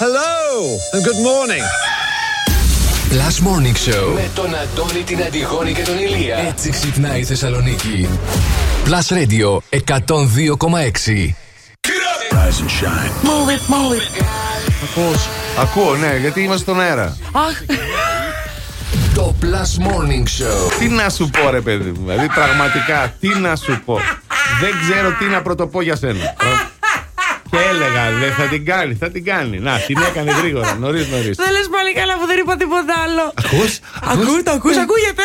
Hello and good morning. Last Morning Show. Με τον Αντώνη, την Αντιγόνη και τον Ηλία. Έτσι ξυπνάει η Θεσσαλονίκη. Plus Radio 102,6. Rise and shine. Move it, move it. Ακούς. Ακούω, ναι, γιατί είμαστε στον αέρα. Αχ, Το Plus Morning Show. Τι να σου πω, ρε παιδί μου. Δηλαδή, πραγματικά, τι να σου πω. Δεν ξέρω τι να πρωτοπώ για σένα. Και έλεγα, δεν θα την κάνει, θα την κάνει. Να, την έκανε γρήγορα, νωρίς νωρίς. δεν λες πάλι καλά που δεν είπα τίποτα άλλο. Ακούς, Ακού, το ακούς, ακούγεται.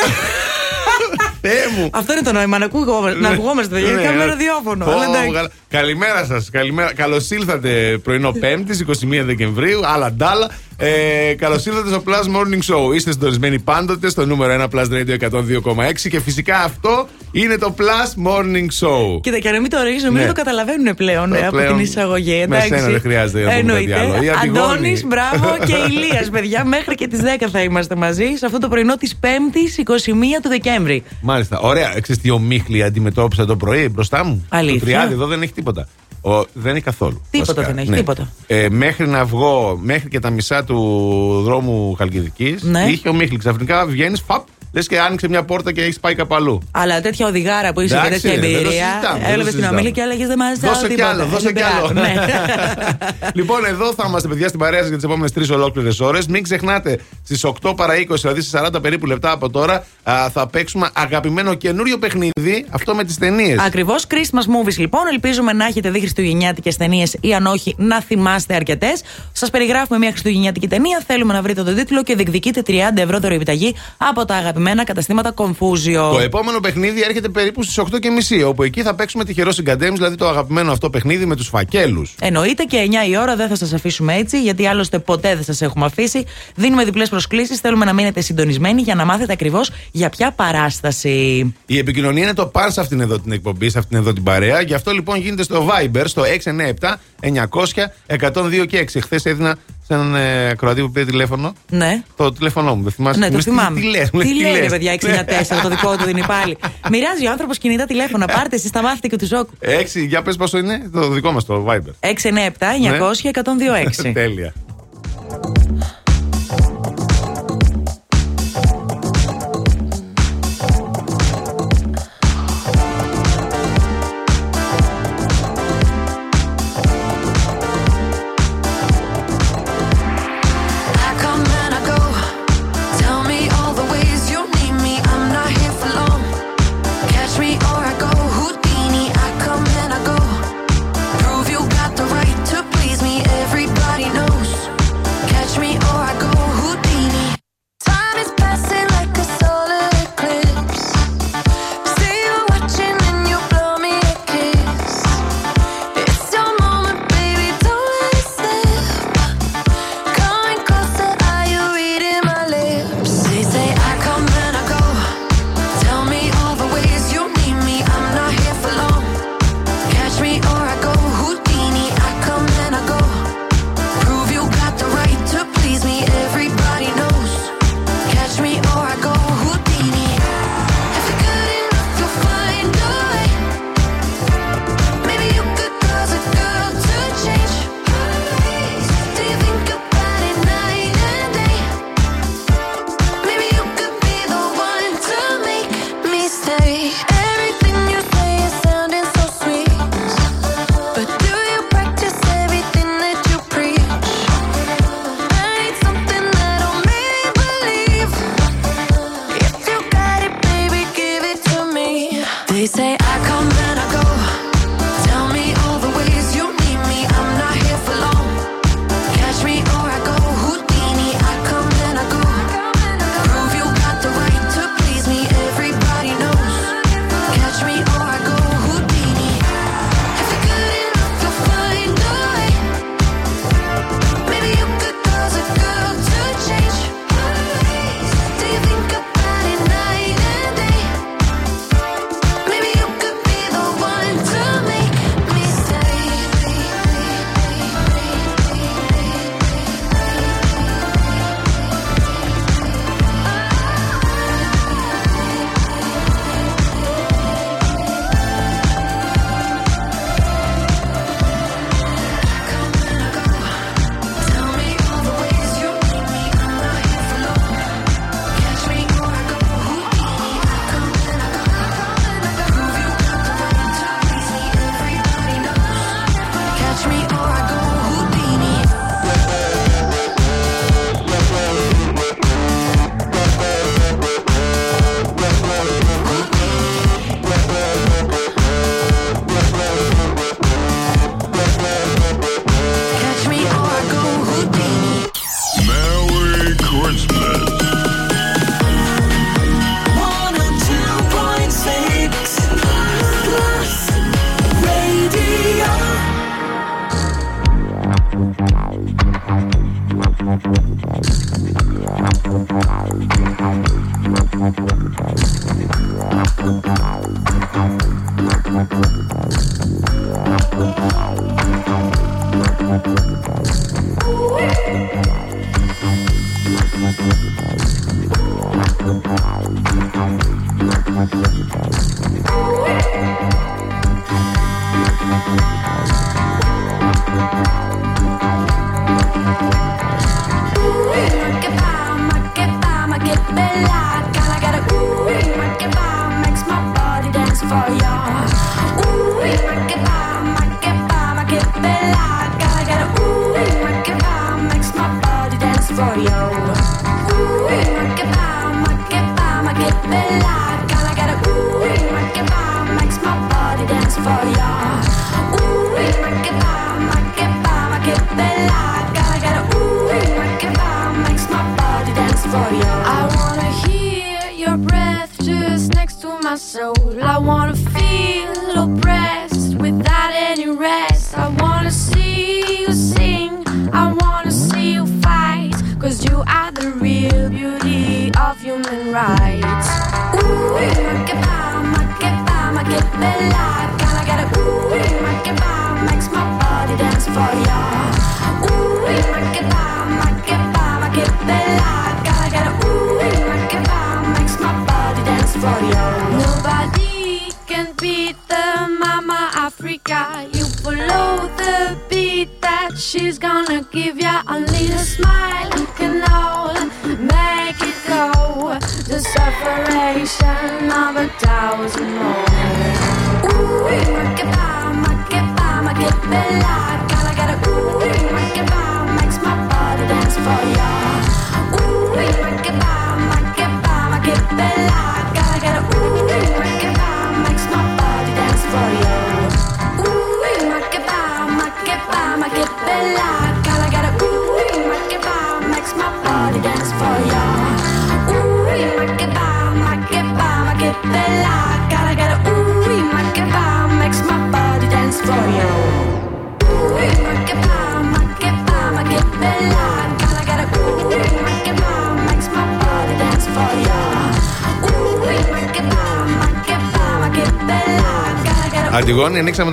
Θεέ μου. Αυτό είναι το νόημα, να ακουγόμαστε, να ακουγόμαστε, γιατί Ναι, κάνουμε ναι. ραδιόφωνο. Πω, Αλλά εντάξει. καλά. Καλημέρα σας. Καλημέρα. Καλώς ήλθατε πρωινό Πέμπτης, 21 Δεκεμβρίου. Άλλα ντάλα. Ε, Καλώς ήλθατε στο Plus Morning Show. Είστε συντονισμένοι πάντοτε στο νούμερο 1 Plus Radio 102,6 και φυσικά αυτό είναι το Plus Morning Show. Κοίτα, και να μην το ορίσει, νομίζω Ναι. το καταλαβαίνουν πλέον ε, από πλέον την εισαγωγή. με Εντάξει. σένα δεν χρειάζεται να πούμε κάτι Εννοείται. άλλο. Η Αντιγόνη. Αντώνης, μπράβο και Ηλίας, παιδιά. Μέχρι και τις 10 θα είμαστε μαζί σε αυτό το πρωινό της 5η 21 του Δεκέμβρη. Μάλιστα. Ωραία. Ξέρεις τι ομίχλη αντιμετώπισα το πρωί μπροστά μου; Αλήθεια; Το τριάδι εδώ δεν έχει τίποτα. Ο, δεν έχει καθόλου. Τίποτα βασικά. δεν έχει, τίποτα. Ε, μέχρι να βγω, μέχρι και τα μισά του δρόμου Χαλκιδικής, Ναι. είχε ομίχλη. Ξαφνικά βγαίνεις, φαπ, λες και άνοιξε μια πόρτα και έχεις πάει κάπου αλλού. Αλλά τέτοια οδηγάρα που είσαι και Εντάξει, τέτοια δεν το εμπειρία. συζητάμε, δεν το Έβλεπε την συζητάμε. ομιλία και έλεγες Δεν μα Δώσε κι άλλο, δώσε κι άλλο. Ναι. λοιπόν, εδώ θα είμαστε παιδιά στην παρέα σας για τις επόμενες τρεις ολόκληρες ώρες. Μην ξεχνάτε στις 8 παρα 20, δηλαδή σε 40 περίπου λεπτά από τώρα, α, θα παίξουμε αγαπημένο καινούριο παιχνίδι, αυτό με τις ταινίες. Ακριβώς. Christmas movies λοιπόν. Ελπίζουμε να έχετε δει χριστουγεννιάτικες ταινίες ή αν όχι να θυμάστε αρκετές. Σας περιγράφουμε μια χριστουγεννιάτικη ταινία. Θέλουμε να βρείτε τον τίτλο και διεκδικείτε 30 ευρώ δωρεοπιταγή από τα αγαπημένα καταστήματα Confusion. Το επόμενο παιχνίδι έρχεται περίπου στις 8.30, όπου εκεί θα παίξουμε τυχερό συγκαντέμι, δηλαδή το αγαπημένο αυτό παιχνίδι με τους φακέλους. Εννοείται και 9 η ώρα δεν θα σας αφήσουμε έτσι, γιατί άλλωστε ποτέ δεν σας έχουμε αφήσει. Δίνουμε διπλές προσκλήσεις. Θέλουμε να μείνετε συντονισμένοι για να μάθετε ακριβώς για ποια παράσταση. Η επικοινωνία είναι το παν σε αυτήν εδώ την εκπομπή, σε αυτήν εδώ την παρέα. Γι' αυτό λοιπόν γίνεται στο Viber, στο 697 900 102 και 6. Χθες έδινα σε έναν ε, ακροατή που πήρε τηλέφωνο. Ναι. Το τηλέφωνό μου, δεν θυμάσαι. Ναι, το Μου λες, τι- θυμάμαι. Τι, λες, μου λες, τι λέει, ρε λες. παιδιά, 64, το δικό του δίνει πάλι. Μοιράζει ο άνθρωπος κινητά τηλέφωνα. Πάρτε εσείς τα μάθετε και τους ζώκου. Έξι, για πες πόσο είναι το δικό μας το Viber. 697 900 126. Τέλεια.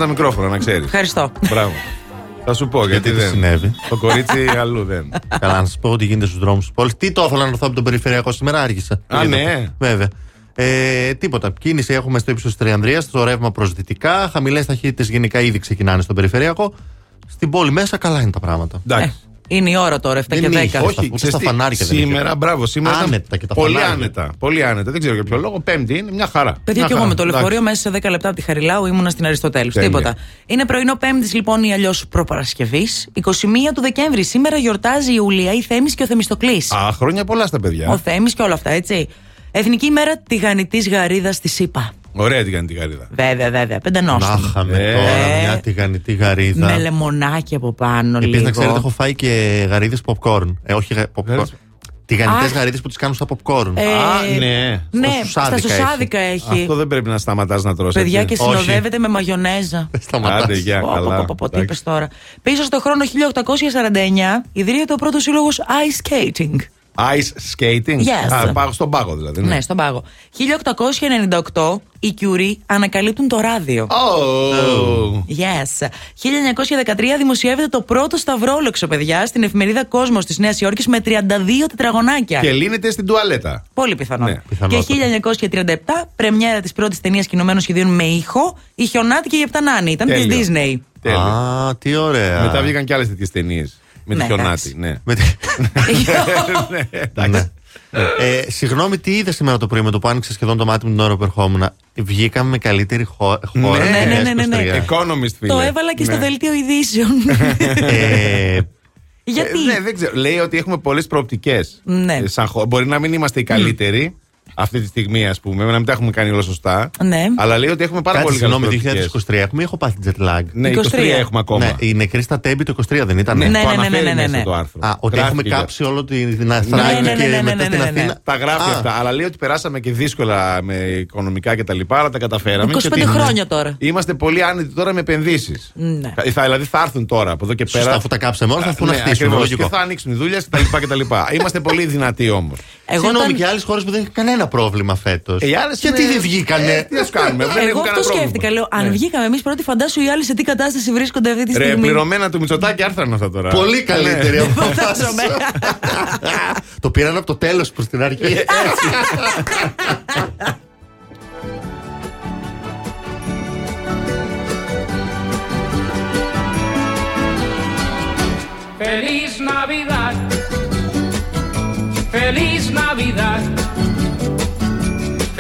Τα μικρόφωνα, να ξέρεις. Ευχαριστώ. Μπράβο. Θα σου πω γιατί, τι δεν. συνέβη; Το κορίτσι αλλού δεν. Καλά, να σας πω ότι γίνεται στους δρόμους τη πόλη. Τι το ήθελα να έρθω από τον περιφερειακό σήμερα, άργησα. Α, Είδα. ναι. Βέβαια. Ε, τίποτα. Κίνηση έχουμε στο ύψος της Τριανδρίας, στο ρεύμα προς δυτικά. Χαμηλές ταχύτητες γενικά ήδη ξεκινάνε στον περιφερειακό. Στην πόλη μέσα καλά είναι τα πράγματα. Εντάξει. Είναι η ώρα τώρα, 7 Δεν και 10. είχε, Όχι, ούτε ξέρεις στα τι, φανάρια δεν σήμερα, είχε. μπράβο, σήμερα ήταν Άνετα και τα πολύ φανάρια. άνετα. Πολύ άνετα. Δεν ξέρω για ποιο λόγο. Πέμπτη είναι μια χαρά. Παιδιά, Μια και εγώ χαρά. με το λεωφορείο Εντάξει. μέσα σε 10 λεπτά από τη Χαριλάου ήμουνα στην Αριστοτέλους. Τέλεια. Τίποτα. Είναι πρωινό Πέμπτης λοιπόν ή αλλιώς προπαρασκευής. 21 του Δεκέμβρη. Σήμερα γιορτάζει η Ιουλία, η Θέμης και ο Θεμιστοκλής. Α, χρόνια πολλά στα παιδιά. Ο Θέμης και όλα αυτά, έτσι. Εθνική ημέρα τηγανιτής γαρίδας τη ΣΥΠΑ. Ωραία την κάνει τη γαρίδα. Βέβαια, βέβαια. Να Πεντανόστιμη. είχαμε Ε. τώρα μια τηγανιτή γαρίδα. Με λεμονάκι από πάνω Επίσης, λίγο. να ξέρετε, έχω φάει και γαρίδες popcorn. Ε, όχι γα- popcorn. Γαρίδες- Τηγανιτέ Αχ. γαρίδε που τις κάνουν στα popcorn. Ε, Α, ναι. Ναι, Στα στα σουσάδικα σουσάδικα έχει. Αυτό δεν πρέπει να σταματάς να τρώσει. Παιδιά και Όχι. συνοδεύεται με μαγιονέζα. Σταματάς. Άντε, γεια, Πω, πω, καλά. πω, πω, πω, τι Εντάξει. είπες τώρα. Πίσω στο χρόνο 1849 ιδρύεται ο πρώτος σύλλογος Ice Skating. Ice skating; Yes. Α, πάγω στον πάγο δηλαδή. Ναι, στον πάγο. 1898 οι Curie ανακαλύπτουν το ράδιο. Oh. Yes. 1913 δημοσιεύεται το πρώτο σταυρόλεξο, παιδιά, στην εφημερίδα Κόσμος της Νέας Υόρκης με 32 τετραγωνάκια. Και λύνεται στην τουαλέτα. Πολύ πιθανό. Ναι, και πιθανότατα. 1937, πρεμιέρα της πρώτης ταινίας κινουμένων σχεδίων με ήχο, η Χιονάτη και η Επτανάνη. Ήταν της Τέλειο. Disney. Τέλειο. Α, τι ωραία. Μετά βγήκαν και άλλες τέτοιες ταινίες. Με τη Ναι, χιονάτη. εντάξει. Ναι. Με τη- Ναι. Ε, συγγνώμη, τι είδα σήμερα το πρωί με το που άνοιξε σχεδόν το μάτι μου την ώρα που ερχόμουν; Βγήκαμε με καλύτερη χω- χώρα. Ναι, ναι, ναι, ναι, ναι. 2023. Economist, φίλε. Το έβαλα και στο Ναι. δελτίο ειδήσεων. Ε, Γιατί; Ε, ναι, δεν ξέρω. Λέει ότι έχουμε πολλές προοπτικές. Ναι. Μπορεί να μην είμαστε οι καλύτεροι, αυτή τη στιγμή, ας πούμε, να μην τα έχουμε κάνει όλα σωστά. Ναι. Αλλά λέει ότι έχουμε πάρα Κάτσε, πολύ καλές συγγνώμη, προοπτικές. 2023 έχουμε ή έχω πάθει jet lag; Ναι, 23 23 έχουμε ακόμα. Ναι, η νεκρή στα τέμπη το 23 δεν ήταν. Ναι, το ναι, ναι, αναφέρει ναι, ναι, μέσα ναι. το άρθρο. Α, ότι Γράφει έχουμε για- κάψει όλο την Αθηνά ναι, ναι, και ναι, ναι, μετά ναι, στην ναι, ναι. Αθήνα. Τα γράφει Α, αυτά. Αλλά λέει ότι περάσαμε και δύσκολα με οικονομικά και τα λοιπά, αλλά τα καταφέραμε. 25 και ότι χρόνια τώρα. Είμαστε πολύ άνετοι τώρα με επενδύσεις. Ναι. Θα, δηλαδή θα έρθουν τώρα από εδώ και πέρα. Σωστά, αφού τα κάψαμε όλα, θα έρθουν να Ναι, χτίσουν. ακριβώς. Λογικό. Και θα ανοίξουν οι δουλειές κτλ. Είμαστε πολύ δυνατοί όμως. Εγώ Συγγνώμη, όταν- και άλλες χώρες που δεν είχαν κανένα πρόβλημα φέτος. Ε, οι άλλες Γιατί είναι- δεν βγήκανε; Ε, τι να σου κάνουμε, δεν Εγώ έχουν αυτό κανένα πρόβλημα. σκέφτηκα. Λέω, αν Ναι. βγήκαμε εμείς πρώτοι, φαντάσου οι άλλοι σε τι κατάσταση βρίσκονται αυτή τη Ρε, στιγμή. πληρωμένα του Μητσοτάκη άρθραν αυτά τώρα. Πολύ καλύτερη Ναι. από εμάς. Φαντάζομαι. Το πήραν από το τέλος προς την αρχή. Feliz Navidad, feliz Navidad,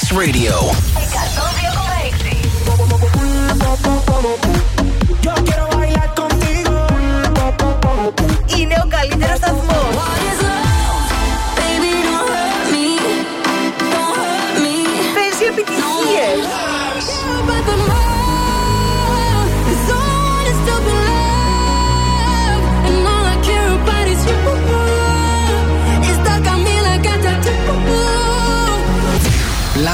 Plus Radio. Yo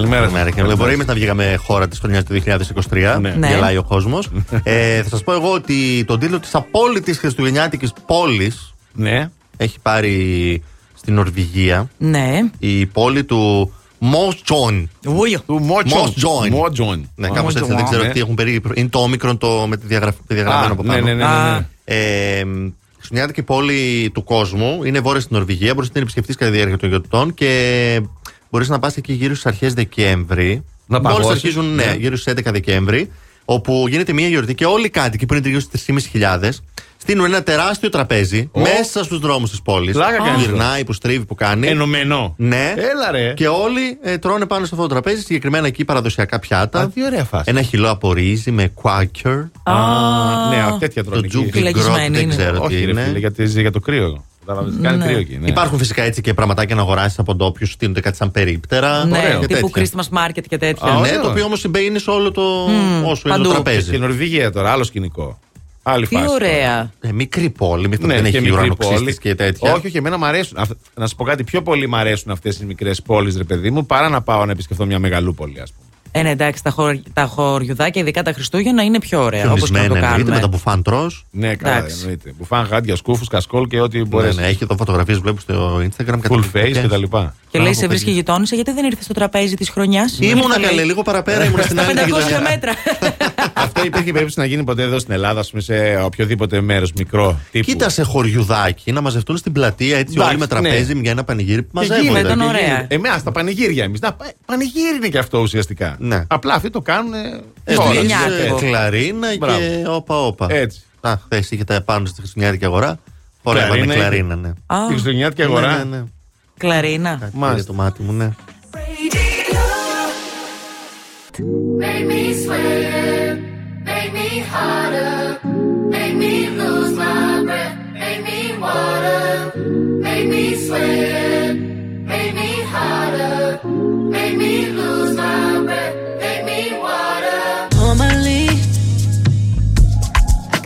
Καλημέρα. Καλημέρα. Καλημέρα. Και μπορεί εμείς να βγήκαμε χώρα της χρονιάς του 2023. Ναι. Ναι. Γελάει ο κόσμος. ε, θα σας πω εγώ ότι τον τίτλο τη απόλυτη χριστουγεννιάτικης πόλης Ναι. έχει πάρει στην Νορβηγία Ναι. η πόλη του Μόστσον. Ούιο. Του Μότσον. Μόστσον. Μότσον. Ναι, κάπως έτσι. Μότσον, Δεν ξέρω ναι. τι έχουν περίπου. Είναι το όμικρον το, με τη διαγραφ- τη διαγραμμένο Α, από ναι, πάνω. ναι, ναι, ναι, ναι. Ε, Χριστουγεννιάτικη πόλη του κόσμου. Είναι βόρεια στην Νορβηγία. Μπορεί να την επισκεφτείς κατά τη διάρκεια των γιορτών και μπορείς να πας εκεί γύρω στις αρχές Δεκέμβρη. Να Μόλις παγώσεις, αρχίζουν, ναι, ναι. γύρω στις 11 Δεκέμβρη. Όπου γίνεται μια γιορτή και όλοι οι κάτοικοι που είναι τριγύρω στι 3.500 στείλουν ένα τεράστιο τραπέζι Ω. μέσα στους δρόμους της πόλης. Πλάκα κάνεις Γυρνάει, που στρίβει, που κάνει. Ενωμένο. Ναι. Έλα ρε. Και όλοι ε, τρώνε πάνω σε αυτό το τραπέζι, συγκεκριμένα εκεί παραδοσιακά πιάτα. Α, τι ωραία φάση. Ένα χυλό από ρύζι με quaker. Α, ναι, α, τέτοια Το τρώνε εκεί. τζούκι γκρότ Φυλακισμένη δεν είναι. ξέρω τι Όχι, ρε είναι. φίλε, γιατί ζει για το κρύο. Κατάλαβες, Κάνει Ναι. κρύο εκεί. ναι. Υπάρχουν φυσικά έτσι και πραγματάκια να αγοράσεις από ντόπιου, στείλονται κάτι σαν περίπτερα. Ναι, και τύπου τέτοια. Christmas market και τέτοια. Α, Ναι, ωραίο. το οποίο όμως συμπαίνει σε όλο το. όσο είναι παντού. το Στην τραπέζι. Νορβηγία τώρα, άλλο σκηνικό. Άλλη Τι φάση. ωραία. Ε, μικρή πόλη, μην Ναι, δεν και έχει μικρή ουρανοξύστης πόλη. και τέτοια. Όχι, όχι, εμένα μου αρέσουν. Αυ- Να σου πω κάτι, πιο πολύ μου αρέσουν αυτές οι μικρές πόλεις, ρε παιδί μου, παρά να πάω να επισκεφθώ μια μεγαλούπολη, ας πούμε. Ε, ναι, εντάξει, τα, χωρ, τα χωριουδάκια, ειδικά τα Χριστούγεννα, είναι πιο ωραία. Όπως και να το Χιονισμένα εννοείται, κάνουμε. με τα μπουφάν τρως. Ναι, καλά, Εντάξει. εννοείται. Που φάνε γάντια, σκούφους, κασκόλ και ό,τι Ναι, μπορείς. ναι, έχει εδώ φωτογραφίες βλέπω στο Instagram. Full καταπληκτικές. face κτλ. Και λέει, Μπράβο, σε βρίσκει παιδιά. γειτόνισσα, γιατί δεν ήρθες στο τραπέζι της χρονιάς; Ήμουνα καλέ, λίγο παραπέρα, ήμουνα στην άλλη 500 γειτονιά. μέτρα. Αυτό υπήρχε περίπτωση να γίνει ποτέ εδώ στην Ελλάδα, ας πούμε, σε οποιοδήποτε μέρος μικρό. Τύπου. Κοίτα σε χωριουδάκι να μαζευτούν στην πλατεία έτσι Εντάξει, όλοι με τραπέζι για ένα πανηγύρι που Και μαζεύονται. γίνεται, ήταν και ωραία. γίνεται. Εμάς τα πανηγύρια εμείς. Πανηγύρι είναι και αυτό ουσιαστικά. Ναι. Απλά αυτοί το κάνουν. Ε, τώρα. εμείς, Χριστουγεννιάτικο. ε, Κλαρίνα Μπράβο. και όπα όπα. Έτσι. Α, χθε είχατε πάνω στη Χριστουγεννιάτικη αγορά. Χορεύανε Κλαρίνα κλαρίνα, ναι. Α, Τη Χριστουγεννιάτικη Ναι, αγορά. ναι, ναι. Κλαρίνα. Κάτι Μάλιστα. πήρε το μάτι μου, ναι. Make me sweat, make me harder, make me lose my breath, make me water, make me sweat, make me harder, make me lose my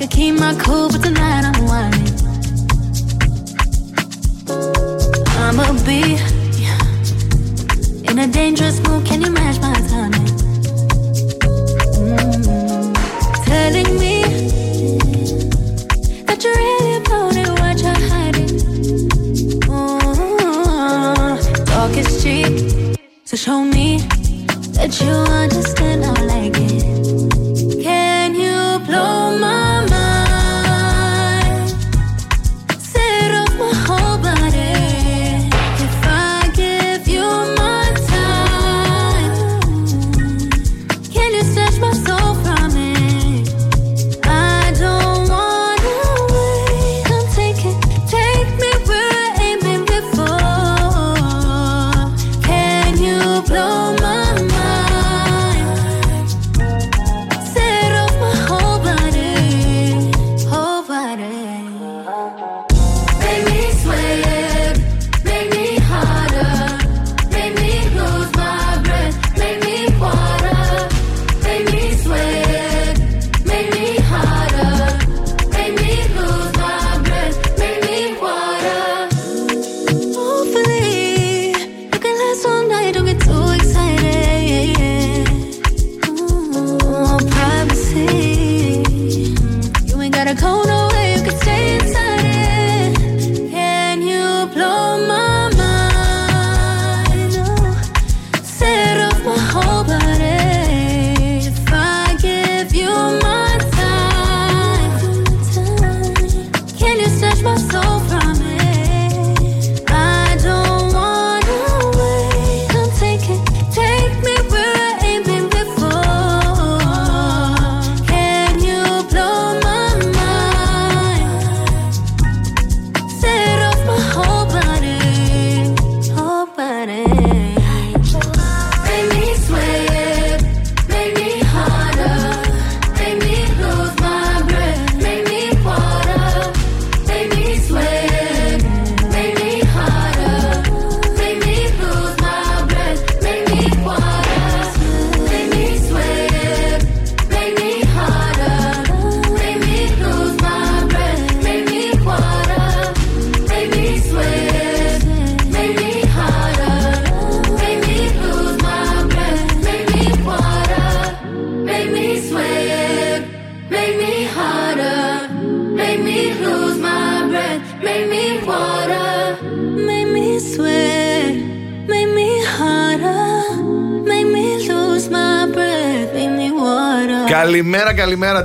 could keep my cool, but tonight I'm whining. I'ma be in a dangerous mood. Can you match my timing? Mm-hmm. Telling me that you're really about it. What you hiding? Mm-hmm. Talk is cheap, so show me that you understand. I like it.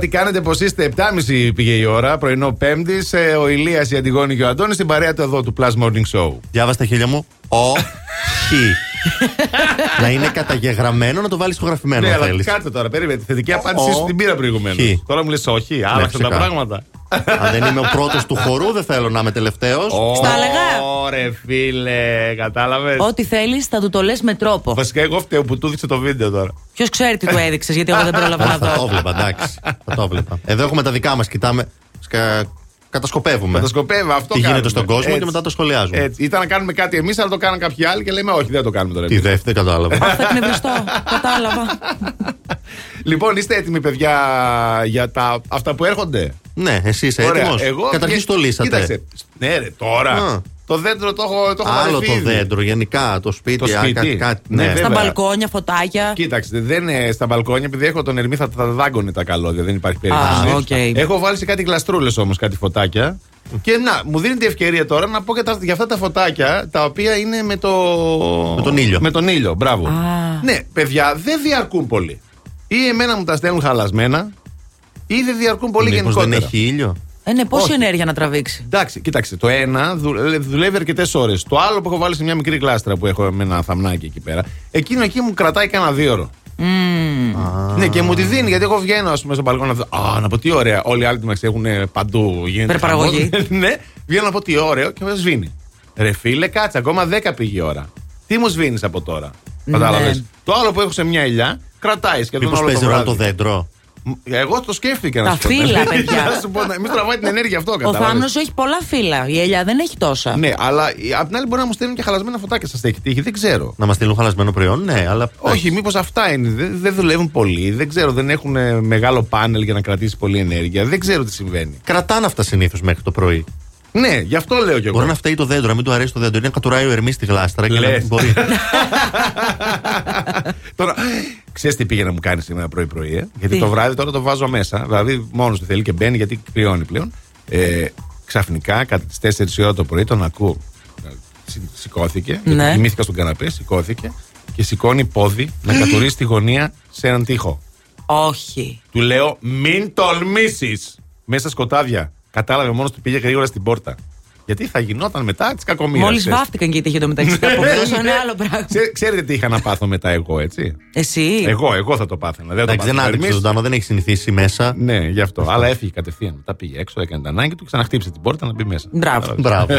Καλημέρα, καλημέρα. Τι κάνετε, πώ είστε. 7.30 πήγε η ώρα, πρωινό Πέμπτης. Ο Ηλίας, η Αντιγόνη και ο Αντώνης στην παρέα του εδώ του Plus Morning Show. Διάβασα τα χέρια μου. Όχι. να είναι καταγεγραμμένο να το βάλεις ηχογραφημένο Ναι, αν αλλά θέλεις. κάτσε τώρα, περίμενε. Τη θετική απάντησή σου την πήρα προηγουμένως. Χι. Τώρα μου λες όχι, άλλαξαν τα ξεκάθαρα. πράγματα. Αν δεν είμαι ο πρώτος του χορού, δεν θέλω να είμαι τελευταίος. Στα έλεγα. Ωραία, φίλε, κατάλαβες; Ό,τι θέλεις θα του το λες με τρόπο. Βασικά, εγώ φταίω που του έδειξε το βίντεο τώρα. Ποιος ξέρει τι του έδειξες, γιατί εγώ δεν πρόλαβα να Θα το δω. βλέπα, εντάξει. Θα το βλέπα. Εδώ έχουμε τα δικά μας, κοιτάμε. σκα- Κατασκοπεύουμε. Κατασκοπεύω αυτό. Τι γίνεται κάνουμε. στον κόσμο Έτσι. και μετά το σχολιάζουμε. Έτσι. Ήταν να κάνουμε κάτι εμείς, αλλά το κάναν κάποιοι άλλοι και λέμε όχι, δεν το κάνουμε τώρα. Τι εμείς. δεύτερη, κατάλαβα. Θα εκνευριστώ. Κατάλαβα. Λοιπόν, είστε έτοιμοι, παιδιά, για τα, αυτά που έρχονται; ναι, εσύ είσαι Ωραία, έτοιμος; εγώ- Καταρχήν το λύσατε. Κοίταξε. Ναι, ρε, τώρα. Α. Το δέντρο το έχω, το έχω Άλλο βαρεθεί το ήδη. δέντρο, γενικά, το σπίτι, Το α, σπίτι. κάτι. κάτι, Ναι, ναι. βέβαια. Στα μπαλκόνια, φωτάκια. Κοίταξε, δεν είναι στα μπαλκόνια, επειδή έχω τον Ερμή, θα τα δάγκωνε τα καλώδια, δεν υπάρχει περίπτωση. Α, οκ. Έχω βάλει σε κάτι γλαστρούλες όμως, κάτι φωτάκια. Και να, μου δίνει την ευκαιρία τώρα να πω για, τα, για αυτά τα φωτάκια τα οποία είναι με, το... Με τον ήλιο. Με τον ήλιο, μπράβο. Α. Ναι, παιδιά, δεν διαρκούν πολύ. Ή εμένα μου τα στέλνουν χαλασμένα, ή δεν διαρκούν πολύ Μήπως γενικότερα. δεν έχει ήλιο; Ε, ναι, πόση Όχι. ενέργεια να τραβήξει; Εντάξει, κοίταξε. Το ένα δου- δουλεύει αρκετές ώρες. Το άλλο που έχω βάλει σε μια μικρή γλάστρα που έχω με ένα θαμνάκι εκεί πέρα, εκείνο εκεί μου κρατάει κανένα δύο ώρο. Ναι, και μου τη δίνει γιατί εγώ βγαίνω ας πούμε, στο μπαλκόνι να δω. Α, να πω τι ωραία. Όλοι οι άλλοι του έχουν ε, παντού. Γίνεται Υπερπαραγωγή. χαμός. ναι, βγαίνω να πω τι ωραίο και με σβήνει. Ρε φίλε, κάτσε, ακόμα 10 πήγε η ώρα. Τι μου σβήνεις από τώρα. Ναι. Κατάλαβες. Το άλλο που έχω σε μια ηλιά κρατάει σχεδόν Μήπως όλο παίζει το ρόλο βράδυ. το δέντρο; Εγώ το σκέφτηκα να Τα σου πω. φύλλα, παιδιά. Να σου πω, να- Μη τραβάει την ενέργεια αυτό, Ο κατάλαβες. Θάμνο έχει πολλά φύλλα. Η Ελιά δεν έχει τόσα. Ναι, αλλά ε, απ' την άλλη μπορεί να μου στέλνουν και χαλασμένα φωτάκια. Σας έχει τύχει, δεν ξέρω. Να μας στείλουν χαλασμένο προϊόν, ναι, αλλά. Όχι, μήπως αυτά είναι. Δεν, δεν δουλεύουν πολύ. Δεν ξέρω, δεν έχουν ε, μεγάλο πάνελ για να κρατήσει πολλή ενέργεια. Δεν ξέρω τι συμβαίνει. Κρατάνε αυτά συνήθως μέχρι το πρωί. Ναι, γι' αυτό λέω κι εγώ. Μπορεί να φταίει το δέντρο, να μην του αρέσει το δέντρο. Είναι να κατουράει ο Ερμής στη γλάστρα και Λες. να μπορεί. Τώρα, ξέρεις τι πήγε να μου κάνει σήμερα πρωί-πρωί. Ε; Γιατί Τι; το βράδυ τώρα το βάζω μέσα. Δηλαδή, μόνος του θέλει και μπαίνει γιατί κρυώνει πλέον. Ε, ξαφνικά, κατά τις 4 η ώρα το πρωί, τον ακούω. Ε, σι- Σηκώθηκε. Ναι. γιατί Κοιμήθηκα στον καναπέ, σηκώθηκε και σηκώνει πόδι να κατουρίσει τη γωνία σε έναν τοίχο. Όχι. Του λέω, μην τολμήσεις μέσα σκοτάδια. Κατάλαβε μόνος του πήγε γρήγορα στην πόρτα. Γιατί θα γινόταν μετά της κακομοίρα. Μόλις βάφτηκαν και η τύχη το μεταξύ. Θα αποδώσανε άλλο πράγμα. Ξέρετε τι είχα να πάθω μετά εγώ, έτσι; Εσύ; Εγώ, εγώ θα το πάθαινα. Δεν, θα το Εντάξει, δεν πάθαινε ο άντεξε Ερμής. ζωντανό, δεν έχει συνηθίσει μέσα. Ναι, γι' αυτό. Αλλά έφυγε κατευθείαν. Μετά πήγε έξω, έκανε την ανάγκη του, ξαναχτύπησε την πόρτα να μπει μέσα. Μπράβο. Μπράβο.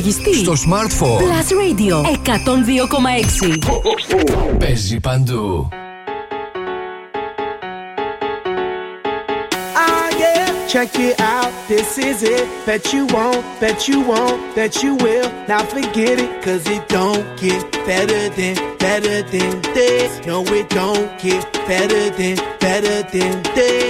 υπολογιστή. Στο smartphone. Plus Radio 102,6. Παίζει παντού. Ah, yeah, check it out. This is it. Bet you won't, bet you won't, bet you will. Now forget it, cause it don't get better than, better than this. No, it don't get better than, better than this.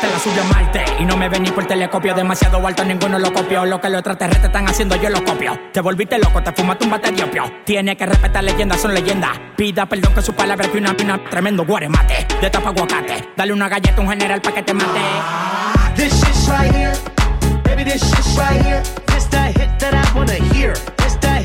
De la subió a Marte y no me vení por telescopio demasiado alto, ninguno lo copió. Lo que los extraterrestres están haciendo, yo lo copio. Te volviste loco, te fumaste un bate de opio. Tiene que respetar leyendas, son leyendas. Pida perdón que su palabra que una pina, tremendo guaremate. De tapa aguacate, dale una galleta a un general pa' que te mate. This shit's right here. Baby, this shit's right here. This hit that I wanna hear.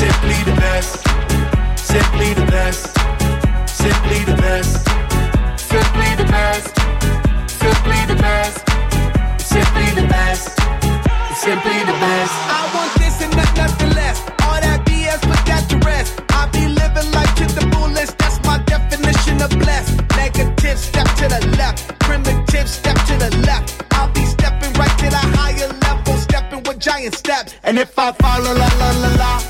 Simply the best. Simply the best. Simply the best. Simply the best. Simply the best. Simply the best. Simply the best. I want this and not nothing less. All that BS, put that to rest. I be living life to the fullest. That's my definition of blessed. Negative, step to the left. Primitive, step to the left. I'll be stepping right to the higher level, stepping with giant steps. And if I follow la la la la,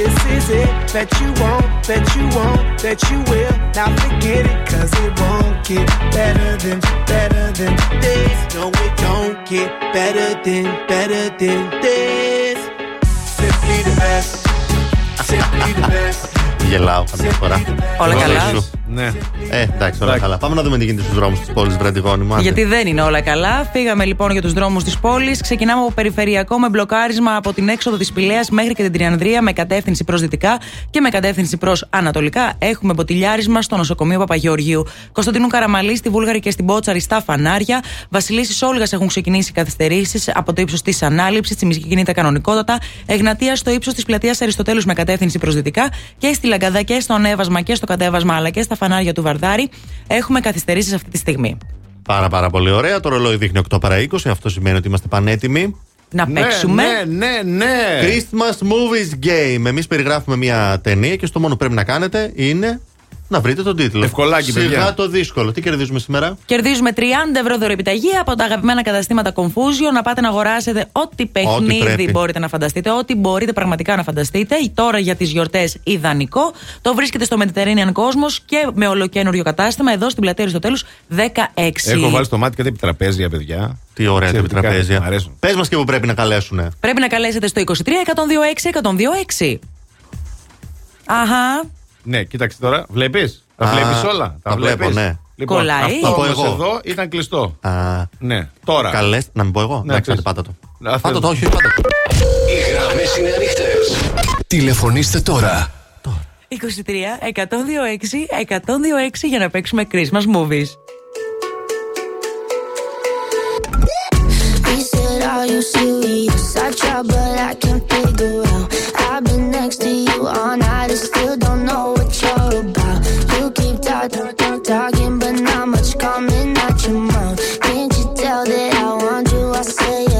this is it. Bet you won't, bet you won't, bet you will. Now forget it, cause it won't get better than, better than this. No, it don't get better than, better than this. Simply the best. Simply the best. Γελάω καμιά φορά. Όλα καλά. Γνωρίζω. Ναι. Ε, εντάξει, όλα καλά. Πάμε να δούμε τι γίνεται στους δρόμους της πόλης, Βραντιγόνη μου. άντε. Γιατί δεν είναι όλα καλά. Φύγαμε λοιπόν για τους δρόμους της πόλης. Ξεκινάμε από περιφερειακό με μπλοκάρισμα από την έξοδο της Πηλέα μέχρι και την Τριανδρία με κατεύθυνση προς δυτικά και με κατεύθυνση προς ανατολικά. Έχουμε μποτιλιάρισμα στο νοσοκομείο Παπαγεωργίου. Κωνσταντινού Καραμαλή στη Βούλγαρη και στην Πότσαρη στα φανάρια. Βασιλίση Όλγας έχουν ξεκινήσει καθυστερήσεις από το ύψος της ανάληψης. Τσιμισκή κινείται κανονικότατα. Εγνατία στο ύψος της πλατείας Αριστοτέλους με κατεύθυνση προς δυτικά. Και στη Λαγκαδά και στο ανέβασμα και στο κατέβασμα αλλά και στα φανάρια του Βαρδάρη. Έχουμε καθυστερήσεις αυτή τη στιγμή. Πάρα πάρα πολύ ωραία. Το ρολόι δείχνει 8 παρα 20. Αυτό σημαίνει ότι είμαστε πανέτοιμοι. Να Ναι, παίξουμε. ναι, ναι, ναι. Christmas Movies Game. Εμείς περιγράφουμε μια ταινία και στο μόνο που πρέπει να κάνετε είναι να βρείτε τον τίτλο. Ευκολάκι, Σιγά παιδιά. το δύσκολο. Τι κερδίζουμε σήμερα. Κερδίζουμε 30 ευρώ δωρεπιταγή από τα αγαπημένα καταστήματα Confusion. Να πάτε να αγοράσετε ό,τι παιχνίδι πρέπει. μπορείτε να φανταστείτε, ό,τι μπορείτε πραγματικά να φανταστείτε. Τώρα για τις γιορτές ιδανικό. Το βρίσκεται στο Mediterranean Cosmos και με ολοκένουργιο κατάστημα εδώ στην πλατεία Αριστοτέλους 16. Έχω βάλει στο μάτι κάτι επιτραπέζια, παιδιά. Τι ωραία τα Εξαιρετικά, επιτραπέζια. μ' αρέσουν. Πες μας και που πρέπει να καλέσουν. Πρέπει να καλέσετε στο 23 126 126. Αχά. Ναι, κοίταξε τώρα. Βλέπεις; Τα Α, βλέπεις όλα; τα βλέπω, βλέπεις; ναι. Λοιπόν, Κολλάει. Αυτό Να πω όμως εγώ. εδώ ήταν κλειστό. Α, Ναι, τώρα. καλές, να μην πω εγώ. Ναι, Εντάξει, πες. άντε, πάτα το. Α, Πάτα θες. το, όχι, πάτα το. Οι γραμμές είναι ανοιχτές. Τηλεφωνήστε τώρα. 23 126 126 για να παίξουμε Christmas movies. Are you serious? I try, but I can't figure out. I've been next to you all night and still don't know what you're about. You keep talking, talk, talking, but not much coming out your mouth. Can't you tell that I want you? I say,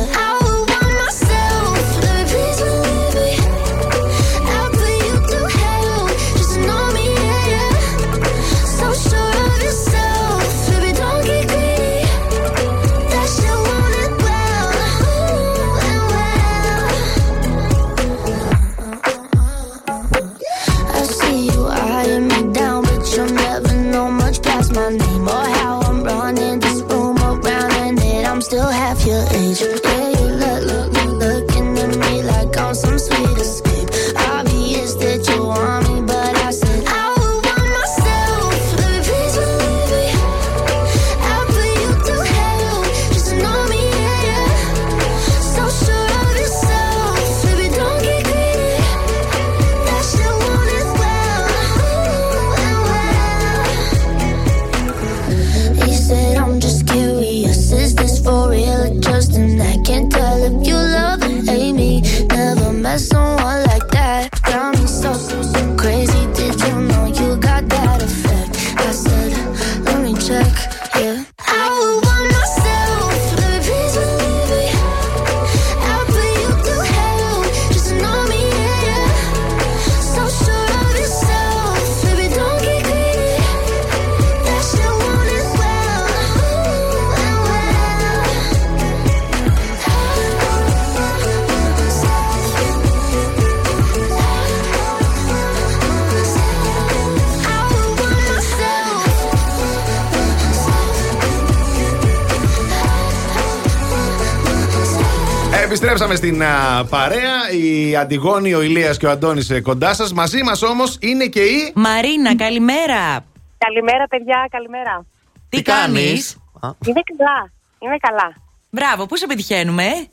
παρέα. Η Αντιγόνη, ο Ηλίας και ο Αντώνης ε, κοντά σας. Μαζί μας όμως είναι και η... Μαρίνα, καλημέρα. Καλημέρα, παιδιά, καλημέρα. Τι, κάνεις; Είμαι καλά. Είμαι καλά. Μπράβο, πού σε πετυχαίνουμε, ε;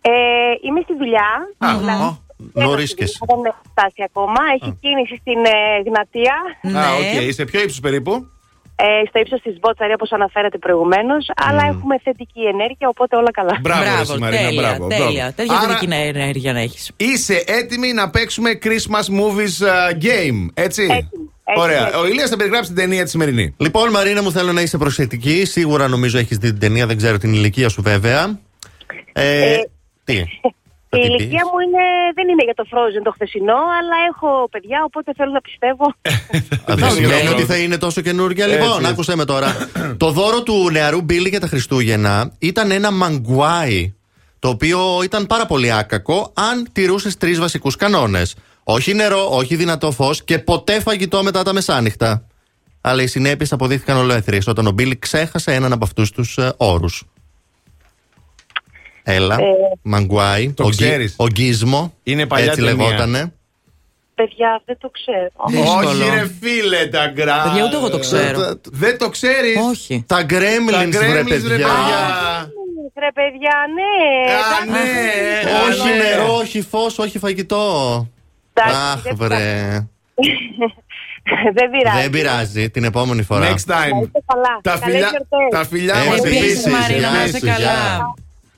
Ε, είμαι στη δουλειά. Α, Δηλαδή, ω, νωρίσκες. Δεν έχω φτάσει ακόμα. Έχει κίνηση στην ε, Γνατία. Ναι. Α, οκ. Σε ποιο ύψος περίπου; Ε, στο ύψος της Βότσαρη, όπως αναφέρατε προηγουμένως. Αλλά έχουμε θετική ενέργεια, οπότε όλα καλά. Μπράβο, ρε, εσύ, Μαρίνα, τέλεια, μπράβο, τέλεια. μπράβο. Τέτοια Άρα- θετική ενέργεια να έχεις. Είσαι έτοιμη να παίξουμε Christmas Movies α, Game, έτσι; Έτοιμη, έτοιμη, Ωραία. έτοιμη. Ο Ηλίας θα περιγράψει την ταινία τη σημερινή. Λοιπόν, Μαρίνα μου, θέλω να είσαι προσεκτική. Σίγουρα νομίζω έχεις δει την ταινία, δεν ξέρω την ηλικία σου βέβαια. Ε, Ε, τι; Η τι ηλικία πεις; μου είναι, δεν είναι για το Frozen το χθεσινό, αλλά έχω παιδιά, οπότε θέλω να πιστεύω. Α, Δεν Δεν σημαίνει είναι ότι αυτό. θα είναι τόσο καινούργια. Έτσι, Λοιπόν, έτσι. άκουσε με τώρα. το δώρο του νεαρού Μπίλι για τα Χριστούγεννα ήταν ένα μαγκουάι. Το οποίο ήταν πάρα πολύ άκακο αν τηρούσες τρεις βασικούς κανόνες. Όχι νερό, όχι δυνατό φως και ποτέ φαγητό μετά τα μεσάνυχτα. Αλλά οι συνέπειες αποδείχθηκαν ολόεθριε όταν ο Μπίλι ξέχασε έναν από αυτούς τους όρους. Έλα, Ε, μαγκουάι, το ο, γκι- ξέρεις. ο γκίσμο. Είναι παλιά έτσι ταινία. λεγότανε. παιδιά, δεν το ξέρω. Όχι, ρε φίλε, τα γκρά. Παιδιά, ούτε εγώ το ξέρω. Δεν το ξέρεις. Όχι. Τα γκρέμλινς, βρε παιδιά. Ρε παιδιά, ναι. Α, εντάξει. ναι. Όχι Α, ναι. νερό, όχι φως, όχι φαγητό. Εντάξει, Αχ, δεν βρε. Δεν πειράζει. Δεν πειράζει, την επόμενη φορά. Next time. Να είστε καλά. Τα Καλές φιλιά, γιορτές. τα φιλιά Ε, μας επίσης, επίσης. Μαρίνα, γεια να είσαι σου, καλά.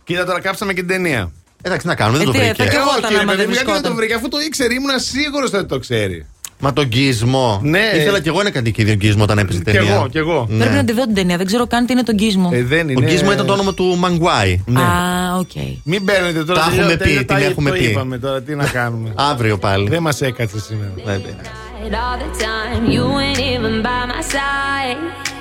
Γεια. Κοίτα τώρα κάψαμε και την ταινία. Εντάξει, να κάνουμε, δεν το Ε, τι, βρήκε. θα κι εγώ όχι, όταν ρε άμα παιδί δεν μου, γιατί δεν το βρισκόταν. βρήκε; Αφού το ήξερε, ήμουν σίγουρο ότι το ξέρει. Μα τον Gizmo. Ναι. Ήθελα κι εγώ ένα κατοικίδιο Gizmo όταν έπαιζε Κι ταινία. εγώ, κι εγώ. Ναι. Πρέπει να τη δω την ταινία. Δεν ξέρω καν τι είναι τον Gizmo. Ε, δεν Ο είναι. Gizmo ήταν το όνομα του Μογκουάι. Ναι. Α, οκ. Μην παίρνετε τώρα. Τα τελειώ- έχουμε πει, τελειώ- την τα- έχουμε το πει. είπαμε τώρα, τι να κάνουμε. Αύριο πάλι. Δεν μας έκατσε σήμερα. Δεν πειράζει.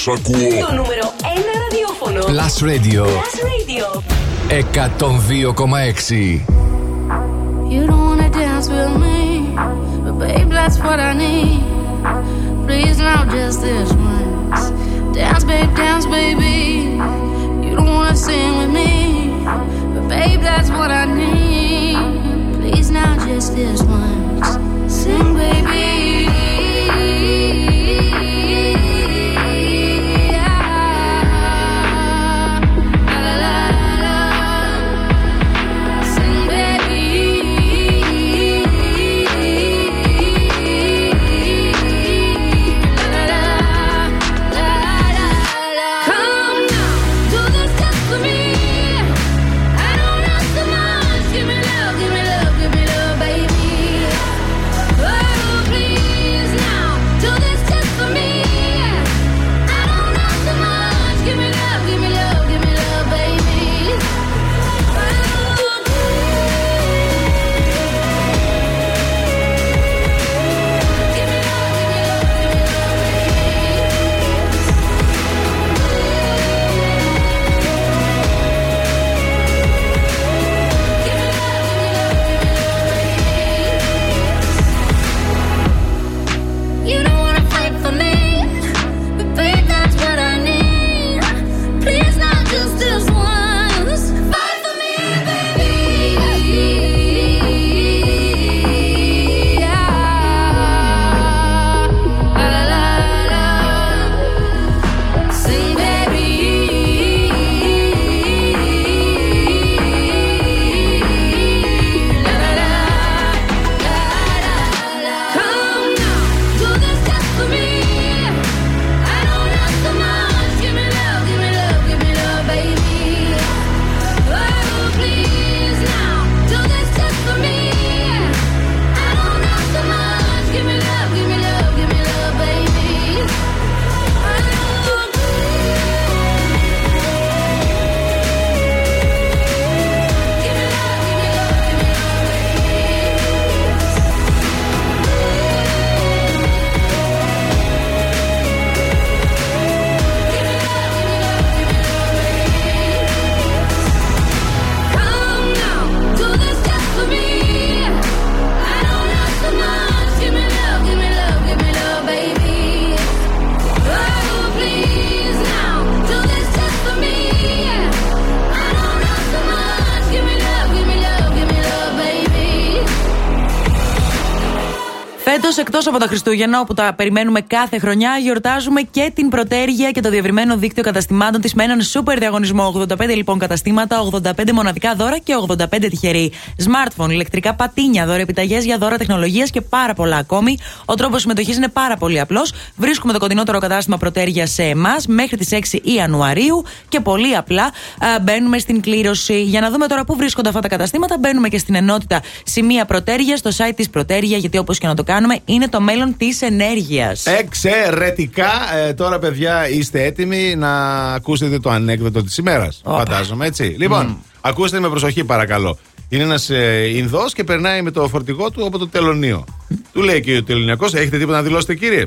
πλάσ ακούω. Το νούμερο 1 ραδιόφωνο. Plus Radio Plus Radio. 102,6. You don't wanna dance with me, but babe, that's what I need. Please now, just this once. Dance, babe, dance, baby. You don't wanna sing with me, but babe, that's what I need. Please now, just this once. Sing, baby. Εκτός από τα Χριστούγεννα, όπου τα περιμένουμε κάθε χρονιά, γιορτάζουμε και την πρωτέργεια και το διευρυμένο δίκτυο καταστημάτων της με έναν σούπερ διαγωνισμό. 85 λοιπόν καταστήματα, 85 μοναδικά δώρα και 85 τυχεροί. Smartphone, ηλεκτρικά πατίνια, δώρα επιταγέ για δώρα τεχνολογίας και πάρα πολλά ακόμη. Ο τρόπος συμμετοχής είναι πάρα πολύ απλός. Βρίσκουμε το κοντινότερο κατάστημα πρωτέργεια σε εμάς μέχρι τις 6 Ιανουαρίου και πολύ απλά α, μπαίνουμε στην κλήρωση. Για να δούμε τώρα πού βρίσκονται αυτά τα καταστήματα, μπαίνουμε και στην ενότητα σημεία πρωτέργεια, στο site της πρωτέργεια, γιατί όπως και να το κάνουμε, είναι το μέλλον της ενέργειας. Εξαιρετικά. Ε, τώρα, παιδιά, είστε έτοιμοι να ακούσετε το ανέκδοτο της ημέρας. Φαντάζομαι, έτσι. Λοιπόν, ακούστε με προσοχή, παρακαλώ. Είναι ένας ε, Ινδός και περνάει με το φορτηγό του από το τελωνίο. Του λέει και ο τελωνιακός: Έχετε τίποτα να δηλώσετε, κύριε;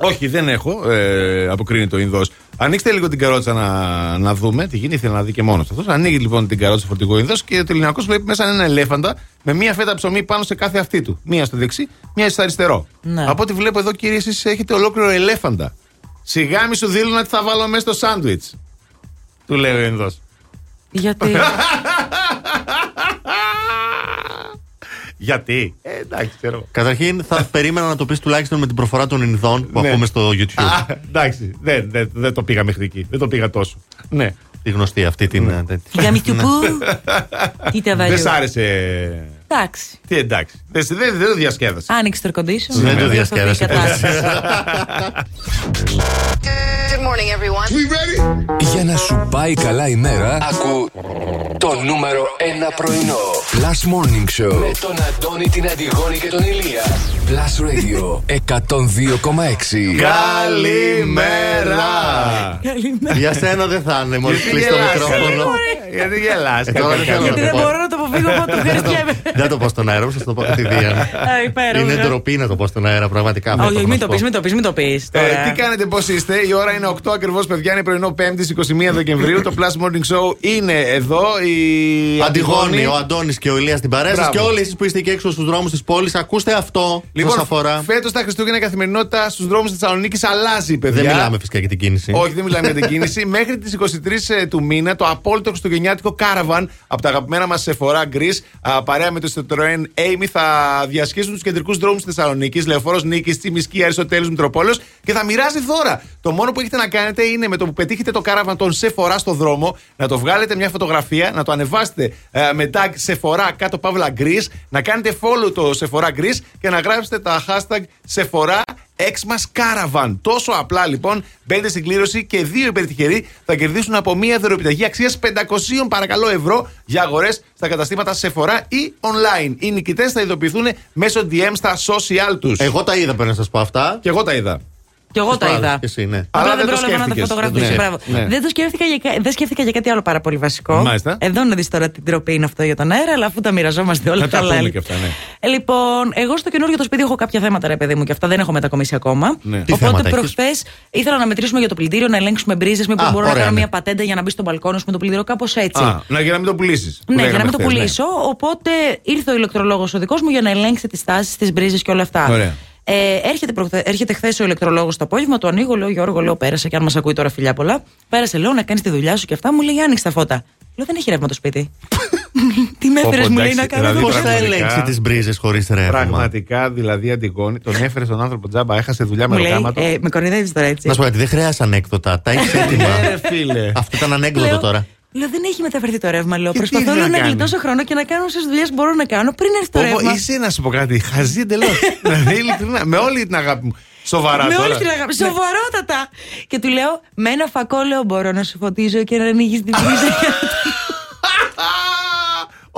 Όχι, δεν έχω, ε, αποκρίνει το Ινδός. Ανοίξτε λίγο την καρότσα να, να δούμε τι γίνεται. Ήθελε να δει και μόνος αυτός. Ανοίγει λοιπόν την καρότσα φορτηγό Ινδός και ο τελωνιακό βλέπει μέσα έναν ελέφαντα με μία φέτα ψωμί πάνω σε κάθε αυτή του. Μία στο δεξί, μία στο αριστερό. Ναι. Από ό,τι βλέπω εδώ, κύριε, εσείς έχετε ολόκληρο ελέφαντα. Σιγά μη σου δήλωνα τι θα βάλω μέσα στο σάντουιτς. Του λέει ο Ινδός. Γιατί; Γιατί; Ε, εντάξει, ξέρω. Καταρχήν θα περίμενα να το πεις τουλάχιστον με την προφορά των Ινδών που Ναι. ακούμε στο YouTube. Α, εντάξει, δεν, δεν, δεν το πήγα μέχρι εκεί. Δεν το πήγα τόσο. Ναι. Τη γνωστή αυτή την. ε, τέτοια. Για μη του πού. Τι τα Δεν σ' βάλει. άρεσε. Εντάξει. Τι εντάξει. Δεν, δεν, δεν το διασκέδασε. Άνοιξε το air condition. Δεν το διορθωθεί η διασκέδασε. κατάσταση. Good morning, everyone. Για να σου πάει καλά η μέρα, ακού το νούμερο 1 πρωινό. Plus Morning Show με τον Αντώνη, την Αντιγόνη και τον Ηλία. Plus Radio 102,6. Καλημέρα! Για σένα δεν θα είναι, μόλις Γιατί κλείσει το γελάς, μικρόφωνο. ε, Γιατί γελάς. Ε, τώρα δεν θέλω να Γιατί το δεν πω. μπορώ να το αποφύγω από το ευχαριστιέμαι. Δεν το πω στον αέρα, σα το πω κατηδίαν. Α, υπέροχα. Είναι ντροπή να το πω στον αέρα, πραγματικά. αυτό Όχι, έχω μην να το σου πω. πεις, μην το πεις, μην το πεις. Ε, τι κάνετε, πώς είστε; Η ώρα είναι 8 ακριβώς, παιδιά. Είναι πρωινό 5η 21 Δεκεμβρίου. το Plus Morning Show είναι εδώ. Η Αντιγόνη, ο Αντώνης και ο Ηλίας στην παρέα σας Μπράβο. και όλοι εσείς που είστε εκεί έξω στους δρόμους της πόλης, ακούστε αυτό. Λοιπόν, σας αφορά. φέτος τα Χριστούγεννα η καθημερινότητα στους δρόμους της Θεσσαλονίκης αλλάζει, παιδιά. Δεν μιλάμε φυσικά για την κίνηση. Όχι, δεν μιλάμε για την κίνηση. Μέχρι τις 23 ε, του μήνα, το απόλυτο χριστουγεννιάτικο κάραβαν από τα αγαπημένα μας Sephora Greece, α, παρέα με το Citroën Amy, θα διασχίσουν τους κεντρικούς δρόμους της Θεσσαλονίκης, Λεωφόρος Νίκης, Τσιμισκή, Αριστοτέλου Μητροπόλεως. Και θα μοιράζει δώρα. Το μόνο που έχετε να κάνετε είναι με το που πετύχετε το κάραβαν των Sephora στο δρόμο, να το βγάλετε μια φωτογραφία, να το ανεβάσετε ε, με tag Sephora κάτω παύλα Greece, να κάνετε follow το Sephora Greece και να γράψετε τα hashtag Sephora Xmas Caravan. Τόσο απλά λοιπόν, μπαίνετε στην κλήρωση και δύο υπερτυχεροί θα κερδίσουν από μία δωρεοπιταγή αξίας 500 παρακαλώ ευρώ για αγορές στα καταστήματα Sephora ή online. Οι νικητές θα ειδοποιηθούν μέσω DM στα social τους. Εγώ τα είδα πρέπει να σας πω αυτά. Και εγώ τα είδα. Και εγώ τα Άλλος είδα. και εσύ, ναι. Απλά Αλλά δεν δεν το πρόλαβα να τα σκέφτηκες. φωτογραφίσω. Ναι. Μπράβο. Ναι. Δεν το σκέφτηκα για, κα- δεν σκέφτηκα για κάτι άλλο πάρα πολύ βασικό. Μάλιστα. Εδώ να δεις τώρα την τροπή είναι αυτό για τον αέρα, αλλά αφού τα μοιραζόμαστε όλα Να τα καλά. πούμε και αυτά, ναι. Ε, λοιπόν, εγώ στο καινούργιο το σπίτι έχω κάποια θέματα, ρε παιδί μου, και αυτά δεν έχω μετακομίσει ακόμα. Ναι. Τι Οπότε θέματα προχθές ήθελα να μετρήσουμε για το πλυντήριο, να ελέγξουμε μπρίζες, μήπως Α, μπορώ να ωραία, κάνω ναι. μια πατέντα για να μπει στον μπαλκόνος σου με το πλυντήριο, κάπως έτσι. Α, να, για να μην το πουλήσεις. Ναι, για να μην το πουλήσω. Οπότε ήρθε ο ηλεκτρολόγος ο δικός μου για να ελέγξει τις τάσει, τις μπρίζες και όλα αυτά. Ωραία. Ε, έρχεται, προχθε... έρχεται χθες ο ηλεκτρολόγος το απόγευμα, το ανοίγω, λέω Γιώργο, λέω πέρασε και αν μας ακούει τώρα φιλιά πολλά. Πέρασε, λέω να κάνεις τη δουλειά σου και αυτά. Μου λέει άνοιξε τα φώτα. Λέω δεν έχει ρεύμα το σπίτι. Τι με Πω, πω, έφερες, μου λέει εντάξει, να κάνω δηλαδή, εδώ Πώ θα πραγματικά. ελέγξει τις μπρίζες χωρίς ρεύμα. Πραγματικά, δηλαδή, Αντιγόνη, τον έφερε στον άνθρωπο τζάμπα, έχασε δουλειά με Μου λέει, ροκάματο. ε, με κοροϊδεύεις τώρα έτσι. Να σου πω κάτι, δεν χρειάζεται ανέκδοτα. Τα έχεις έτοιμα. Ναι, ρε φίλε. Αυτό ήταν ανέκδοτο Λέω- τώρα. Λέω δεν έχει μεταφερθεί το ρεύμα. Λέω Και τι προσπαθώ να λέω, να κάνει; γλιτώσω χρόνο και να κάνω όσε δουλειές μπορώ να κάνω πριν έρθει το Πω, πω, ρεύμα. Είσαι να σου πω κάτι, χαζή εντελώς. δηλαδή, ειλικρινά, με όλη την αγάπη μου. Σοβαρά Με τώρα. όλη την αγάπη. Σοβαρότατα. Και του λέω, με ένα φακό λέω μπορώ να σου φωτίζω και να ανοίγεις την πρίζα.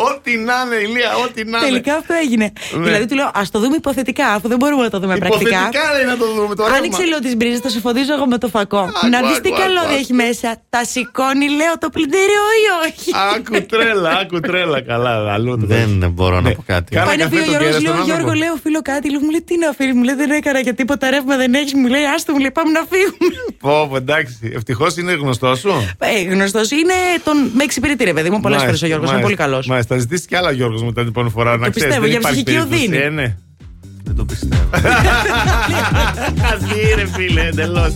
Ό,τι να είναι, Ηλία, ό,τι να είναι. Τελικά αυτό έγινε. Ναι. Δηλαδή του λέω, ας το δούμε υποθετικά, αφού δεν μπορούμε να το δούμε πρακτικά. Υποθετικά λέει να το δούμε το ρεύμα. Άνοιξε λέω τις μπρίζες, θα σου φωτίζω εγώ με το φακό. να δεις τι άκου, καλώδια άκου. έχει μέσα. Τα σηκώνει, λέω, το πλυντήριο ή όχι; Άκου τρέλα, άκου τρέλα. Καλά, αλλού το Δεν μπορώ να Ναι. πω κάτι. Κάνα Πάει να καφέ πει ο τον Γιώργος, κέρας λέω, τον Γιώργο, άνθρωπο. λέω, φίλο κάτι. Λέω, μου λέει, τι να φίλο, μου λέει, δεν έκανα και τίποτα ρεύμα δεν έχεις. Μου λέει, άστο, μου λέει, πάμε να φύγουμε. Πω, πω, εντάξει. Ευτυχώς είναι γνωστός σου. Ε, γνωστός είναι τον. Με εξυπηρετεί, ρε παιδί μου, πολλές φορές ο Γιώργος, είναι πολύ καλός. Μάλιστα, θα ζητήσει κι άλλα Γιώργος μου την επόμενη φορά. να ξέρεις, πιστεύω, δεν για υπάρχει ψυχική περίπτωση. οδύνη. Ε, ναι. Δεν το πιστεύω. Χαζή, ρε φίλε, εντελώς.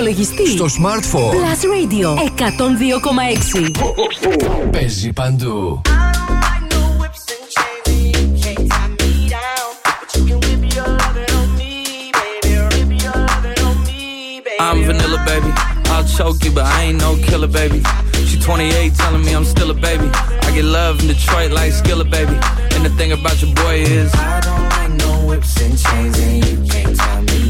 υπολογιστή. Στο smartphone. Plus Radio 102,6. Παίζει παντού. I'm vanilla, baby. I'll choke you, but I ain't no killer, baby. She 28, telling me I'm still a baby. I get love in Detroit like Skilla, baby. And the thing about your boy is, I don't like no whips and chains, and you can't tie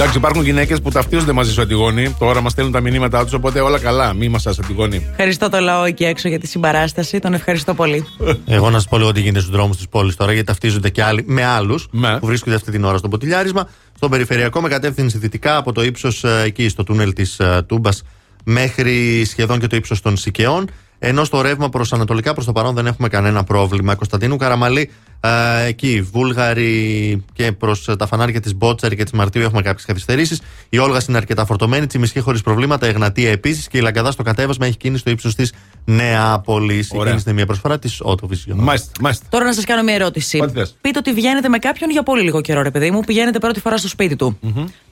Εντάξει, υπάρχουν γυναίκες που ταυτίζονται μαζί σου Αντιγόνη. Τώρα μας στέλνουν τα μηνύματά τους, οπότε όλα καλά. Μη μας σας Αντιγόνη. Ευχαριστώ το λαό εκεί έξω για τη συμπαράσταση. Τον ευχαριστώ πολύ. Εγώ να σας πω λίγο τι γίνεται στους δρόμους της πόλης τώρα, γιατί ταυτίζονται και άλλοι με άλλους Ναι. που βρίσκονται αυτή την ώρα στο ποτηλιάρισμα. Στον περιφερειακό με κατεύθυνση δυτικά από το ύψος εκεί στο τούνελ της Τούμπας μέχρι σχεδόν και το ύψος των Σικαιών. Ενώ στο ρεύμα προς Ανατολικά προς το παρόν δεν έχουμε κανένα πρόβλημα. Κωνσταντίνου Καραμαλή, ε, εκεί, Βούλγαρη και προς τα φανάρια της Μπότσαρη και της Μαρτίου έχουμε κάποιες καθυστερήσεις. Η Όλγα είναι αρκετά φορτωμένη, Τσιμισκή χωρίς προβλήματα, η Εγνατία επίσης και η Λαγκαδά στο κατέβασμα έχει κίνηση στο ύψος της Νεάπολη. Η Ωραία. κίνηση είναι μια προσφορά της Autovision. Μάλιστα, μάλιστα. Τώρα να σας κάνω μια ερώτηση. Ό,τι θες. Πείτε ότι βγαίνετε με κάποιον για πολύ λίγο καιρό, ρε παιδί μου, πηγαίνετε πρώτη φορά στο σπίτι του.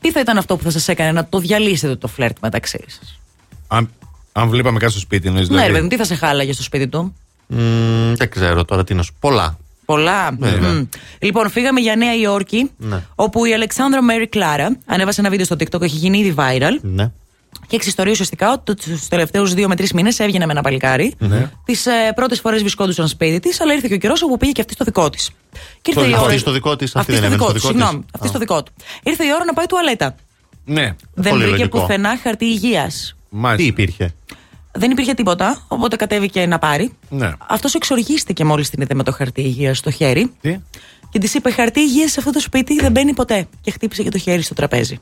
Τι θα ήταν αυτό που θα σας έκανε να το διαλύσετε το φλερτ μεταξύ σας; Αν, αν βλέπαμε κάτι στο σπίτι, εννοείς Ναι, δηλαδή. ρε παιδί μου, τι θα σε χάλαγε στο σπίτι του; Μμμ, δεν ξέρω τώρα τι να σου Πολλά. Πολλά. Βέβαια. Μμ. Λοιπόν, φύγαμε για Νέα Υόρκη, Ναι. όπου η Αλεξάνδρα Μέρι Κλάρα ανέβασε ένα βίντεο στο TikTok, έχει γίνει ήδη viral. Ναι. Και εξιστορεί ουσιαστικά ότι του τελευταίους δύο με τρεις μήνες έβγαινε με ένα παλικάρι. Ναι. Τις ε, πρώτες φορές βρισκόντουσαν σπίτι της, αλλά ήρθε και ο καιρός όπου πήγε και αυτή στο δικό της. Και ήρθε η ώρα. Αυτή στο δικό της, αυτή Αυτή δεν στο έμενε δικό στο του. δικό της. Συγγνώμη, αυτή στο δικό του. Ήρθε η ώρα να πάει τουαλέτα. Ναι. Δεν Πολύ βρήκε λογικό. πουθενά χαρτί υγείας. Μάλιστα. Τι υπήρχε; Δεν υπήρχε τίποτα, οπότε κατέβηκε να πάρει. Ναι. Αυτός εξοργίστηκε μόλις την είδε με το χαρτί υγείας στο χέρι. Τι; Και της είπε: Χαρτί υγείας σε αυτό το σπίτι δεν μπαίνει ποτέ. Και χτύπησε και το χέρι στο τραπέζι.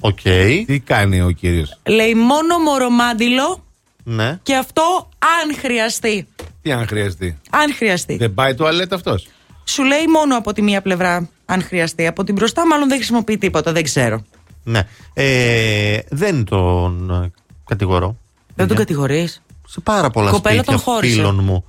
Οκ. Τι κάνει ο κύριος; Λέει μόνο μωρομάντιλο Ναι. και αυτό αν χρειαστεί. Τι αν χρειαστεί; Αν χρειαστεί. Δεν πάει τουαλέτα αυτός; Σου λέει μόνο από τη μία πλευρά αν χρειαστεί. Από την μπροστά μάλλον δεν χρησιμοποιεί τίποτα, δεν ξέρω. Ναι. Ε, δεν τον ε, κατηγορώ. Δεν τον κατηγορείς. Σε πάρα πολλά Κοπέλα σπίτια τον χώρισε. φίλων μου.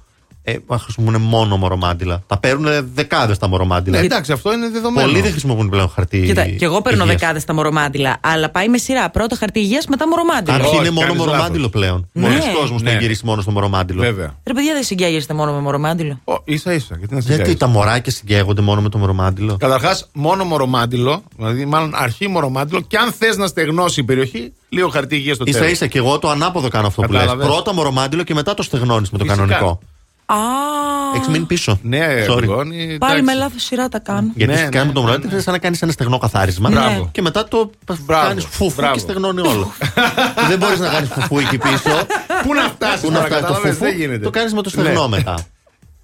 Ε, μα χρησιμοποιούν μόνο μορομάντιλα. Τα παίρνουν δεκάδες τα μορομάντιλα. Ναι, εντάξει, αυτό είναι δεδομένο. Πολλοί δεν χρησιμοποιούν πλέον χαρτί. Κοίτα, και εγώ παίρνω υγείας. δεκάδες τα μορομάντιλα, αλλά πάει με σειρά. Πρώτα χαρτί υγείας, μετά μορομάντιλο. Αρχή Όχι, είναι μόνο κάνεις μορομάντιλο λάθος. πλέον. Ναι. Πολλοί κόσμοι Ναι. θα γυρίσει μόνο στο μορομάντιλο. Βέβαια. Ρε παιδιά, δεν συγκέγεστε μόνο με μορομάντιλο. Ο, ίσα ίσα. Γιατί να Γιατί συγκρίνεις. τα μωράκια συγκαίγονται μόνο με το μορομάντιλο; Καταρχάς, μόνο μορομάντιλο, δηλαδή μάλλον αρχή μορομάντιλο, και αν θες να στεγνώσει η περιοχή, λίγο χαρτί υγείας στο τέλος. σα ίσα και εγώ το ανάποδο κάνω αυτό που λες. Κατάλαβες. Πρώτα μορομάντιλο και μετά το στεγνώνεις με το Φυσικά. κανονικό. Α, Έχεις μείνει πίσω. Ναι, Sorry. Γρηγόνη, πάλι με εντάξει. λάθος σειρά τα κάνω. Γιατί Ναι, ναι, ναι, με το ναι, μωράκι είναι σαν να κάνεις ένα στεγνό καθάρισμα. Μπράβο. Και μετά το Μπράβο, κάνεις φουφού μπράβο. και στεγνώνει όλο. δεν μπορείς να κάνεις φουφού εκεί πίσω. Πού να φτάσεις Πού να φτάσεις το το φουφού. δεν γίνεται. Το κάνεις με το στεγνό Ναι. μετά.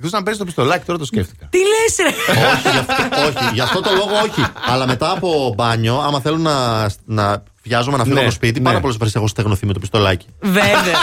Εκτός να παίζεις το πιστολάκι, τώρα το σκέφτηκα. Τι λες, ρε! όχι, γι αυτό, όχι, γι' αυτό το λόγο όχι. Αλλά μετά από μπάνιο, άμα θέλω να, να βιάζομαι να φύγω Ναι, από το σπίτι, ναι. πάρα πολλές φορές έχω στεγνωθεί με το πιστολάκι. Βέβαια.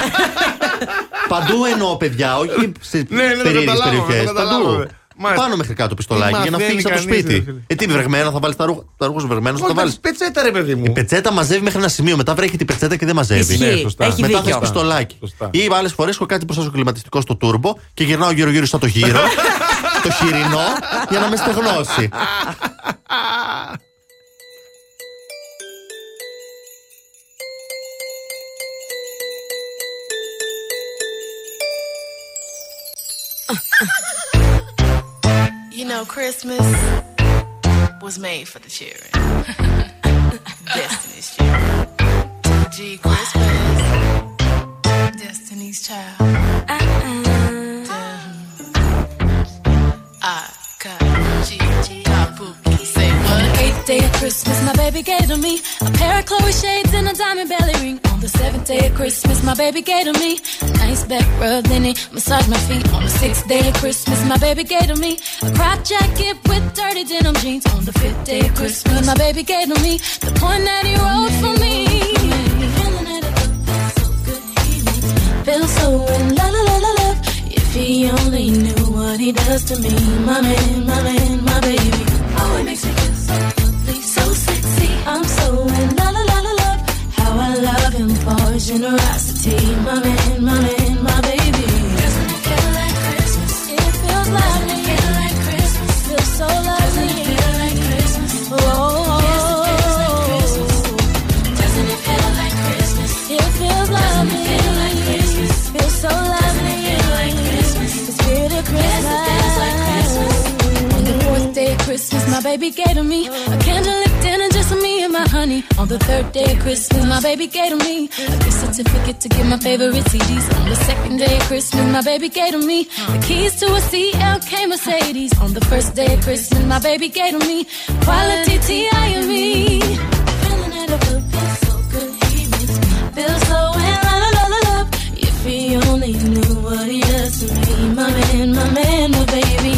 Παντού εννοώ, παιδιά, όχι σε Ναι, ναι, το περίεργες καταλάβαμε, περιοχές. το Παντού. καταλάβαμε. Μάλιστα. Πάνω μέχρι κάτω πιστολάκι Τι για να μαθαίνει φύγει από το κανείς, ρε σπίτι. φίλε. Ε, τι βρεγμένο, θα βάλεις τα ρούχα, τα ρούχα σου βρεγμένο, θα τα Όχι, βάλεις. βάλεις πετσέτα, ρε παιδί Η μου. πετσέτα μαζεύει μέχρι ένα σημείο. Μετά βρέχει την πετσέτα και δεν μαζεύει. Ισχύει. Ναι, σωστά. Έχει Μετά δίκιο. θες πιστολάκι. Σωστά. Ή άλλες φορές έχω κάτι μπροστά στο κλιματιστικό στο τούρμπο και γυρνάω γύρω-γύρω σαν το γύρο. το χοιρινό για να με στεγνώσει. You know, Christmas was made for the children. Destiny's children. G Christmas. Destiny's child. Uh-uh. I got day of Christmas, my baby gave to me a pair of Chloe shades and a diamond belly ring. On the seventh day of Christmas, my baby gave to me a nice back rub, then he massaged my feet. On the sixth day of Christmas, my baby gave to me a crop jacket with dirty denim jeans. On the fifth day of Christmas, my baby gave to me the point that he wrote for me. Feel so in la la la la love. If he only knew what he does to me, my man, my man, my baby. Oh, it makes me feel so. I'm so in la la la la love. How I love him for his generosity, my man, my man, my baby. Doesn't it feel like Christmas? It feels lovely. Doesn't it feel like Christmas? Feels so lovely. Doesn't it feel like Christmas? Oh, it feels like Doesn't it feel like Christmas? It feels lovely. Doesn't it feel like Christmas? Feels so lovely. Doesn't it feel like Christmas? The spirit of Christmas. Yes, it feels like Christmas. On the fourth day of Christmas, my baby gave to me a candlelit dinner just for me and. On the third day of Christmas, my baby gave to me a gift certificate to get my favorite CDs. On the second day of Christmas, my baby gave to me the keys to a CLK Mercedes. On the first day of Christmas, my baby gave to me quality TIME. Feeling it up, it feels so good. He me so in love. If he only knew what he does to me, my man, my man, my baby.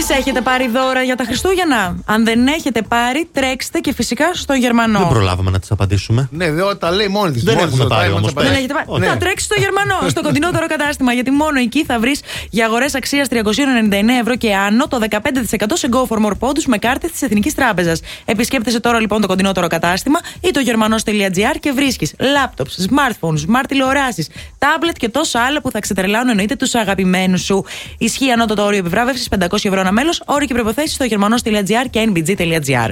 Εσείς έχετε πάρει δώρα για τα Χριστούγεννα; Αν δεν έχετε πάρει, τρέξτε και φυσικά στο Γερμανό. Δεν προλάβαμε να τις απαντήσουμε. Ναι, δε, τα λέει μόνη της. Δεν έχουμε πάρει όμως, Δεν έχετε πάρει. Θα τρέξεις στο Γερμανό, στο κοντινότερο κατάστημα. Γιατί μόνο εκεί θα βρεις για αγορές αξίας 399 ευρώ και άνω το 15% σε Go for More πόντους με κάρτες της Εθνικής Τράπεζας. Επισκέπτεσαι τώρα λοιπόν το κοντινότερο κατάστημα ή το γερμανό.gr και βρίσκεις laptops, smartphones, smart τηλεοράσεις, tablet και τόσα άλλα που θα ξετρελάνουν εννοείται τους αγαπημένους σου. Ισχύει ανώτατο όριο επιβράβευσης 500 ευρώ ένα μέλος, όριο και προποθέσει στο γερμανό.gr και nbg.gr.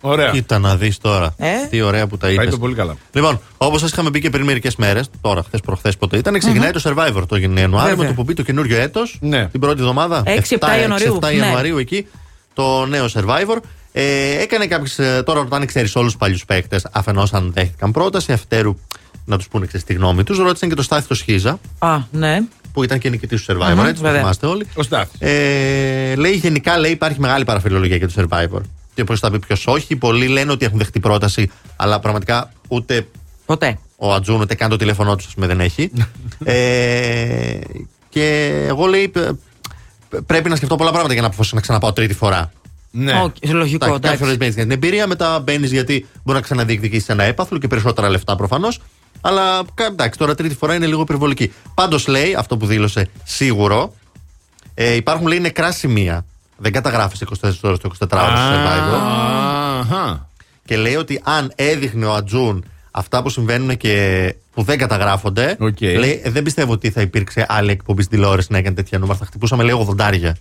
Ωραία. Κοίτα να δεις τώρα. Ε; Τι ωραία που τα Πάει είπες. το πολύ καλά. Λοιπόν, όπως σας είχαμε πει και πριν μερικές μέρες, τώρα, χθες προχθές πότε ήταν, ξεκινάει το survivor το Ιανουάριο Βέβαια. με το που μπει το καινούριο έτος. Ναι. Την πρώτη εβδομάδα. 6-7 Ιανουαρίου. 6-7 Ναι. Ιανουαρίου εκεί το νέο survivor. Ε, έκανε κάποιες. Τώρα ρωτάνε, ξέρεις, όλους τους παλιούς παίκτες, αφενός αν δέχτηκαν πρόταση, αφετέρου να τους πούνε ξέρεις, τη γνώμη τους. Ρώτησαν και το Στάθη το Σχίζα, Α, ναι. που ήταν και νικητής του Survivor, Μμμ, έτσι, το βέβαια. θυμάστε όλοι. Ο Στάθης. Ε, λέει γενικά λέει, υπάρχει μεγάλη παραφιλολογία για το Survivor. Και πώς θα πει ποιος όχι. Πολλοί λένε ότι έχουν δεχτεί πρόταση, αλλά πραγματικά ούτε Ποτέ. ο Ατζούν ούτε καν το τηλέφωνό τους, ας πούμε, δεν έχει. ε, και εγώ λέει, π- π- πρέπει να σκεφτώ πολλά πράγματα για να αποφασίσω να ξαναπάω τρίτη φορά. Ναι. Οκ, λογικό. Εντάξει, Κάποιες εντάξει. φορές μπαίνεις για την εμπειρία, μετά μπαίνεις γιατί μπορεί να ξαναδιεκδικήσεις ένα έπαθλο και περισσότερα λεφτά προφανώς. Αλλά κα- εντάξει, τώρα τρίτη φορά είναι λίγο υπερβολική. Πάντως λέει, αυτό που δήλωσε σίγουρο, ε, υπάρχουν λέει νεκρά σημεία. Δεν καταγράφεις 24 ώρες το 24 ώρε στο Survivor. Αχα. Και λέει ότι αν έδειχνε ο Ατζούν αυτά που συμβαίνουν και που δεν καταγράφονται, Οκ. λέει «Ε, δεν πιστεύω ότι θα υπήρξε άλλη εκπομπή στην τηλεόραση να έκανε τέτοια νούμερα. Θα χτυπούσαμε λίγο 80.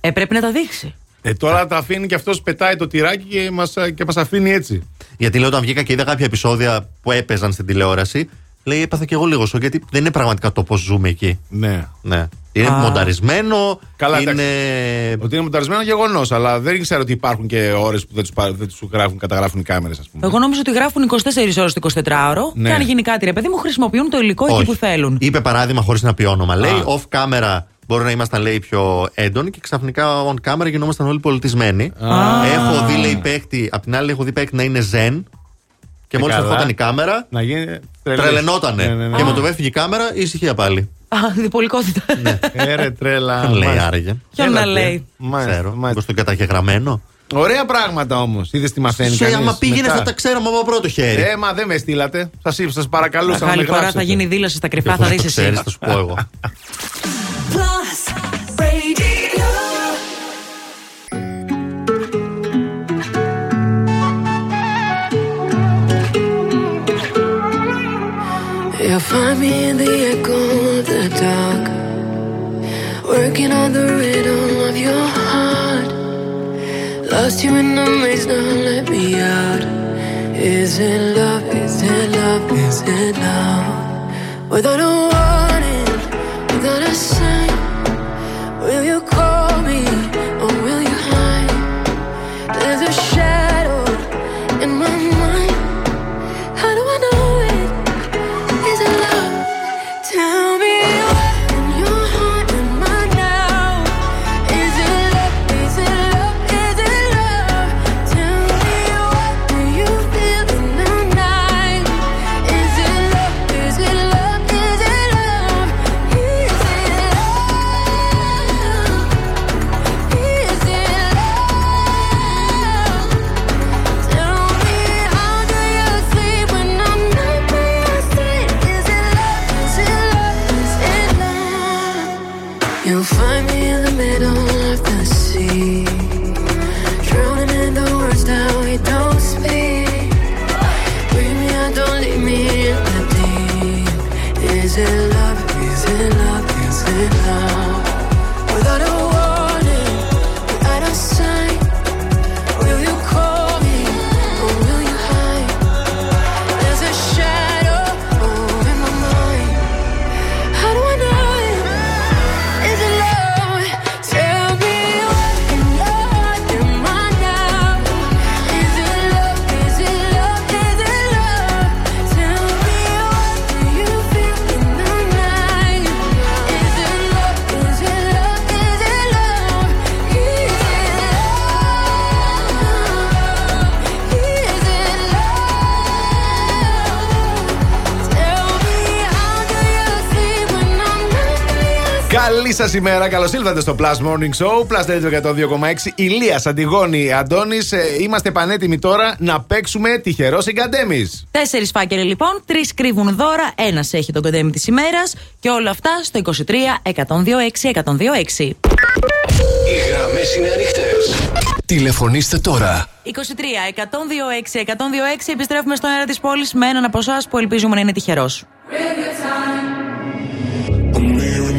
Ε, πρέπει να τα δείξει. Ε, τώρα τα αφήνει και αυτός πετάει το τυράκι και μας και μας αφήνει έτσι. Γιατί λέω όταν βγήκα και είδα κάποια επεισόδια που έπαιζαν στην τηλεόραση, λέει έπαθα και εγώ λίγο σοκ γιατί δεν είναι πραγματικά το πώς ζούμε εκεί. Ναι. Ναι. Είναι Α. μονταρισμένο. Καλά, είναι... εντάξει. Ότι είναι μονταρισμένο γεγονός, αλλά δεν ξέρω ότι υπάρχουν και ώρες που δεν τους δεν τους γράφουν, καταγράφουν οι κάμερες, ας πούμε. Εγώ νόμιζα ότι γράφουν 24 ώρες το 24ωρο Ναι. και αν γίνει κάτι, ρε παιδί μου, χρησιμοποιούν το υλικό εκεί Όχι. που θέλουν. Είπε παράδειγμα χωρίς να πει όνομα. Λέει Α. off camera μπορεί να ήμασταν λέει πιο έντονοι και ξαφνικά on camera γινόμασταν όλοι πολιτισμένοι. Α. Έχω δει λέει παίκτη, απ' την άλλη έχω δει παίκτη να είναι zen και μόλις καλά. ερχόταν η κάμερα. Να γίνει. τρελής. Τρελαινότανε. Ναι, ναι, ναι. Και με το που έφυγε η κάμερα, ησυχία πάλι. Α, διπολικότητα. Έρε τρέλα. Δεν λέει Μάλιστα. άραγε; Ποιον να Έλατε. λέει. Μάλιστα, Ξέρω. μάλιστα. Μήπως το καταγεγραμμένο. Ωραία πράγματα όμως. Είδες τι μαθαίνει Σε κανείς άμα πήγαινε μετά; θα τα ξέραμε από πρώτο χέρι. Ε, μα δεν με στείλατε. Σας σας παρακαλούσα να με Μεγάλη φορά γράψετε. θα γίνει δήλωση στα κρυφά, θα Εφόσον δεις το εσύ. ξέρεις, θα σου πω εγώ. Plus Radio. You'll find me in the echo of the dark, working on the rhythm of your heart. Lost you in the maze, now let me out. Is it love? Is it love? Is it love? Without a warning, gonna shine? Will you? Καλή σας ημέρα, καλώς ήλθατε στο Plus Morning Show. Plus Radio 102,6. Ηλίας, Αντιγόνη, Αντώνης. Είμαστε πανέτοιμοι τώρα να παίξουμε τυχερό συγκαντέμις. Τέσσερις φάκελοι λοιπόν, τρεις κρύβουν δώρα, ένας έχει τον κοντέμι της ημέρας και όλα αυτά στο 23 126 126. Οι γραμμές είναι ανοιχτές. Τηλεφωνήστε τώρα. 23 126 126 επιστρέφουμε στον αέρα της πόλης με έναν από εσάς που ελπίζουμε να είναι τυχερός.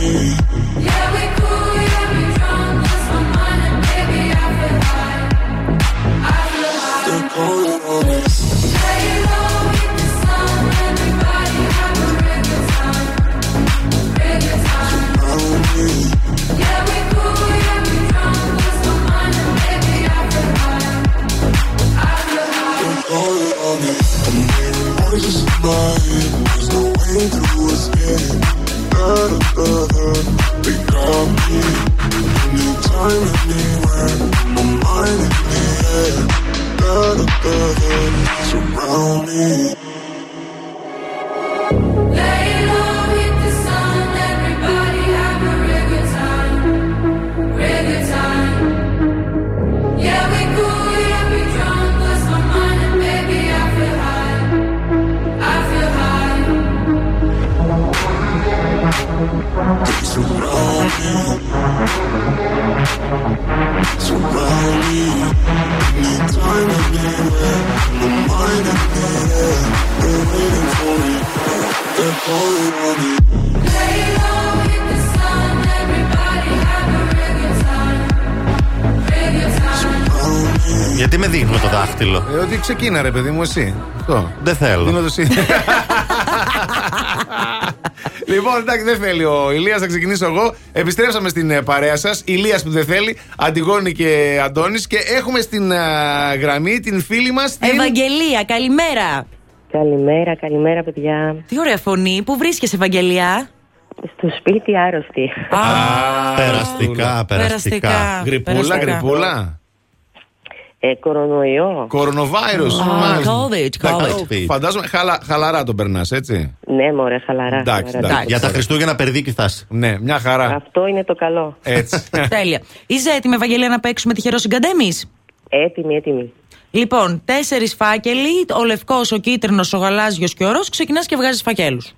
me. Me. I'm voices in my head. There's no way to escape. They got me. Anytime, anywhere. My mind in the air. Surround me. Γιατί με δείχνει το δάχτυλο; Ε, ότι ξεκίνα ρε παιδί μου εσύ. Αυτό. Δεν θέλω. Δεν θέλω. λοιπόν, εντάξει, δεν θέλει ο Ηλίας, θα ξεκινήσω εγώ. Επιστρέψαμε στην ε, παρέα σας. Ηλίας που δεν θέλει, Αντιγόνη και Αντώνης Και έχουμε στην ε, γραμμή την φίλη μας. Την... Ευαγγελία, καλημέρα. Καλημέρα, καλημέρα παιδιά. Τι ωραία φωνή. Πού βρίσκεσαι, Ευαγγελία; Στο σπίτι άρρωστη. Περαστικά, περαστικά. Γρυπούλα, Περαστικά. γρυπούλα. Ε, κορονοϊό. Κορονοβάιρους. Α, μάλιστα. COVID, Εντάξει, COVID. Φαντάζομαι χαλα, χαλαρά τον περνάς, έτσι. Ναι, μωρέ, χαλαρά. Εντάξει, χαλαρά. εντάξει. Για τα Χριστούγεννα περδίκη θα είσαι. Ναι, μια χαρά. Αυτό είναι το καλό. Έτσι. Τέλεια. Είσαι έτοιμη, Ευαγγελία, να παίξουμε τυχερό συγκαντέμι. Έτοιμη, έτοιμη. Λοιπόν, τέσσερις φάκελοι. Ο λευκός, ο κίτρινος, ο γαλάζιος και ο ροζ. Ξεκινάς και βγάζεις φακέλους.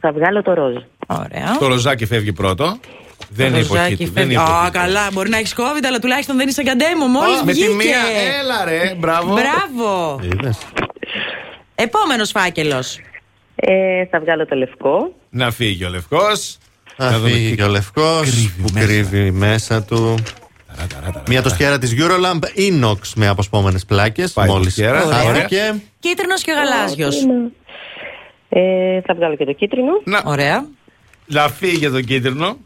Θα βγάλω το ροζ. Ωραία. Το ροζάκι φεύγει πρώτο. Δεν είναι Ροζάκι υποκείτου. Δεν φεύγει. είναι Α, υποκείτου. καλά. Μπορεί να έχεις COVID, αλλά τουλάχιστον δεν είσαι καντέμο. Μόλις Α, με τη βγήκε. μία, έλα ρε, μπράβο. Μπράβο. Επόμενος φάκελος. Ε, θα βγάλω το λευκό. Να φύγει ο λευκός. Να φύγει και ο λευκός που κρύβει μέσα του. Μια τοστιέρα της Eurolamp Inox με αποσπόμενες πλάκες. Μόλις τοστιέρα. χάθηκε. Κίτρινος και γαλάζιος. Ε, θα βγάλω και το κίτρινο. Να. Ωραία. Να φύγει το κίτρινο.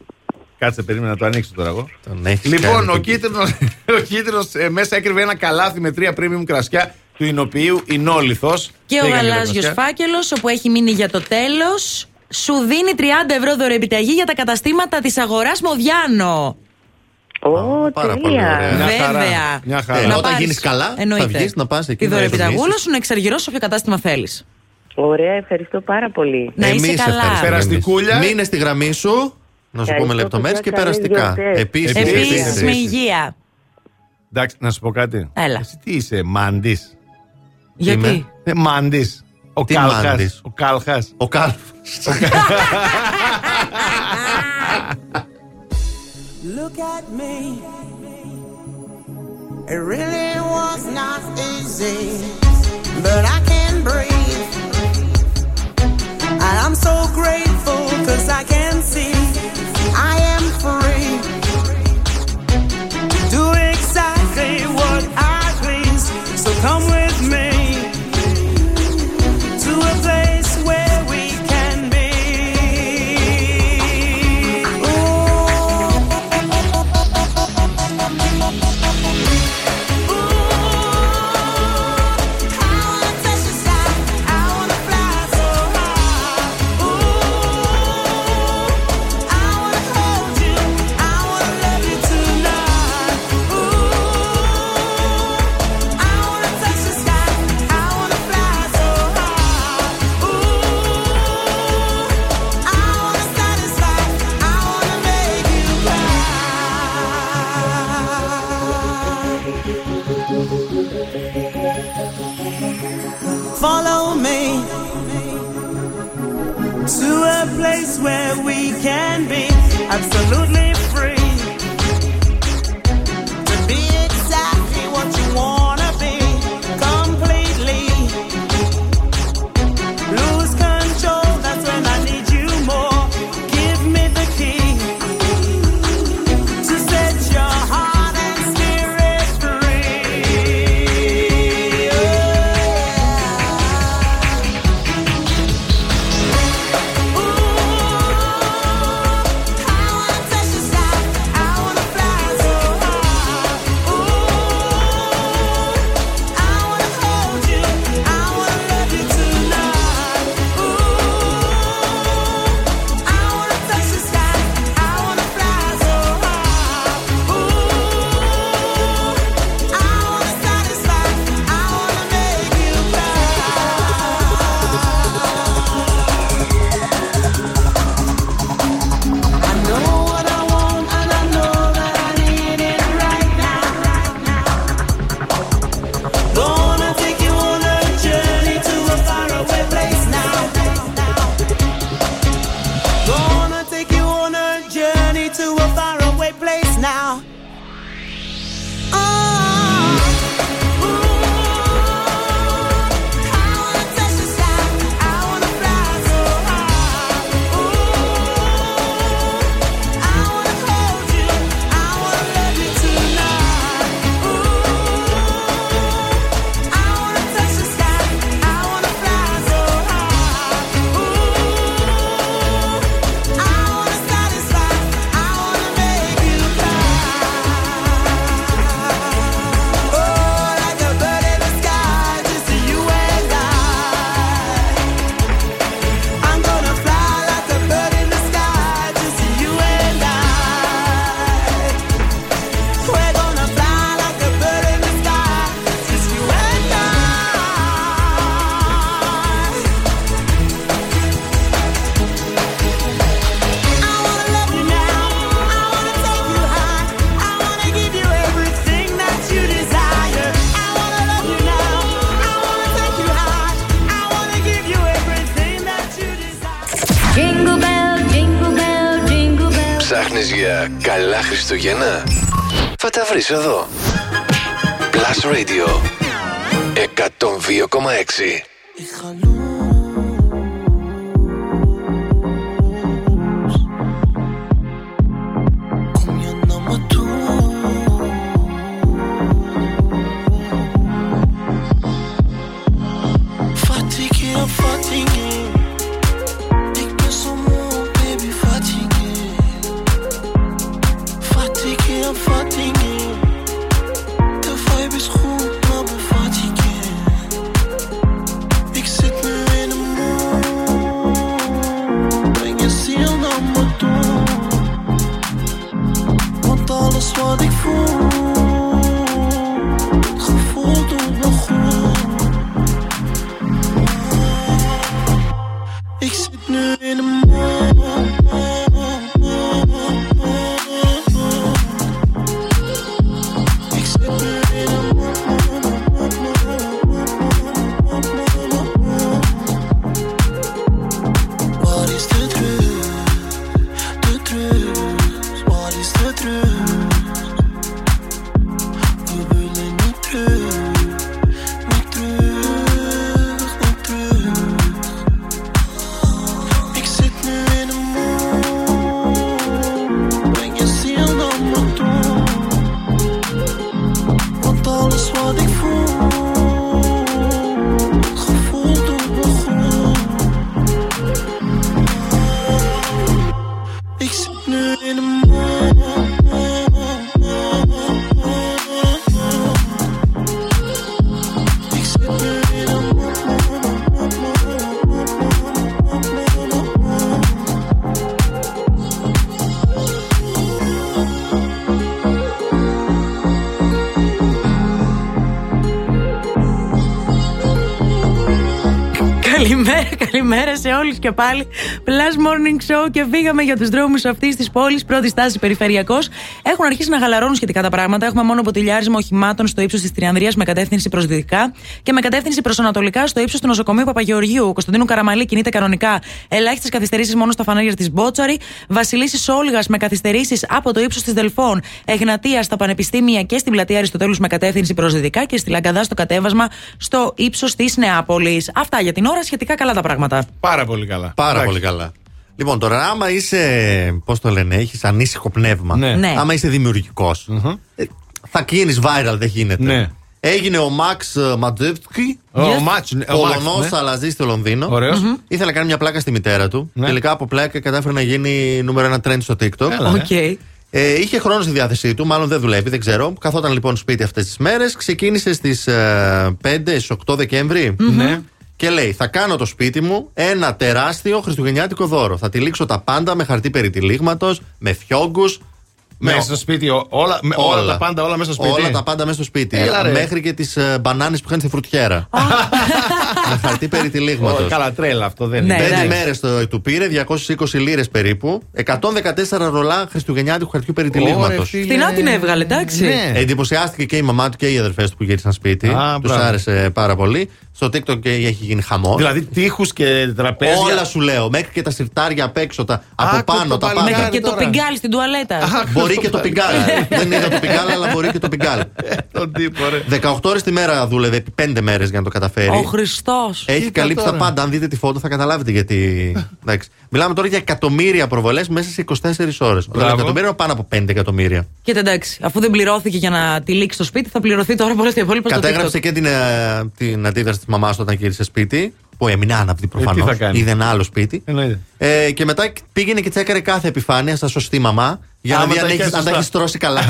Κάτσε, περίμενα να το ανοίξω τώρα εγώ. Τον έχεις Λοιπόν, κάνει ο τον κίτρινο ο κίτρινος, ε, μέσα έκρυβε ένα καλάθι με τρία premium κρασιά του Ινοποιείου Ινόλιθο. Και ο γαλάζιος φάκελος, όπου έχει μείνει για το τέλος, σου δίνει 30 ευρώ δωρεοπιταγή για τα καταστήματα της αγοράς Μοδιάνο. Ω, Πάρα πολύ ωραία. Μια χαρά. Βέβαια. Μια χαρά. Ε, Να όταν πάρεις- γίνεις καλά, Εννοείται. θα βγεις να πας εκεί. Τη να δωρεοπιταγούλα ευνοήσεις. σου να εξαργυρώσεις όποιο κατάστημα θέλεις. Ωραία, ευχαριστώ πάρα πολύ. Να είσαι Εμείς καλά. ευχαριστούμε Περαστικούλια. εμείς. Μείνε στη γραμμή σου. Να σου Ευχαριστώ πούμε λεπτομέρειες και πολύ, καλές περαστικά. γιορτές. Επίσης. Επίσης, με υγεία. Εντάξει, να σου πω κάτι. Έλα. Εσύ τι είσαι, μάντης; Γιατί; Ε, μάντης. Ο Τι Κάλχας. μάντης; Ο Κάλχας. Ο Κάλφ. Look at me. It really was not easy, Χριστούγεννα; Θα τα βρεις εδώ. fool σε όλους και πάλι. Plus Morning Show και φύγαμε για τους δρόμους αυτής της πόλης. Πρώτη στάση περιφερειακός. Έχουν αρχίσει να χαλαρώνουν σχετικά τα πράγματα. Έχουμε μόνο ποτηλιάρισμα οχημάτων στο ύψος της Τριανδρίας με κατεύθυνση προ δυτικά και με κατεύθυνση προ ανατολικά στο ύψος του νοσοκομείου Παπαγεωργίου. Ο Κωνσταντίνου Καραμαλή κινείται κανονικά. Ελάχιστες καθυστερήσεις μόνο στα φανάρια της Μπότσαρη. Βασιλίση Όλγας με καθυστερήσεις από το ύψος της Δελφών. Εγνατία στα πανεπιστήμια και στην πλατεία Αριστοτέλους με κατεύθυνση προ δυτικά και στη Λαγκαδά στο κατέβασμα στο ύψος της Νεάπολης. Αυτά για την ώρα σχετικά καλά τα πράγματα. Πάρα πολύ καλά. Πάρα Εντάξει. πολύ καλά. Λοιπόν, τώρα, άμα είσαι. Πώς το λένε, έχεις ανήσυχο πνεύμα. Ναι. Ναι. Άμα είσαι δημιουργικός, ε, θα γίνεις viral, δεν γίνεται. Ναι. Έγινε ο Μαξ Ματζεύσκι. Ο Yes. Μάτς, ναι, ο Μαξ, Πολωνός, ναι. αλλά ζει στο Λονδίνο. Ωραίος. Μμμ. Ήθελε να κάνει μια πλάκα στη μητέρα του. Ναι. Τελικά από πλάκα κατάφερε να γίνει νούμερο ένα trend στο TikTok. Έλα, ναι. Οκ. Ε, είχε χρόνο στη διάθεσή του, μάλλον δεν δουλεύει, δεν ξέρω. Καθόταν λοιπόν σπίτι αυτές τις μέρες. Ξεκίνησε στις 5 στις 8 δεκεμβρη Ναι. Και λέει: Θα κάνω το σπίτι μου ένα τεράστιο χριστουγεννιάτικο δώρο. Θα τυλίξω τα πάντα με χαρτί περιτυλίγματο, με φιόγκους. Μέσα στο σπίτι, ο- όλα, με- όλα τα πάντα, όλα μέσα στο σπίτι. Όλα τα πάντα μέσα στο σπίτι. Έλα, ρε. Μέχρι και τις μπανάνες που είχαν στη φρουτιέρα. με χαρτί περιτυλίγματο. Ω, Καλά, τρέλα αυτό δεν Ναι, είναι. Πέντε εντάξει. μέρες του πήρε, 220 λίρες περίπου. 114 ρολά χριστουγεννιάτικου χαρτιού περιτυλίγματο. Ωρε, φίλε. Φθηνά την έβγαλε, εντάξει. Ναι. Εντυπωσιάστηκε και η μαμά του και οι αδερφές του που γύρισαν σπίτι. Α, Τους μπράβο. άρεσε πάρα πολύ. Στο TikTok και έχει γίνει χαμός. Δηλαδή τείχους και τραπέζια. Όλα σου λέω. Μέχρι και τα σιρτάρια απ' έξω, τα, από Άκου πάνω, το τα παλικάρι. πάντα. Μέχρι και το τώρα. πιγκάλι στην τουαλέτα. Μπορεί και το πιγκάλ. Δεν είδα το πιγκάλ, αλλά μπορεί και το πιγκάλ. Τον τύπο, ρε. 18 ώρες τη μέρα δούλευε επί 5 μέρες για να το καταφέρει. Ο Χριστός. Έχει Κοίτα καλύψει τα τώρα. πάντα. Αν δείτε τη φώτο θα καταλάβετε γιατί. Εντάξει. Μιλάμε τώρα για εκατομμύρια προβολές μέσα σε 24 ώρες. Μπράβο. εκατομμύρια πάνω από 5 εκατομμύρια. Και εντάξει, αφού δεν πληρώθηκε για να τη λήξει το σπίτι, θα πληρωθεί τώρα πολλά τα υπόλοιπα στο Κατέγραψε TikTok. και την, ε, την αντίδραση της μαμά όταν γύρισε σπίτι. Που έμεινε άναυδη προφανώ. Ε, τι θα κάνει; Είδε ένα άλλο σπίτι. Εννοείται. Ε, και μετά πήγαινε και τσέκαρε κάθε επιφάνεια στα σωστή μαμά για να Άμα δει τα αν, είχες έχεις- αν τα σωστά. έχεις τρώσει καλά.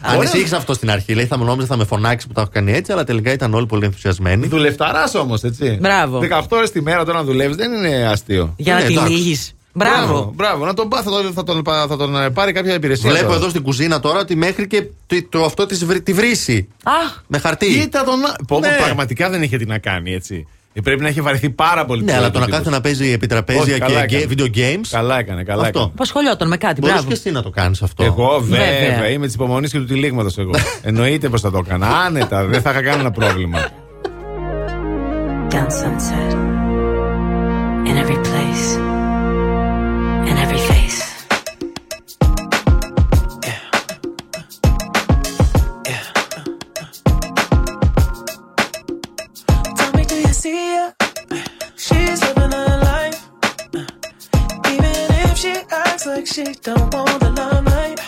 Ανησύχησε αυτό στην αρχή. Λέει, θα μου νόμιζες θα με φωνάξεις που τα έχω κάνει έτσι, αλλά τελικά ήταν όλοι πολύ ενθουσιασμένοι. Δουλευταράς όμως, έτσι. Μπράβο. 18 ώρες τη μέρα τώρα να δουλεύεις δεν είναι αστείο. Για να Ναι, τη εντάξει. λύγεις. Μπράβο. Μπράβο, να τον, πά- θα τον, θα τον, θα τον ε, πάρει κάποια υπηρεσία. Βλέπω τώρα. εδώ στην κουζίνα τώρα ότι μέχρι και το, το αυτό της, βρ- τη βρύση. Αχ, Με χαρτί. Κοίτα τον. Πω, πω, Ναι. πραγματικά δεν είχε τι να κάνει έτσι. Ε, Πρέπει να έχει βαρεθεί πάρα πολύ. Ναι, πιο αλλά το να τύπος. κάθεται να παίζει επιτραπέζια Όχι, καλά και έκανε. γκέ- video games. Καλά έκανε, καλά Αυτό. έκανε. απασχολιόταν με κάτι. Μπορείς Μπράβο. και εσύ να το κάνεις αυτό. Εγώ βέβαια, Βέβαια. είμαι της υπομονής και του τυλίγματος εγώ. Εννοείται πως θα το έκανα. Άνετα, δεν θα είχα κανένα πρόβλημα. Down sunset. In every place. She's living her life. Uh, Even if she acts like she don't want the limelight.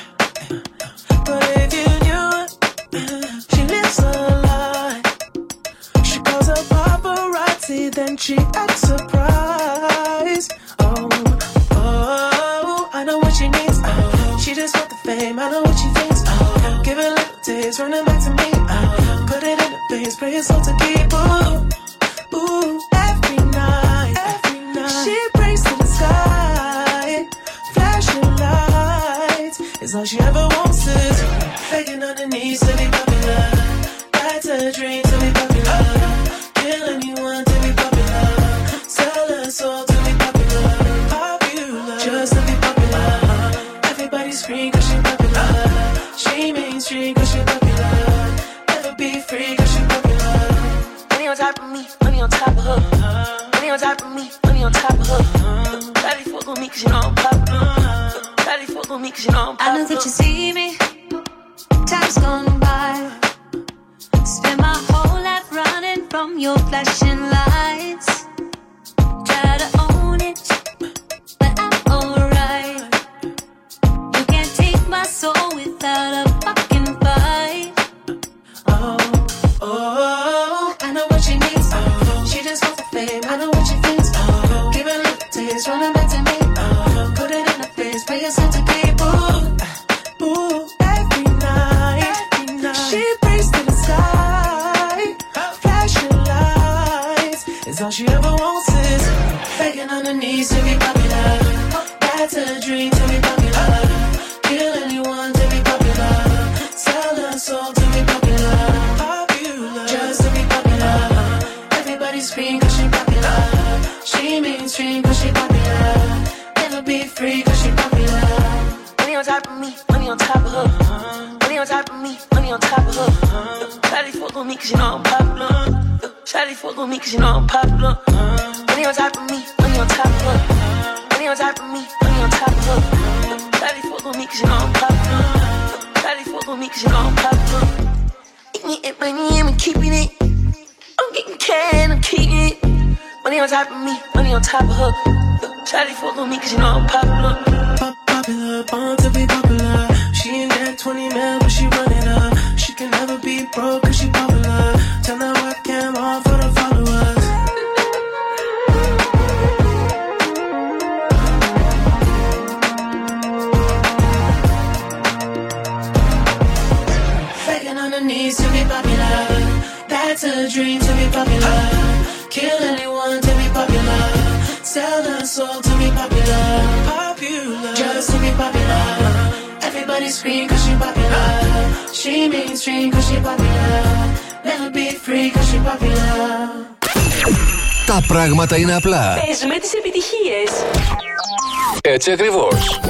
Έτσι ακριβώς.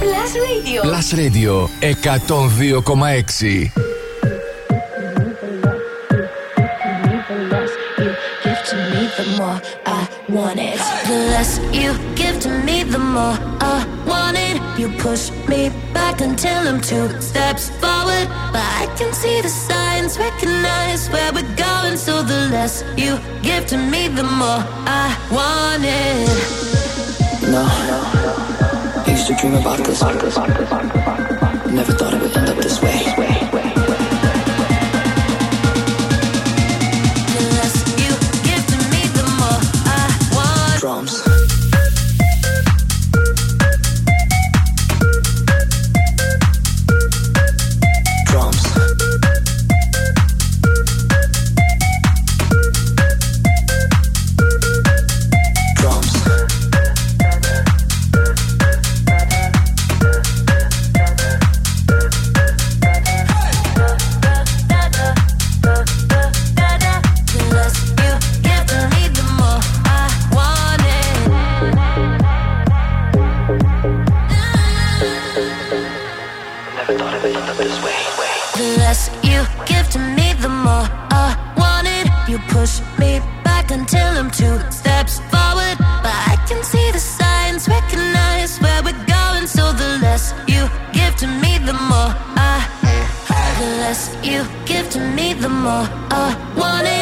Plus Radio. Plus Radio 102,6. cycle, cycle, cycle. The less you give to me, the more I want it. You push me back until I'm two steps forward. But I can see the signs, recognize where we're going. So the less you give to me, the more I. The less you give to me, the more I want it.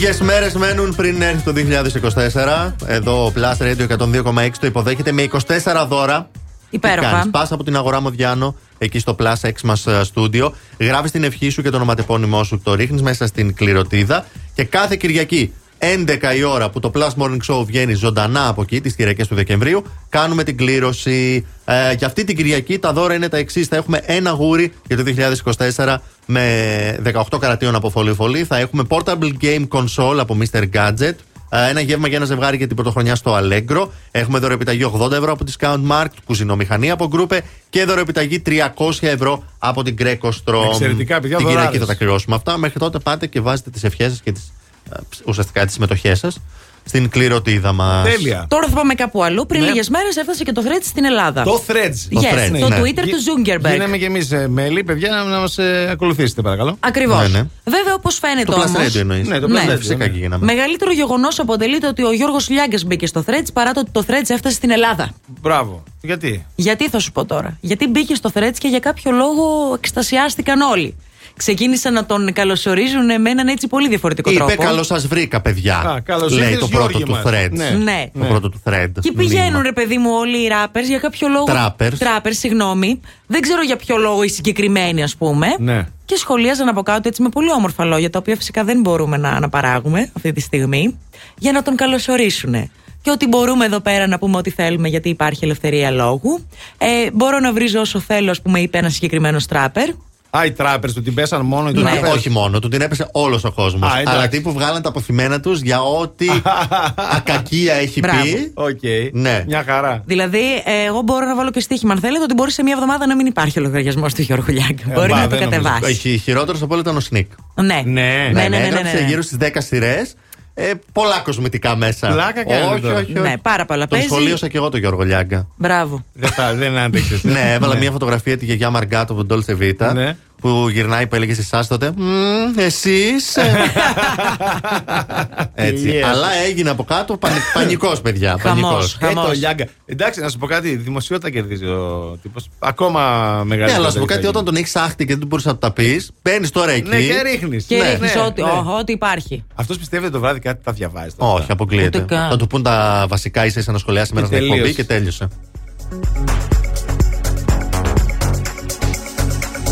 Λίγες μέρες μένουν πριν έρθει το 2024. Εδώ ο Plus Radio 102,6 το υποδέχεται με 24 δώρα. Υπέροχα. Πας από την αγορά Μοδιάνο εκεί στο Plus X μας στούντιο. Γράφεις την ευχή σου και το ονοματεπώνυμό σου. Το ρίχνεις μέσα στην κληροτίδα. Και κάθε Κυριακή 11 η ώρα που το Plus Morning Show βγαίνει ζωντανά από εκεί, τις Κυριακές του Δεκεμβρίου, κάνουμε την κλήρωση. Ε, για αυτή την Κυριακή τα δώρα είναι τα εξής. Θα έχουμε ένα γούρι για το 2024 με 18 καρατίων από φωλή φωλή. Θα έχουμε Portable Game Console από Mr. Gadget. Ε, Ένα γεύμα για ένα ζευγάρι για την πρωτοχρονιά στο Allegro. Έχουμε δωρεοπιταγή 80 ευρώ από τη Scout Mark, κουζινομηχανία από Groupe και δωρεοπιταγή 300 ευρώ από την Greco Strom. Εξαιρετικά, παιδιά, Την Κυριακή δωράδες. θα τα κληρώσουμε αυτά. Μέχρι τότε πάτε και βάζετε τις ευχές σας και τις, ε, ουσιαστικά τις συμμετοχές σας στην κληροτίδα μα. Τέλεια. Τώρα θα πάμε κάπου αλλού. Πριν Ναι. λίγες μέρες έφτασε και το Threads στην Ελλάδα. Το Threads. Yes, Threads, το ναι. Twitter του Zuckerberg. Γίναμε και εμείς μέλη, παιδιά, να, να μας ακολουθήσετε, παρακαλώ. Ακριβώς. Ναι, ναι. Βέβαια, όπως φαίνεται Το Plus όμω. Radio εννοείς. Ναι, το Ναι. Plus Radio, Φυσικά ναι. και γίναμε. Μεγαλύτερο γεγονός αποτελείται ότι ο Γιώργος Λιάγκα μπήκε στο Threads παρά το ότι το Threads έφτασε στην Ελλάδα. Μπράβο. Γιατί; Γιατί θα σου πω τώρα; Γιατί μπήκε στο Threads και για κάποιο λόγο εκστασιάστηκαν όλοι. Ξεκίνησαν να τον καλωσορίζουν με έναν έτσι πολύ διαφορετικό Είπε τρόπο. καλώς σας βρήκα, παιδιά. Α, καλώς Λέει ήρθες, το πρώτο Γιώργη του μας. thread. Ναι. Ναι. Το πρώτο του thread. Και πηγαίνουν, ρε παιδί μου, όλοι οι rappers για κάποιο λόγο. Trappers. Trappers, συγγνώμη. Δεν ξέρω για ποιο λόγο οι συγκεκριμένοι, ας πούμε. Ναι. Και σχολίαζαν από κάτω έτσι με πολύ όμορφα λόγια, τα οποία φυσικά δεν μπορούμε να αναπαράγουμε αυτή τη στιγμή, για να τον καλωσορίσουν. Και ότι μπορούμε εδώ πέρα να πούμε ό,τι θέλουμε, γιατί υπάρχει ελευθερία λόγου. Ε, μπορώ να βρίζω όσο θέλω, ας πούμε, είπε ένας συγκεκριμένος τράπερ. Α, οι τράπερ του την πέσαν μόνο οι Ναι, τράπερ. όχι μόνο, του την έπεσε όλος ο κόσμος. Α, εντάξει. Αλλά τύπου βγάλαν τα αποθυμένα τους για ό,τι κακία έχει Μπράβο. πει. Οκ. Ναι. Μια χαρά. Δηλαδή, ε, εγώ μπορώ να βάλω και στοίχημα, αν θέλετε, ότι μπορεί σε μία εβδομάδα να μην υπάρχει ο λογαριασμός του Γιώργου Λιάγκα. Ε, μπορεί μπα, να το δεν νομίζω. κατεβάσει. Έχει χειρότερος από όλα ήταν ο Snik. Ναι. Ναι. ναι, ναι, ναι, ναι, έγραψε ναι. γύρω στις 10 σειρές. Ε, πολλά κοσμητικά μέσα. Πλάκα κάνει όχι, τώρα. όχι, όχι. Ναι, πάρα πολλά. Τον Παίζει. σχολίωσα και εγώ τον Γιώργο Λιάγκα. Μπράβο. Δεν, θα, δεν άντεξε. ναι, έβαλα μια φωτογραφία τη γιαγιά Μαργκάτο από τον Dolce Vita Ναι. Που γυρνάει που έλεγες σε εσάς τότε. Εσείς. Έτσι. Yes. Αλλά έγινε από κάτω πανικός, παιδιά. Χαμός. Πανικός. Ε, το Χαμός. Λιάγκα. Εντάξει, να σου πω κάτι. Δημοσιότητα κερδίζει ο τύπος. Ακόμα μεγαλύτερο. Ναι, αλλά να σου πω κάτι, όταν τον έχεις άχτη και δεν μπορείς να του τα πεις, μπαίνεις τώρα εκεί. Ναι, και ρίχνεις. Και ρίχνεις ό,τι, ό, ό,τι υπάρχει. Αυτός πιστεύει ότι το βράδυ κάτι θα διαβάζει. Όχι, αποκλείεται. Ούτε καν. Θα του πούν τα βασικά, είσαι να σχολιάσει μέσα Και στην εκπομπή τελείωσε. και τέλειωσε.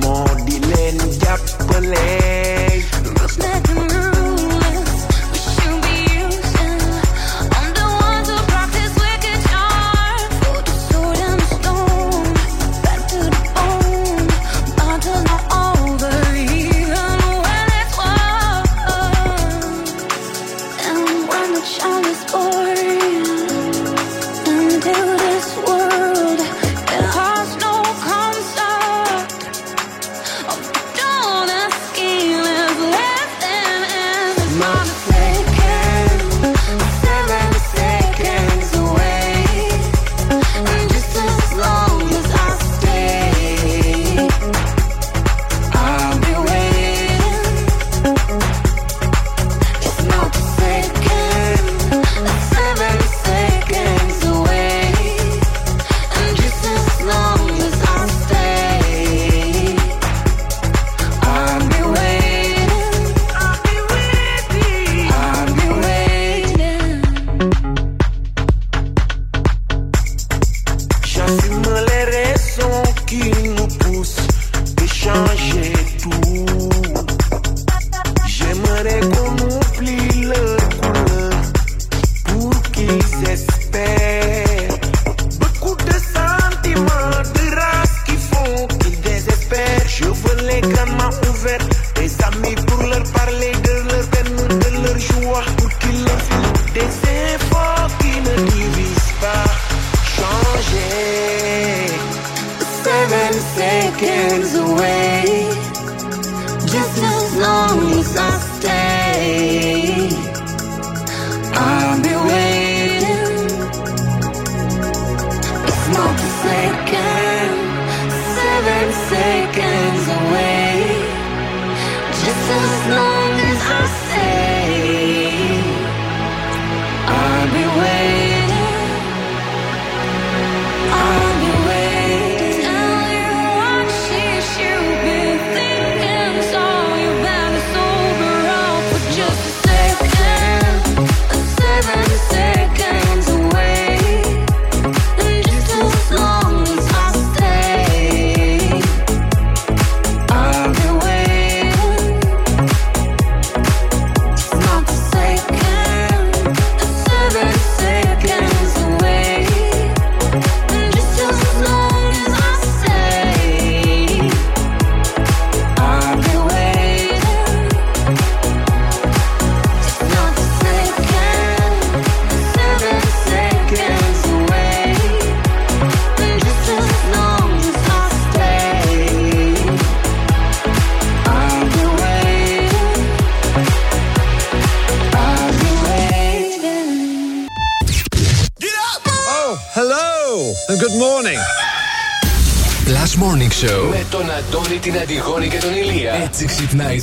More di leen jàppale.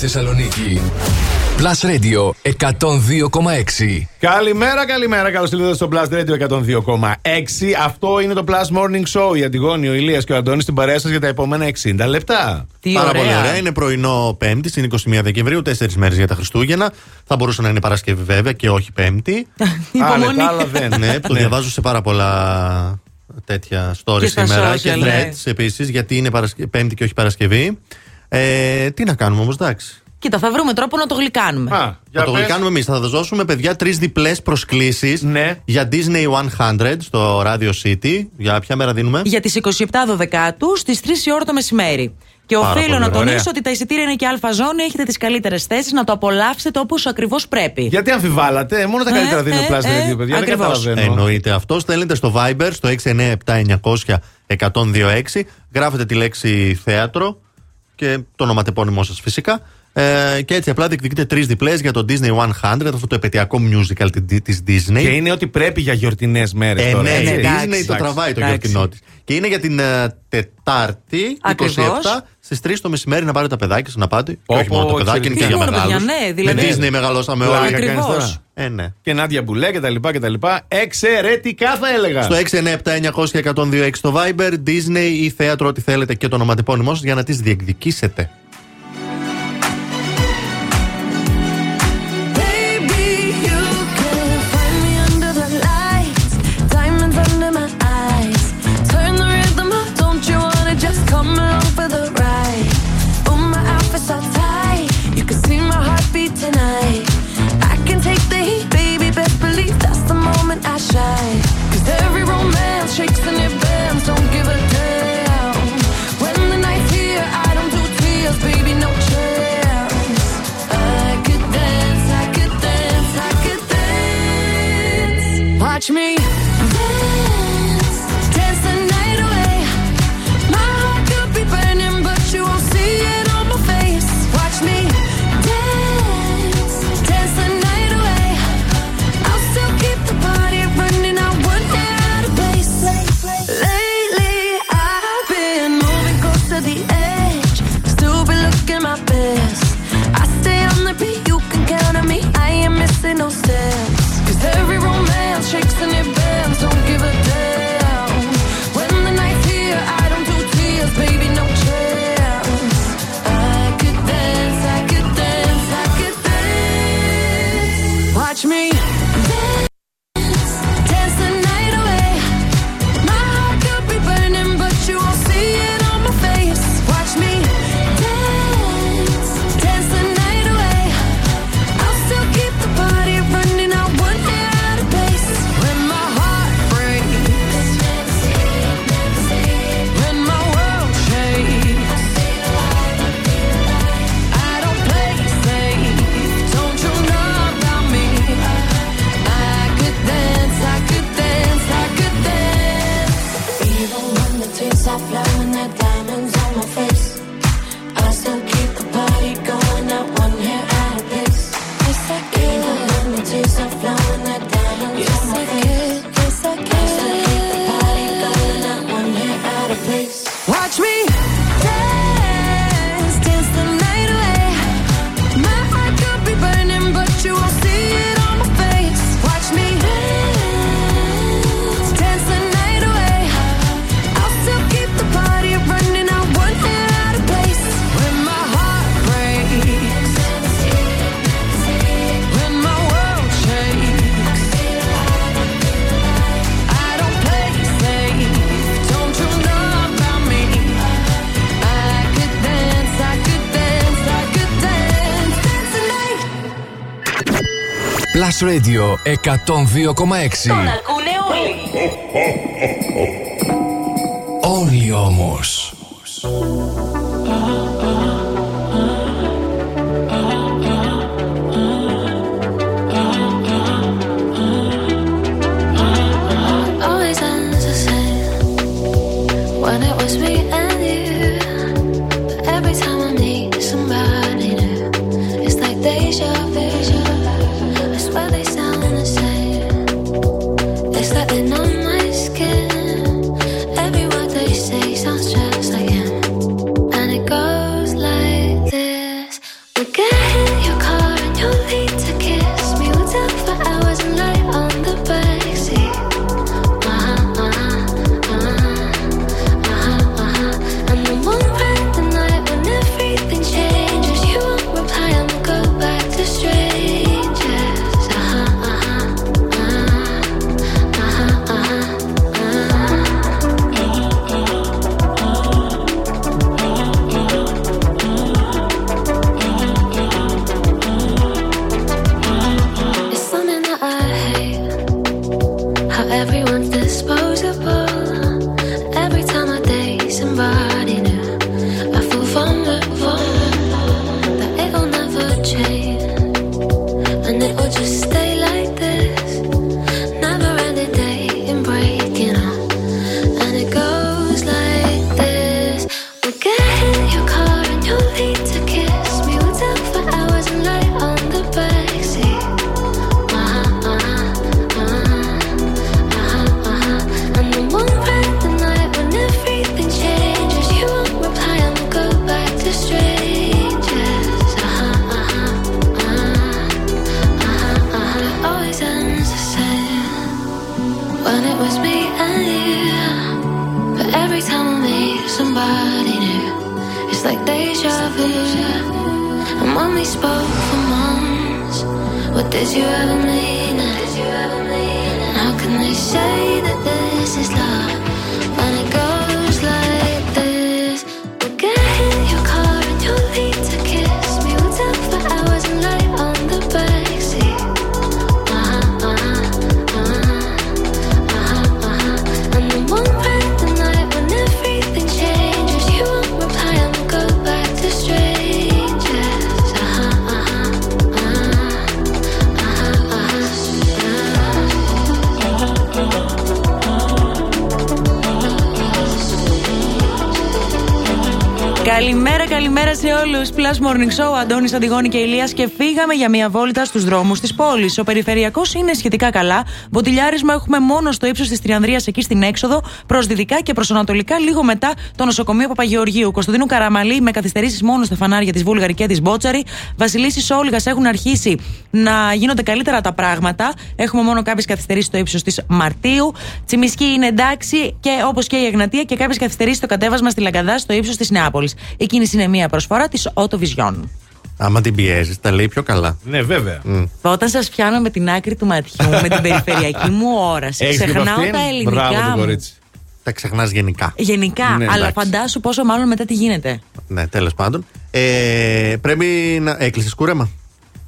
Θεσσαλονίκη. Plus Radio 102,6. Καλημέρα, καλημέρα. Καλώς ήρθατε στο Blast Radio 102,6. Αυτό είναι το Plus Morning Show. Η Αντιγόνη, ο Ηλίας και ο Αντώνης στην παρέα σας για τα επόμενα 60 λεπτά. Τι Πάρα ωραία. πολύ ωραία. Είναι πρωινό Πέμπτη, είναι 21 Δεκεμβρίου, τέσσερις μέρες για τα Χριστούγεννα. Θα μπορούσε να είναι Παρασκευή βέβαια και όχι Πέμπτη. Υπομονή. τα άλλα δεν. ναι, το διαβάζω σε πάρα πολλά τέτοια stories Και στα σήμερα social, και ναι. threads επίσης, γιατί είναι Παρασκε- Πέμπτη και όχι Παρασκευή. Ε, τι να κάνουμε όμως, εντάξει. Κοίτα, θα βρούμε τρόπο να το γλυκάνουμε. Α, Θα το πες. γλυκάνουμε εμείς. Θα δώσουμε, παιδιά, τρεις διπλές προσκλήσεις Ναι. για Disney 100 στο Radio City. Για ποια μέρα δίνουμε; Για τις 27 Δεκάτου στις 3 η ώρα το μεσημέρι. Και Πάρα οφείλω πολύ να ωραία. τονίσω Ωραία. ότι τα εισιτήρια είναι και αλφαζόνη, έχετε τις καλύτερες θέσεις να το απολαύσετε όπως ακριβώς πρέπει. Γιατί αμφιβάλλατε, μόνο τα καλύτερα Ε, δίνει ο ε, Plus ε, Radio, παιδιά. Δεν ακριβώς. καταλαβαίνω. Εννοείται αυτό. Στέλνετε στο Viber στο 697-900-1026. Γράφετε τη λέξη θέατρο και το ονοματεπώνυμό σας φυσικά. Ε, και έτσι απλά διεκδικείτε τρεις διπλές για το Disney 100, αυτό το επαιτειακό musical τη Disney. Και είναι ότι πρέπει για γιορτινές μέρες Ε, τώρα. ναι, έτσι. η εντάξει, Disney το εντάξει. τραβάει το εντάξει. γιορτινό της. Και είναι για την ε, Τετάρτη, 27, Ακριβώς. στις 3 το μεσημέρι να πάρετε τα παιδάκια σας να πάτε. Και Πω, όχι μόνο πω, το παιδάκι, είναι και εξαιρετικά. για Τι μόνο, μεγάλου. παιδιά, ναι, δηλαδή. Με Disney μεγαλώσαμε Πλάκα όλοι. κάνεις Ακριβώς. τώρα. Ε, ναι. Και Νάντια Μπουλέ και τα λοιπά και τα λοιπά. Εξαιρετικά θα έλεγα. Στο 697-900-1026 στο Viber, Disney ή θέατρο, ό,τι θέλετε και το ονοματεπώνυμό σας για να τις διεκδικήσετε. catch me. Plus Radio 102,6. Τον ακούνε όλοι. Όλοι όμως. Αντώνης Αντιγόνη και Ηλίας και φύγαμε για μια βόλτα στους δρόμους της πόλης. Ο περιφερειακός είναι σχετικά καλά. Βοτιλιάρισμα έχουμε μόνο στο ύψος της Τριανδρίας εκεί στην έξοδο, προς δυτικά και προς ανατολικά, λίγο μετά το νοσοκομείο Παπαγεωργίου. Κωνσταντίνου Καραμαλή με καθυστερήσεις μόνο στα φανάρια της Βούλγαρη και της Μπότσαρη. Βασιλίσης Όλγας έχουν αρχίσει να γίνονται καλύτερα τα πράγματα. Έχουμε μόνο κάποιες καθυστερήσεις στο ύψος της Μαρτίου. Τσιμισκή είναι εντάξει και όπως και η Εγνατία και κάποιες καθυστερήσεις στο κατέβασμα στη Λαγκαδά στο ύψος της Νεάπολης. Η κίνηση είναι μία προσφορά της Auto Vision. Άμα την πιέζεις, τα λέει πιο καλά. Ναι, βέβαια. Όταν σας πιάνω με την άκρη του ματιού, με την περιφερειακή μου όραση, Έχεις ξεχνάω λοιπόν τα αυτή; ελληνικά Μπράβο το μου. κορίτσι. Τα ξεχνάς γενικά. Γενικά, Ναι, αλλά εντάξει. φαντάσου πόσο μάλλον μετά τι γίνεται. Ναι, τέλος πάντων. Ε, πρέπει να. Έκλεισες κούρεμα;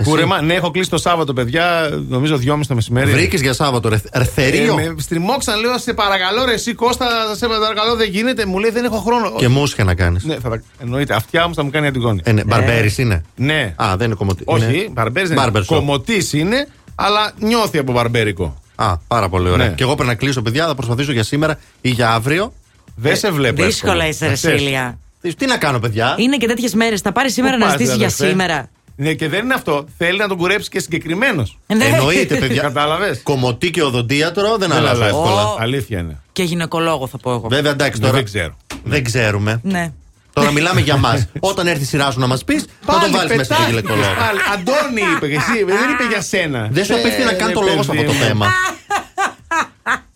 Εσύ; Κούρεμα, ναι, έχω κλείσει το Σάββατο, παιδιά. Νομίζω 2.30 το μεσημέρι. Βρήκες για Σάββατο, ρε, ρε θερίο; Ε, με στριμώξαν, λέω, σε παρακαλώ, ρε, εσύ Κώστα, σε παρακαλώ, δεν γίνεται. Μου λέει, δεν έχω χρόνο. Και μουσια να κάνεις. Ναι, θα τα... εννοείται. Αυτιά μου θα μου κάνει αντιγόνη. Ε, ναι, Μπαρμπέρι είναι. Ναι. Α, δεν είναι κομμωτή. Όχι, μπαρμπέρι δεν είναι. Barber shop. Κομωτή είναι, αλλά νιώθει από μπαρμπέρικο. Α, πάρα πολύ ωραία. Ναι. Και εγώ πρέπει να κλείσω, παιδιά, θα προσπαθήσω για σήμερα ή για αύριο. Δεν σε βλέπω. Δύσκολα είσαι, ρε Να ξέρεις. Σίλια. Τι να κάνω, παιδιά; Είναι και τέτοιες μέρες. Θα πάρεις σήμερα Πού να πας, ζητήσεις ρε, για αδερφέ; σήμερα. Ναι, και δεν είναι αυτό. Θέλει να τον κουρέψει και συγκεκριμένος. Ναι. Εννοείται, παιδιά. Κατάλαβες; Κομωτή και οδοντίατρο δεν Δεν αλλάζω αλλάζει. εύκολα. Ω. Αλήθεια είναι. Και γυναικολόγο θα πω εγώ. Βέβαια, εντάξει Ναι, τώρα. δεν ξέρω. Δεν ξέρουμε. Ναι. Τώρα μιλάμε για μας. Όταν έρθει η σειρά σου να μας πεις, θα τον βάλεις μέσα στο πετάχτηκε γυναικολόγο. πάλι. Αντώνη είπε και εσύ, δεν είπε για σένα. Δεν σου απέφτει να κάνει το ρε, λόγο σε αυτό το παιδί μου. θέμα.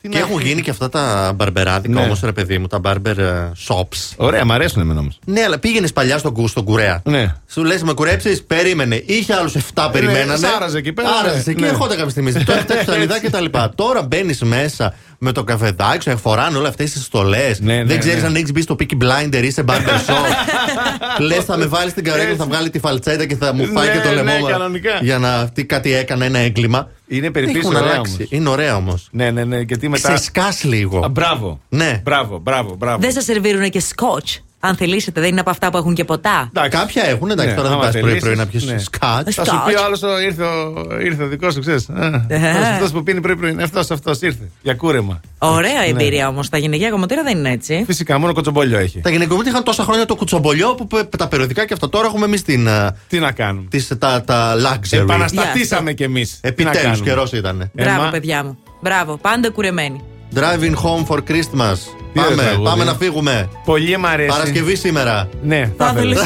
Τι Και να- έχουν γίνει και αυτά τα μπαρμπεράδικα Ναι. όμω, ρε παιδί μου, τα barber ε, shops. Ωραία, μ' αρέσουν εμένα όμω. Ναι, αλλά πήγαινε παλιά στον, κου- στον κουρέα. Ναι. Σου λε, με κουρέψει, περίμενε. Είχε άλλου 7 περιμένανε. σ' άραζε εκεί πέρα, Άραζε ναι. εκεί, Ναι. ερχόταν κάποια στιγμή. Τώρα αυτά ψαλιδά και τα λοιπά. Τώρα μπαίνει μέσα με το καφεδάκι σου, φοράνε όλες αυτές τις στολές. Ναι, ναι, Δεν ξέρεις ναι. αν έχεις μπει στο Peaky Blinder ή σε barber shop. Λες, θα με βάλεις στην καρέκλα, θα βγάλει τη φαλτσέτα και θα μου πάει Ναι, και το ναι, λαιμό μου. κανονικά. Για να τι κάτι έκανα, ένα έγκλημα. Είναι περιποίηση Έχουν ωραία αλλάξει. όμως. Είναι ωραία όμως. Ναι, ναι, ναι. Γιατί μετά. Σε σκάς λίγο. Α, μπράβο. Ναι. Μπράβο, μπράβο, μπράβο. Δεν σας σερβίρουν και σκοτch. Αν θελήσετε, δεν είναι από αυτά που έχουν και ποτά. Κάποια έχουν, εντάξει, Ναι, τώρα δεν άμα πας πρωί-πρωί θελήσεις, να πιεις ναι. σκάτς. Θα σου πει ο άλλος ήρθε, ο- ήρθε ο δικός σου, ξέρεις. Αυτός που πίνει πρωί-πρωί. Αυτός, αυτός ήρθε. Για κούρεμα. Ωραία Ναι. εμπειρία όμως. Τα γυναικεία κομμωτήρα δεν είναι έτσι. Φυσικά, μόνο κοτσομπολιό έχει. Τα γυναικομήτια είχαν τόσα χρόνια το κουτσομπολιό που που- τα περιοδικά και αυτό. Τώρα έχουμε εμείς την. ε, Τι να κάνουμε. Τις, τα, τα luxury. Επαναστατήσαμε κι εμείς. Επιτέλους, καιρός ήταν. Μπράβο, παιδιά μου. Μπράβο, πάντα κουρεμένοι. Driving home for Christmas. Πάμε, πάμε να φύγουμε. Πολύ μαρέ. Παρασκευή σήμερα. Ναι. Πάθουλης.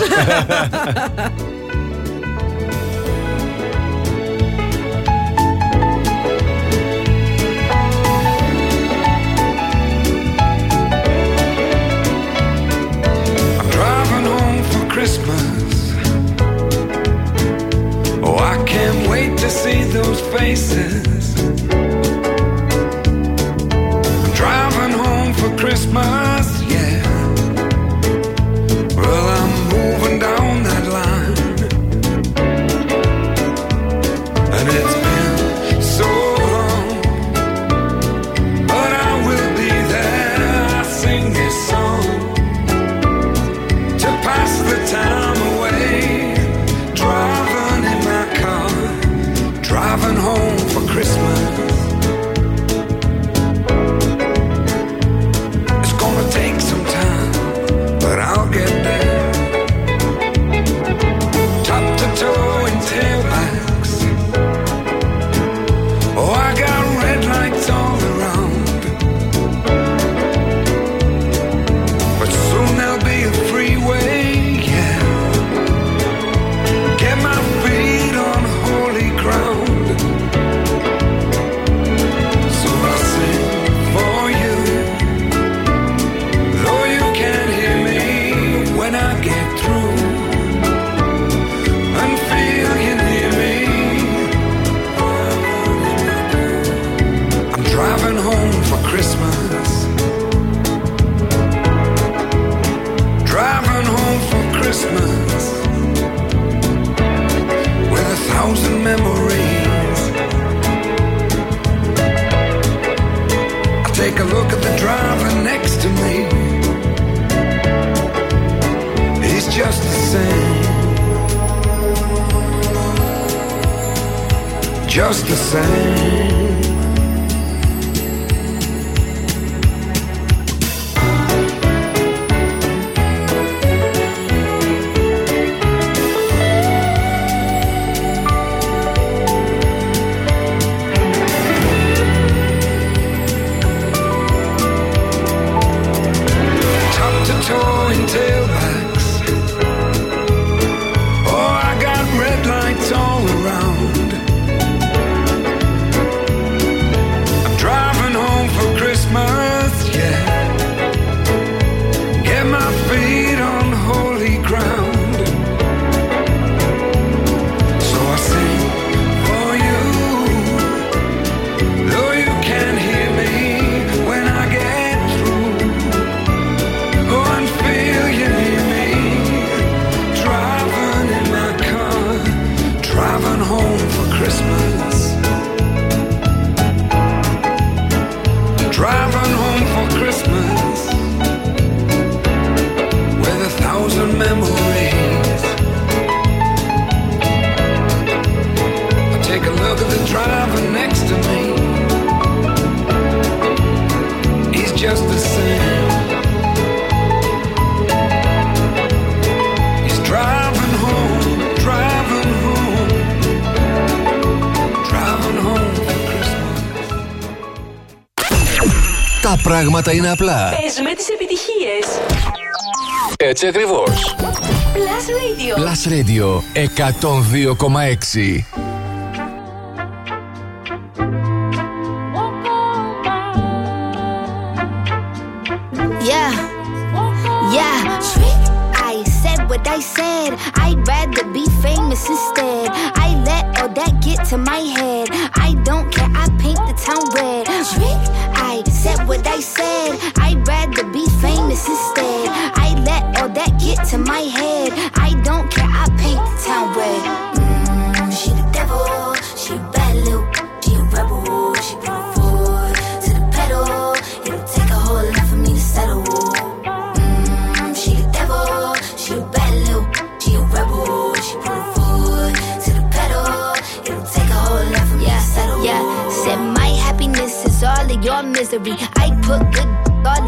Πράγματα είναι απλά. Πες με τις επιτυχίες. Έτσι ακριβώς. Plus Radio. Plus Radio 102,6.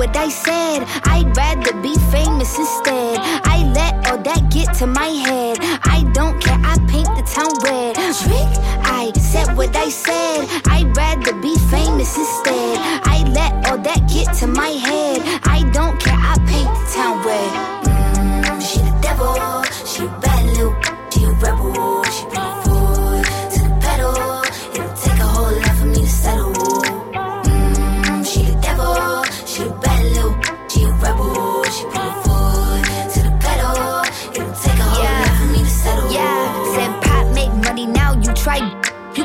What I said. I'd rather be famous instead. I let all that get to my head. I don't care. I paint the town red. Trick. I said what I said. I'd rather be famous instead. I let all that get to my head. I don't care. I paint the town red. Mm, she the devil. She bad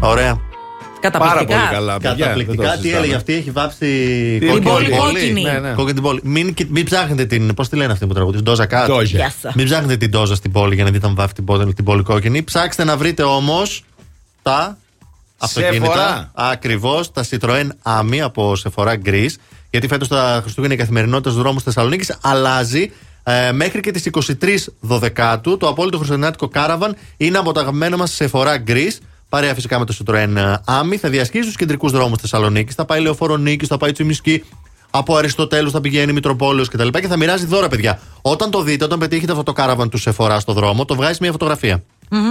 Ωραία. Καταπληκτικά. Πάρα πολύ καλά. παιδιά, δεν Καταπληκτικά. το Τι συζητάμε. έλεγε αυτή, έχει βάψει Την κόκκινη πόλη. Κόκκινη. Ναι, ναι. Κόκκινη την πόλη. Μην, κοι- μην ψάχνετε την. Πώς τη λένε αυτή που τραγουδίζει, Ντόζα Κάτ. Ντόζα. Yes. Μην ψάχνετε την Ντόζα στην πόλη για να δείτε αν βάφει την πόλη, την πόλη κόκκινη. Ψάξτε να βρείτε όμως τα αυτοκίνητα. Σεφορά. Ακριβώς τα Citroën Ami από Sephora Greece. Γιατί φέτος τα Χριστούγεννα η καθημερινότητα στους δρόμους Θεσσαλονίκης αλλάζει. Ε, μέχρι και τις 23 Δωδεκάτου το απόλυτο χριστουγεννιάτικο κάραβαν είναι από τα αγαπημένα μα Sephora Greece. Παρέα φυσικά με το Citroën Ami. Θα διασχίσει τους κεντρικούς δρόμους Θεσσαλονίκης. Θα πάει Λεωφόρο Νίκης, θα πάει Τσιμισκή. Από Αριστοτέλους θα πηγαίνει Μητροπόλεως κτλ. Και, και θα μοιράζει δώρα, παιδιά. Όταν το δείτε, όταν πετύχετε αυτό το κάραβαν του Sephora στο δρόμο, το βγάζεις μια φωτογραφία.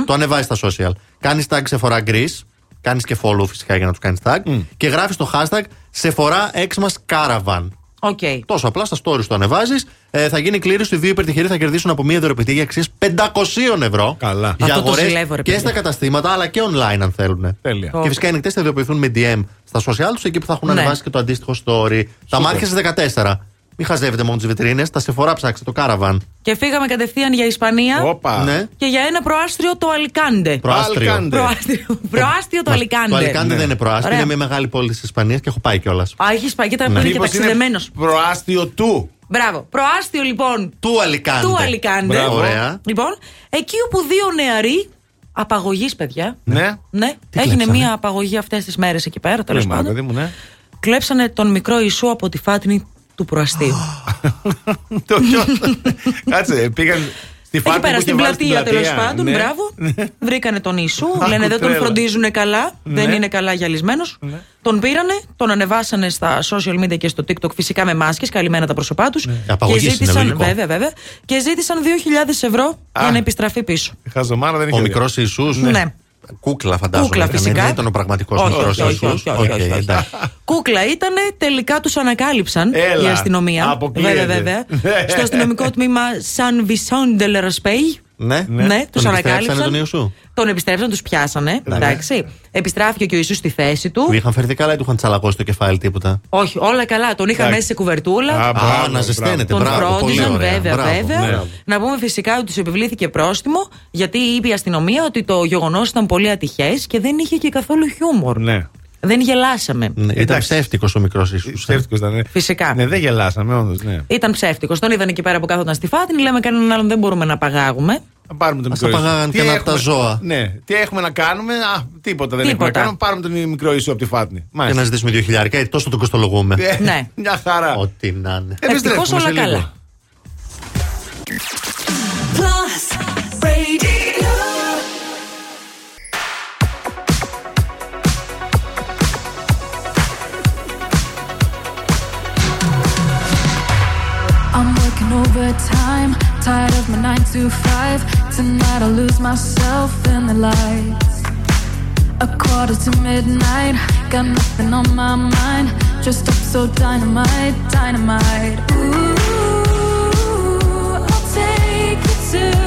Το ανεβάζει στα social. Κάνεις tag Sephora Greece. Κάνεις και follow φυσικά για να τους κάνεις tag. Και γράφεις το hashtag Sephora Xmas Caravan. Οκ. Τόσο απλά στα stories το ανεβάζεις. Ε, θα γίνει κλήρωση. Οι δύο υπερτυχεροί θα κερδίσουν από μία δωροεπιταγή αξίας 500 ευρώ. Καλά. Για αγορές ζηλεύω, ρε και παιδιά. στα καταστήματα αλλά και online αν θέλουν. Τέλεια. Και φυσικά οι νικητές θα ειδοποιηθούν με DM στα social τους εκεί που θα έχουν Ναι. ανεβάσει και το αντίστοιχο story. Τα μάτια στις 14. Μην χαζεύετε μόνο τι βιτρίνες. Τα Sephora ψάξτε το caravan. Και φύγαμε κατευθείαν για Ισπανία Όπα. Ναι. και για ένα προάστριο το Αλικάντε. Προάστριο. Αλκάντε. Προάστριο, προάστιο το Μα- Αλικάντε. Το Αλικάντε δεν είναι προάστριο, Ωραία. είναι μια μεγάλη πόλη της Ισπανίας και έχω πάει κιόλας. Α, έχεις πάει και ήταν Ναι. ναι. και Μήπως είναι ταξιδεμένος. προάστιο του. Μπράβο. Προάστιο λοιπόν Του Αλικάντε. του Αλικάντε. Μπράβο. Ωραία. Λοιπόν, εκεί όπου δύο νεαροί απαγωγή, παιδιά. Ναι. Ναι, Τι έγινε κλέψανε; μία απαγωγή αυτές τις μέρες εκεί πέρα, τέλος Λέμε, πάντων. παιδί μου, ναι. Κλέψανε τον μικρό Ιησού από τη φάτνη του προαστίου. Το ποιο. Κάτσε, πήγαν στη Εκεί φάτνη πέρα που στην είχε βάλει πλατεία τέλος πλατεία. πάντων, Ναι. μπράβο. Βρήκανε τον Ιησού. Άκου Λένε δεν τον τρέλα. φροντίζουν καλά. Δεν Ναι. είναι καλά γυαλισμένος. Τον πήρανε, τον ανεβάσανε στα social media και στο TikTok φυσικά με μάσκες, καλυμμένα τα πρόσωπά τους. Ναι. Και Απαγωγής είναι ζήτησαν, λογικό. βέβαια, βέβαια, και ζήτησαν 2.000 ευρώ για να επιστραφεί πίσω. Χαζομάρα δεν είχε. Ο δει. μικρός Ιησούς Ναι. Κούκλα, φαντάζομαι. Κούκλα, ήταν, φυσικά. Δεν ήταν ο πραγματικός Όχι, μικρός όχι, όχι, Ιησούς. όχι, όχι, όχι, Οκ, όχι. εντάξει. Κούκλα ήταν, τελικά τους ανακάλυψαν Έλα, η αστυνομία. αποκλείεται. Βέβαια, βέβαια. Ναι. Στο αστυνομικό τμήμα Saint-Vincent de Ρασπέι. Ναι, Ναι, τους Τον επιστρέψανε ανακάλυψαν. τον Ιησού. Τον επιστρέψαν, τους πιάσανε. Εντάξει. Επιστράφηκε και ο Ιησούς στη θέση του. Του είχαν φερθεί καλά ή του είχαν τσαλακώσει το κεφάλι τίποτα; Όχι, όλα καλά. Τον είχαν Εντάξει. μέσα σε κουβερτούλα. Α, μπράβο, να ζεσταίνεται, Τον μπράβο, πολύ φρόντιζαν, ωραία, βέβαια, μπράβο, βέβαια. ναι. Να πούμε φυσικά ότι του επιβλήθηκε πρόστιμο, γιατί είπε η αστυνομία ότι το γεγονός ήταν πολύ ατυχές και δεν είχε και καθόλου χιούμορ. Ναι. Δεν γελάσαμε. Ναι, ήταν ψεύτικος ο μικρός Ιησούς. Ψεύτικος ήταν. ναι. Φυσικά. Ναι, δεν γελάσαμε, όντως. Ναι. Ήταν ψεύτικος. Τον είδαν εκεί πέρα που κάθονταν στη φάτνη. Λέμε κανέναν άλλον δεν μπορούμε να παγάγουμε. Να πάρουμε τον Ας μικρό τα Ιησού. παγάγαν Τι και ένα από τα έχουμε- ζώα. Ναι, τι έχουμε να κάνουμε; Α, τίποτα δεν έχουμε Τίποτα. να κάνουμε. Πάρουμε τον μικρό Ιησού από τη φάτνη. Και Μάλιστα. να ζητήσουμε δύο χιλιάρικα, γιατί τόσο τον κοστολογούμε. Ε, Ναι. Μια χαρά. Ό,τι να είναι. Επιστρέφουμε Ευτυχώς όλα σε λίγο. καλά. My nine to five. Tonight I'll lose myself in the lights. A quarter to midnight, got nothing on my mind. Dressed up so dynamite, dynamite. Ooh, I'll take you to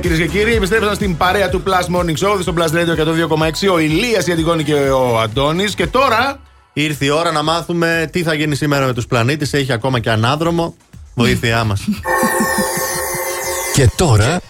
Κυρίες και κύριοι. Επιστρέψαμε στην παρέα του Plus Morning Show στο Plus Radio 102,6. Ο Ηλίας, η Αντιγόνη και ο Αντώνης. Και τώρα. Ήρθε η ώρα να μάθουμε τι θα γίνει σήμερα με τους πλανήτες. Έχει ακόμα και ανάδρομο. Βοήθειά μας. Και τώρα,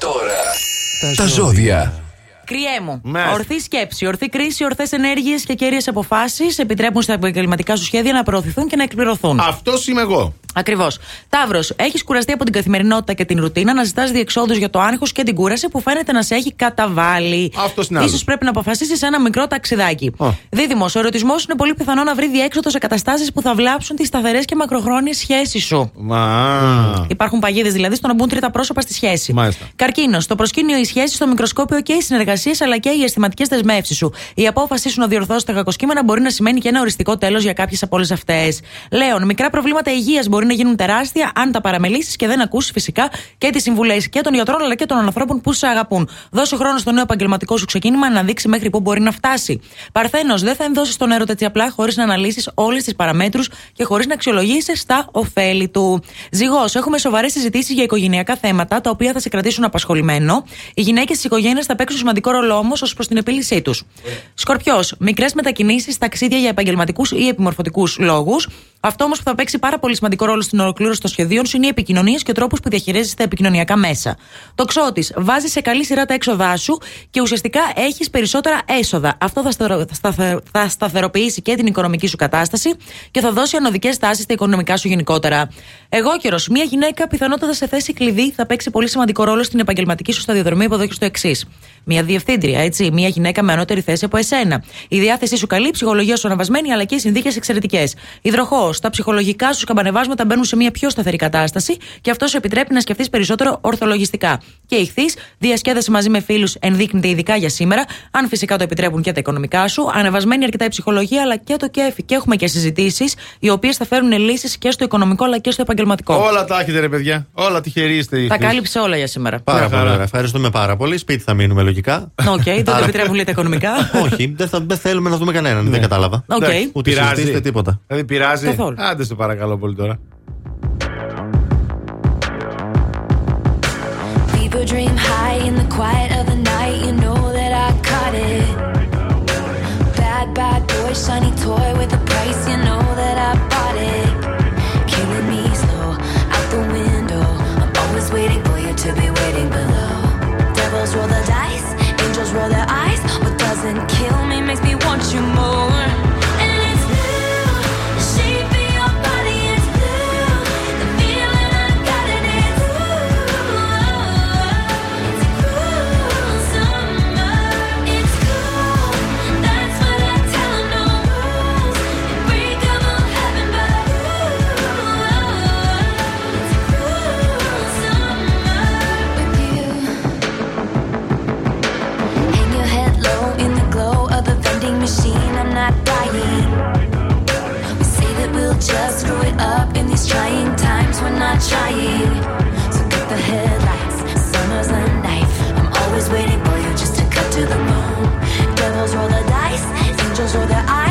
τα ζώδια. Κριέ μου. Μάλιστα. Ορθή σκέψη, ορθή κρίση, ορθές ενέργειες και κέρυες αποφάσεις επιτρέπουν στα επαγγελματικά σου σχέδια να προωθηθούν και να εκπληρωθούν. Αυτός είμαι εγώ. Ακριβώς. Ταύρος, έχεις κουραστεί από την καθημερινότητα και την ρουτίνα να ζητάς διεξόδους για το άγχος και την κούραση που φαίνεται να σε έχει καταβάλει. Αυτός είναι άλλος. σω πρέπει να αποφασίσεις ένα μικρό ταξιδάκι. Α. Δίδυμος, ο ερωτισμός είναι πολύ πιθανό να βρει διέξοδο σε καταστάσεις που θα βλάψουν τις σταθερές και μακροχρόνιες σχέσεις σου. Μα. Υπάρχουν παγίδες δηλαδή στο να μπουν τρίτα πρόσωπα στη σχέση. Μάλιστα. Καρκίνος, στο προσκήνιο η σχέση, στο μικροσκόπιο και η συνεργασία εργασίες αλλά και οι αισθηματικές δεσμεύσεις σου. Η απόφασή σου να διορθώσει τα κακοσκήμενα μπορεί να σημαίνει και ένα οριστικό τέλος για κάποιες από όλες αυτές. Λέων, μικρά προβλήματα υγείας μπορεί να γίνουν τεράστια αν τα παραμελήσεις και δεν ακούσεις φυσικά και τις συμβουλές και των γιατρών αλλά και των ανθρώπων που σε αγαπούν. Δώσε χρόνο στο νέο επαγγελματικό σου ξεκίνημα να δείξει μέχρι πού μπορεί να φτάσει. Παρθένος, δεν θα ενδώσεις τον έρωτα έτσι απλά χωρίς να αναλύσεις όλες τις παραμέτρους και χωρίς να αξιολογήσεις τα ωφέλη του. Ζυγός, έχουμε σοβαρές συζητήσεις για οικογενειακά θέματα τα οποία θα σε κρατήσουν απασχολημένο. Οι γυναίκες της οικογένειας θα παίξουν σημαντικό ρόλο όμως ως προς την επίλυσή τους. Σκορπιός, μικρές μετακινήσεις, ταξίδια για επαγγελματικούς ή επιμορφωτικούς λόγους. Αυτό όμως που θα παίξει πάρα πολύ σημαντικό ρόλο στην ολοκλήρωση των σχεδίων σου είναι οι επικοινωνίες και ο τρόπος που διαχειρίζεσαι τα επικοινωνιακά μέσα. Το ξώτης, βάζεις σε καλή σειρά τα έξοδά σου και ουσιαστικά έχεις περισσότερα έσοδα. Αυτό θα, σταθερο- θα σταθε- θα σταθεροποιήσει και την οικονομική σου κατάσταση και θα δώσει ανωδικές τάσεις στα οικονομικά σου γενικότερα. Εγώ καιρο, μια γυναίκα πιθανότατα σε θέση κλειδί θα παίξει πολύ σημαντικό ρόλο στην επαγγελματική σου σταδιοδρομία που εδώ έχει το εξής. Μια διευθύντρια, έτσι. Μια γυναίκα με ανώτερη θέση από εσένα. Η διάθεσή σου καλή, η ψυχολογία σου αναβασμένη, αλλά και οι συνθήκες εξαιρετικές. Υδροχός, τα ψυχολογικά σου σκαμπανεβάσματα μπαίνουν σε μια πιο σταθερή κατάσταση και αυτός σου επιτρέπει να σκεφτείς περισσότερο ορθολογιστικά. Και ηχθείς, διασκέδαση μαζί με φίλους ενδείκνυται ειδικά για σήμερα, αν φυσικά το επιτρέπουν και τα οικονομικά σου. Ανεβασμένη αρκετά η ψυχολογία, αλλά και το κέφι. Και έχουμε και συζητήσεις, οι οποίες θα φέρουν λύσεις και στο οικονομικό αλλά και στο επαγγελματικό. Όλα τα έχετε, ρε παιδιά. Όλα τυχεροί είστε. Τα κάλυψε όλα για σήμερα. Πάρα πολύ ωραία. Ευχαριστούμε πάρα πολύ. Σπίτι θα μείνουμε λογικά. Οκ, δεν το Άρα- επιτρέπουν λέει τα οικονομικά. Όχι, δεν, θα, δεν θέλουμε να δούμε κανέναν. Δεν κατάλαβα. Οκ. Εντάξει, Ούτε πειράζει. συζητήσετε τίποτα. Δηλαδή πειράζει. Καθόλου. Άντε σε παρακαλώ πολύ τώρα. Fever dream high in the quiet of the night. You know that I caught it. Bad, bad boy, shiny toy with a price. You know that I bought just screw it up in these trying times. We're not trying. So cut the headlights. Summer's a knife. I'm always waiting for you just to cut to the bone. Devils roll the dice. Angels roll their eyes.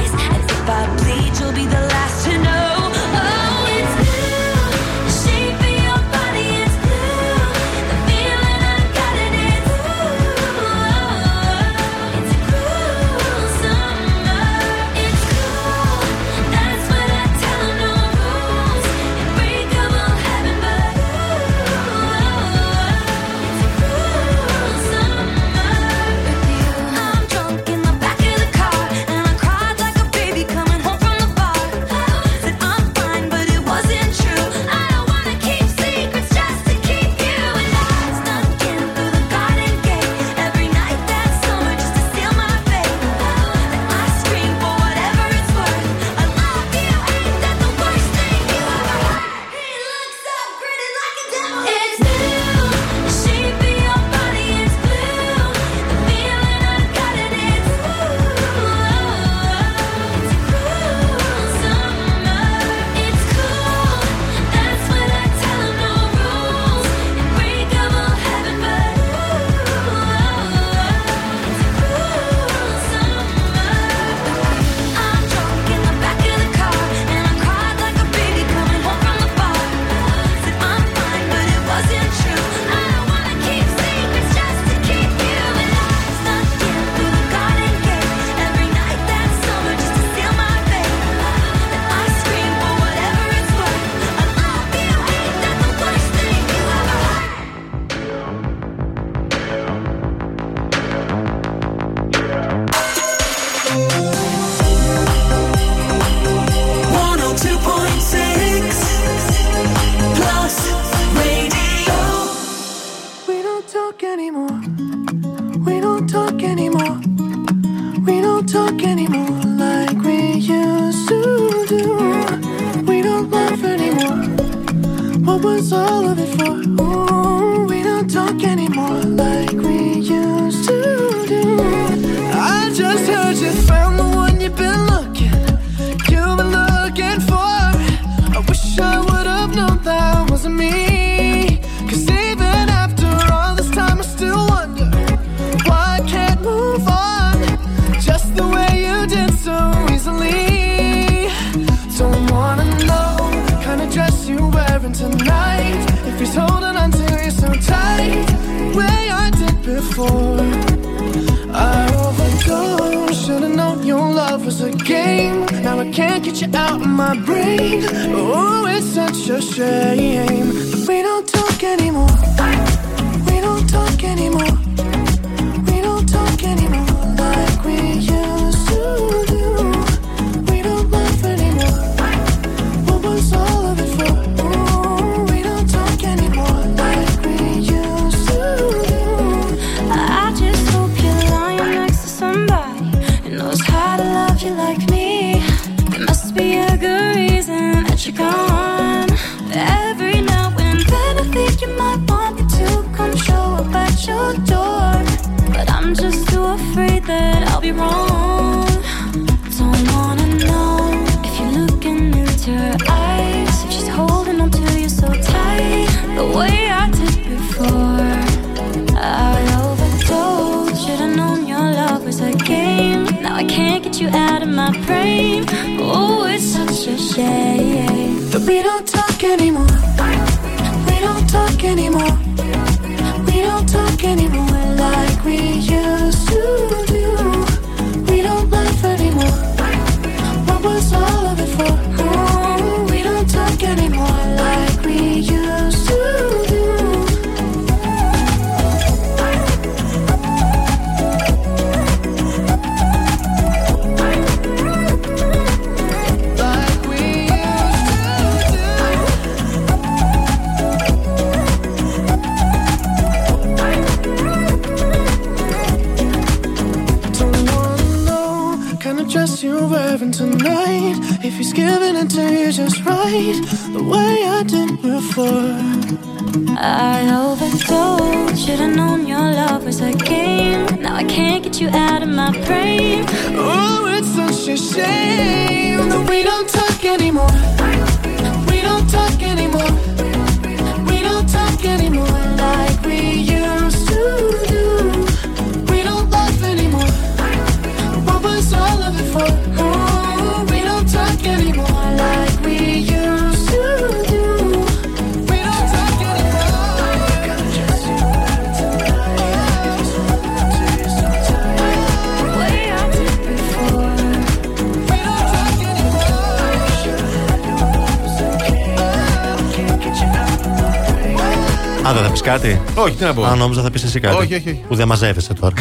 Τι να πω. Α, νόμιζα θα πεις εσύ κάτι. Όχι, όχι, όχι. Που δεν μαζεύεσαι τώρα.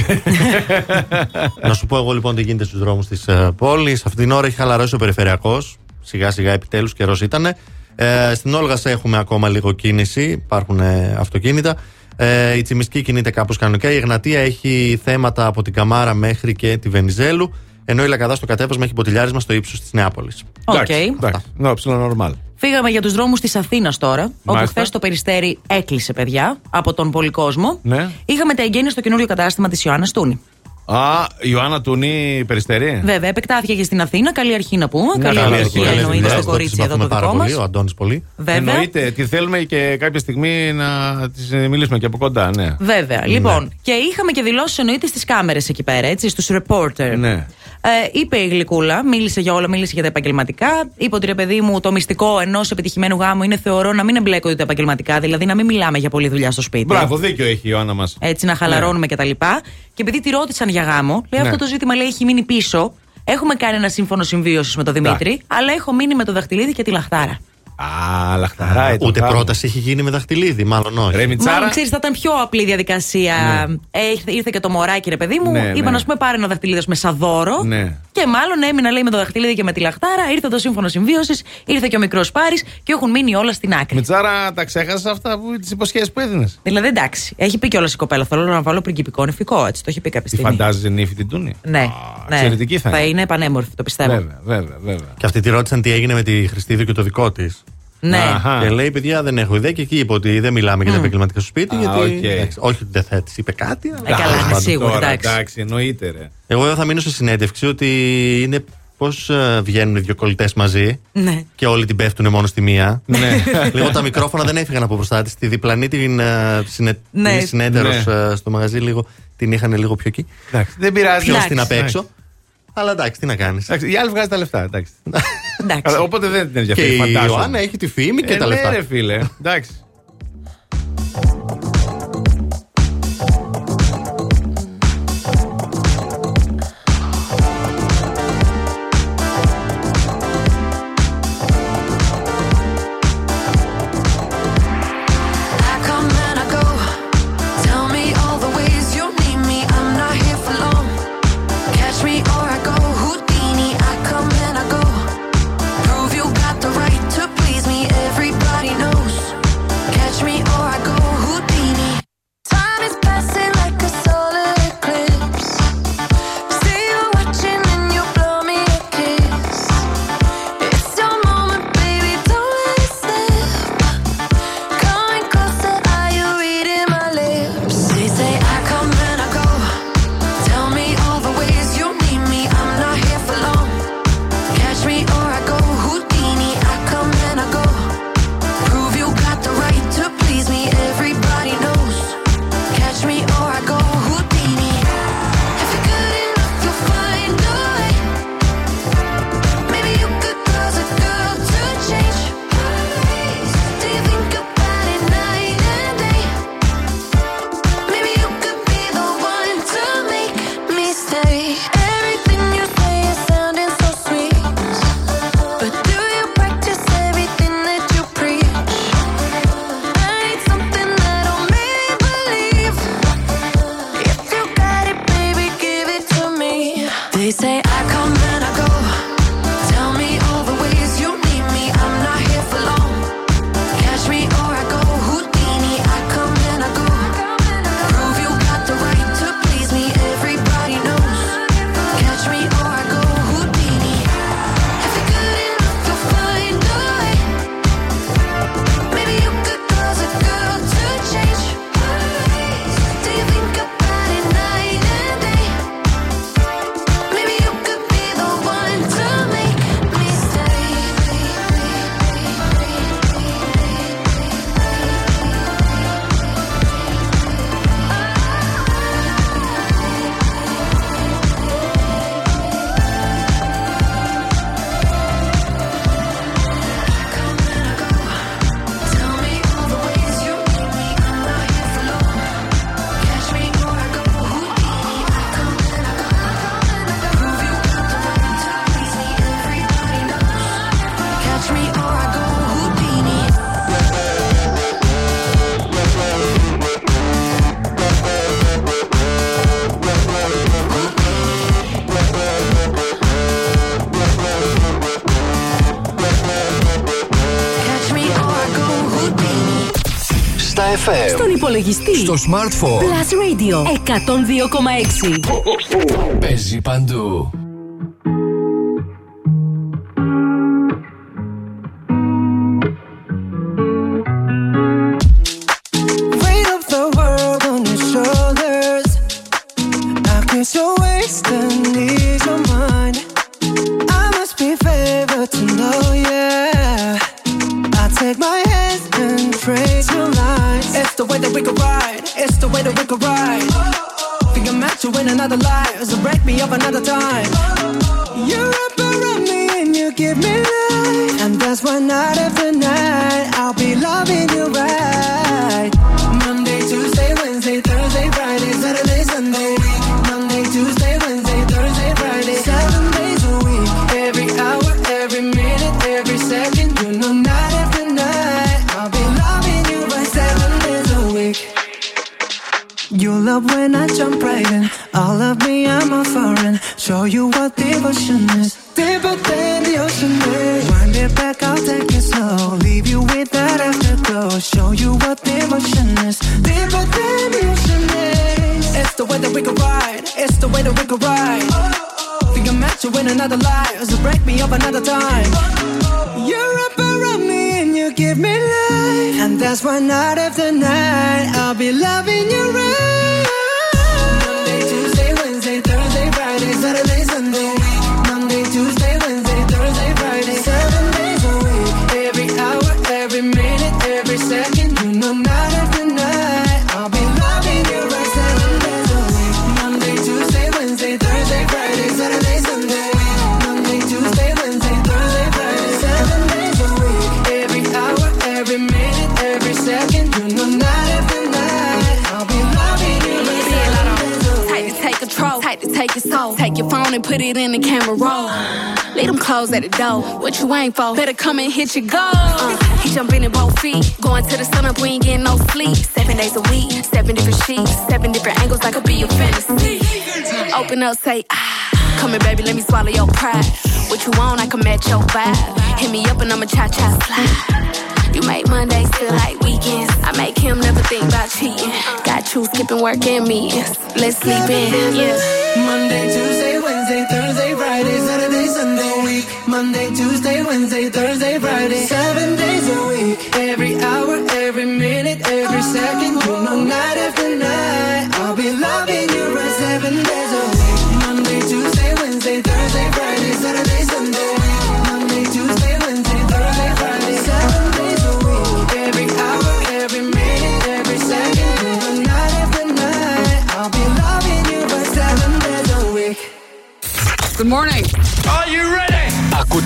να σου πω εγώ λοιπόν τι γίνεται στους δρόμους της πόλης. Αυτή την ώρα έχει χαλαρώσει ο περιφερειακός. Σιγά σιγά επιτέλους καιρός ήταν. Ε, στην Όλγα έχουμε ακόμα λίγο κίνηση. Υπάρχουν ε, αυτοκίνητα. Ε, η Τσιμισκή κινείται κάπως κανονικά. Η Εγνατία έχει θέματα από την Καμάρα μέχρι και τη Βενιζέλου. Ενώ η Λαγκαδά στο κατέβασμα έχει μποτιλιάρισμα στο ύψος της Νεάπολης. Οκ. Εντάξει. Ναι, ψιλο normal. Φύγαμε για τους δρόμους της Αθήνας τώρα, όπου Μάλιστα. χθες το περιστέρι έκλεισε, παιδιά, από τον πολυκόσμο. Ναι. Είχαμε τα εγγένεια στο καινούριο κατάστημα της Ιωάννας Τούνη. Α, Ιωάννα Τουνή περιστερή. Βέβαια, επεκτάθηκε και στην Αθήνα. Καλή αρχή να πούμε. Ναι, καλή καλή αρχή αρχή. εννοείται στο Καλή κορίτσι εδώ το πάρα δικό μας. πολύ, ο Αντώνης πολύ. Βέβαια. Εννοείται, τη θέλουμε και κάποια στιγμή να της μιλήσουμε και από κοντά, ναι. Βέβαια. Λοιπόν, και είχαμε και δηλώσεις εννοείται στις κάμερες εκεί πέρα, έτσι, στους reporter. Ναι. Ε, είπε η Γλυκούλα, μίλησε για όλα, μίλησε για τα επαγγελματικά. Είπε ότι ρε παιδί μου, το μυστικό ενός επιτυχημένου γάμου είναι θεωρώ να μην εμπλέκονται τα επαγγελματικά, δηλαδή να μην μιλάμε για πολλή δουλειά στο σπίτι. Μπράβο, δίκιο έχει η Ιωάννα μας. Έτσι να χαλαρώνουμε κτλ. Και, και επειδή τη ρώτησαν για γάμο, λέει Ναι. αυτό το ζήτημα λέει, έχει μείνει πίσω. Έχουμε κάνει ένα σύμφωνο συμβίωσης με τον Δημήτρη, αλλά έχω μείνει με το δαχτυλίδι και τη λαχτάρα. Α, λαχταράει. το Ούτε πράγμα. πρόταση έχει γίνει με δαχτυλίδι, μάλλον όχι. Ρε Μιτσάρα. Μάλλον ξέρεις, θα ήταν πιο απλή διαδικασία. Ε, ήρθε, ήρθε και το μωράκι, ρε παιδί μου. Ναι, Είπαν, ναι. ας πούμε, πάρε ένα δαχτυλίδι με σαν δώρο. Ναι. Και μάλλον έμεινα, λέει, με το δαχτυλίδι και με τη λαχτάρα. Ήρθε το σύμφωνο συμβίωσης, ήρθε και ο μικρός Πάρης και έχουν μείνει όλα στην άκρη. Μητσάρα, τα ξέχασες αυτά που τις υποσχέσεις που έδινες; Δηλαδή, εντάξει, έχει πει κιόλας η κοπέλα. Θέλω να βάλω πριγκυπικό νυφικό, έτσι. Το έχει πει κάποια Τι στιγμή. φαντάζεσαι νύφη την Τούνη; Ναι, ναι. εξαιρετική θα είναι. Θα είναι πανέμορφη, το πιστεύω. Βέβαια, βέβαια, βέβαια. Και αυτή τη ρώτησαν τι έγινε με τη Χρηστίδη και το δικό της. Ναι. Αχα. Και λέει, παιδιά, δεν έχω ιδέα. Και εκεί είπε ότι δεν μιλάμε για τα επαγγελματικά στο σπίτι. Α, γιατί. οκ. εντάξει, όχι ότι δεν θα της είπε κάτι. αλλά- Ε, καλά, τέλος είναι πάντων. σίγουρο, Τώρα, εντάξει. εντάξει, εννοείται, ρε. Εγώ θα μείνω σε συνέντευξη ότι είναι πώς βγαίνουν οι δύο κολλητές μαζί Ναι. και όλοι την πέφτουν μόνο στη μία. Ναι. Λίγο τα μικρόφωνα δεν έφυγαν από μπροστά της. Τη διπλανή την ε, συνε... Ναι. συνέτερο Ναι. στο μαγαζί λίγο την είχαν λίγο πιο εκεί. Εντάξει, δεν πειράζει. Πιο Εντάξει. στην απ' έξω. Αλλά εντάξει, τι να κάνεις. Εντάξει, η άλλη βγάζει τα λεφτά. Εντάξει. Εντάξει. Αλλά Οπότε δεν την Και ενδιαφέρει. η φαντάζομαι. Ιωάννα έχει τη φήμη και Ε, τα ναι, λεφτά. ρε φίλε. Εντάξει. Υπολογιστή. Στο smartphone. Plus Radio 102,6. Παίζει παντού. For? Better come and hit your goal. Uh, he jumping in both feet. Going to the sun up, we ain't getting no sleep. Seven days a week, seven different sheets, seven different angles, that could be your fantasy. Open up, say, ah. Come here, baby, let me swallow your pride. What you want, I can match your vibe. Hit me up and I'ma cha cha slide. You make Mondays feel like weekends. I make him never think about cheating. Got you skipping work and meetings. Let's sleep in, yeah. Monday, Tuesday, Wednesday, Thursday, Friday, Saturday, Sunday, week. Monday, Tuesday, Wednesday, Thursday, Friday, seven days a week. Every hour, every minute, every second, you know, night after night, I'll be loving you right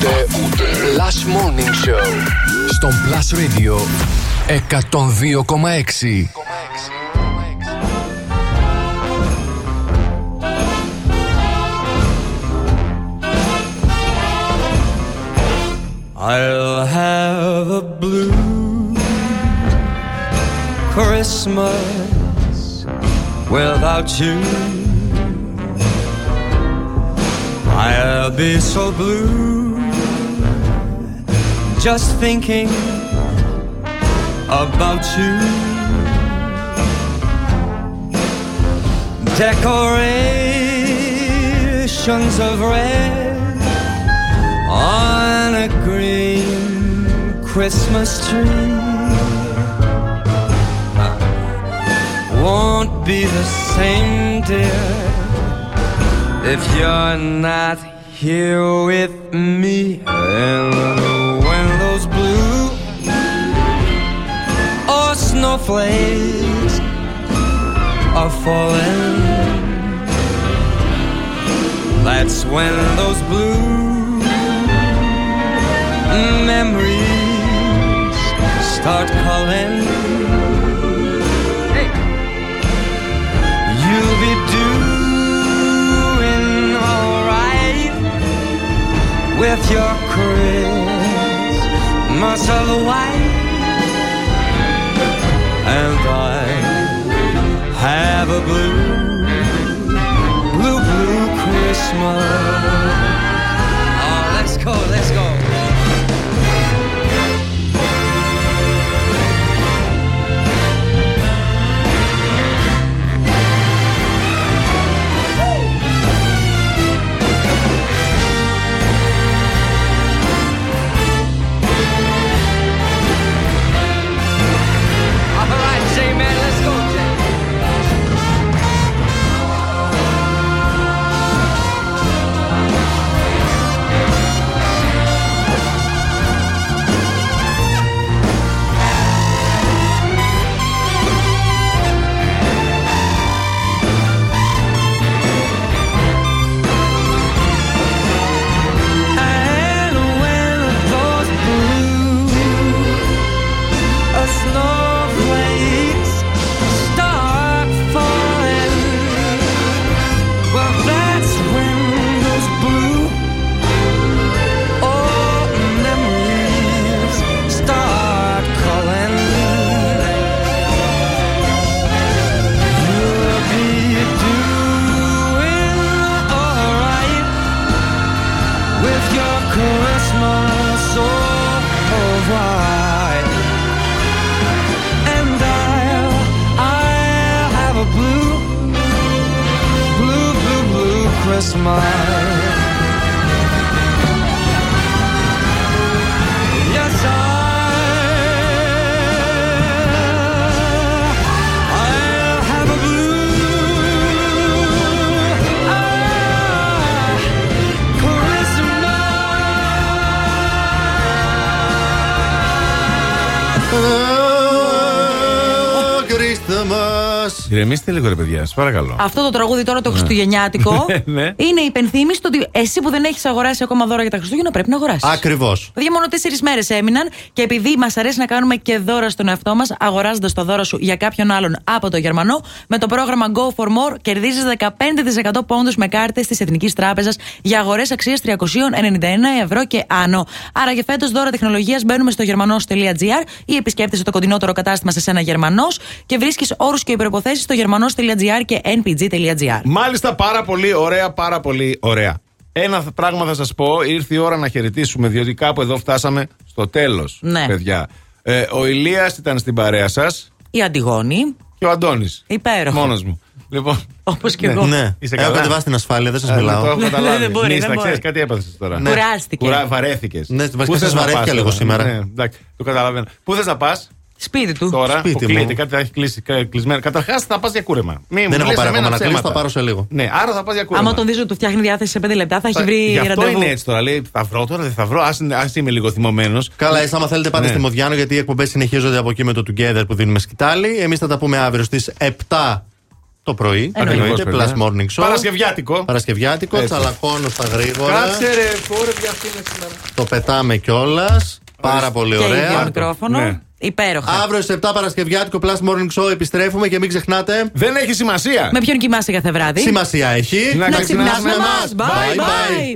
Ακούτε Last Morning Show στον Plus Radio 102,6. I'll have a blue Christmas without you. I'll be so blue just thinking about you. Decorations of red on a green Christmas tree won't be the same, dear, if you're not here with me. And snowflakes are falling, that's when those blue memories start calling. You'll be doing alright with your Christmas of blue, blue, blue Christmas. Christmas. Ηρεμήστε λίγο, ρε παιδιά, σας παρακαλώ. Αυτό το τραγούδι τώρα το Ναι. Χριστουγεννιάτικο Ναι. είναι υπενθύμηση το ότι εσύ που δεν έχεις αγοράσει ακόμα δώρα για τα Χριστούγεννα πρέπει να αγοράσεις. Ακριβώς. Παιδιά, μόνο τέσσερις μέρες έμειναν και επειδή μας αρέσει να κάνουμε και δώρα στον εαυτό μας, αγοράζοντας το δώρο σου για κάποιον άλλον από το Γερμανό, με το πρόγραμμα Go for More κερδίζεις 15% πόντους με κάρτες της Εθνικής Τράπεζας για αγορές αξίας 399 ευρώ και άνω. Άρα για φέτος δώρα τεχνολογίας μπαίνουμε στο γερμανό.gr ή επισκέπτεσαι το κοντινότερο κατάστημα σε ένα Γερμανός και βρίσκεις όρους και υπεροποθέσει στο γερμανό.gr και npg.gr. Μάλιστα, πάρα πολύ ωραία, πάρα πολύ ωραία. Ένα πράγμα θα σας πω, ήρθε η ώρα να χαιρετήσουμε, διότι κάπου εδώ φτάσαμε στο τέλος. Ναι. Παιδιά. Ε, ο Ηλίας ήταν στην παρέα σας Η Αντιγόνη. και ο Αντώνης. Υπέροχο. Μόνος μου. Λοιπόν. Όπως και εγώ. Ναι, Είσαι έχω καλά; κατεβάσει την ασφάλεια, δεν σας Ε, μιλάω. Το έχω καταλάβει. Δεν μπορεί, Νίστα, δεν μπορεί. ξέρεις, κάτι έπαθες τώρα. Ναι. Κουράστηκε. Βαρέθηκες. Ναι, βασικά σας βαρέθηκα λίγο σήμερα. Ναι, εντάξει, το καταλαβαίνω. Πού θες να πας; Σπίτι του. τώρα, Σπίτι που μου. κλείνεται, κάτι θα έχει κλείσει, κα- κλεισμένο. Καταρχάς θα πας για κούρεμα. Μη μου Δεν έχω λες πάρει εμένα ακόμα να κλείσω, ψέματα. θα πάρω σε λίγο. Ναι, άρα θα πας για κούρεμα. Άμα τον δεις ότι του φτιάχνει διάθεση σε 5 λεπτά, θα έχει Θα- βρει Γι' αυτό ραντεβού. είναι έτσι τώρα. Λέει, θα βρω τώρα, δεν θα βρω. Α είμαι λίγο θυμωμένος. Καλά, εσεί άμα θέλετε πάτε Ναι. στη Μοδιάνο γιατί οι εκπομπές συνεχίζονται από εκεί με το Together που δίνουμε σκητάλη. Εμείς θα τα πούμε αύριο στις 7 το πρωί. Εννοείται. Plus Morning Show. Παρασκευιάτικο. Παρασκευιάτικο, Έτσι. τσαλακώνω στα γρήγορα. Κάτσε ρε, κόρε, ποια αυτή είναι σήμερα. Το πετάμε κιόλας. Πάρα πολύ Και ίδιο ωραία. μικρόφωνο. Ναι. Υπέροχα. Αύριο στις 7 Παρασκευιάτικο Plus Morning Show επιστρέφουμε και μην ξεχνάτε. Δεν έχει σημασία. Με ποιον κοιμάσαι κάθε βράδυ; Σημασία έχει. Να Να ξυπνάς με εμάς. μας. Bye bye.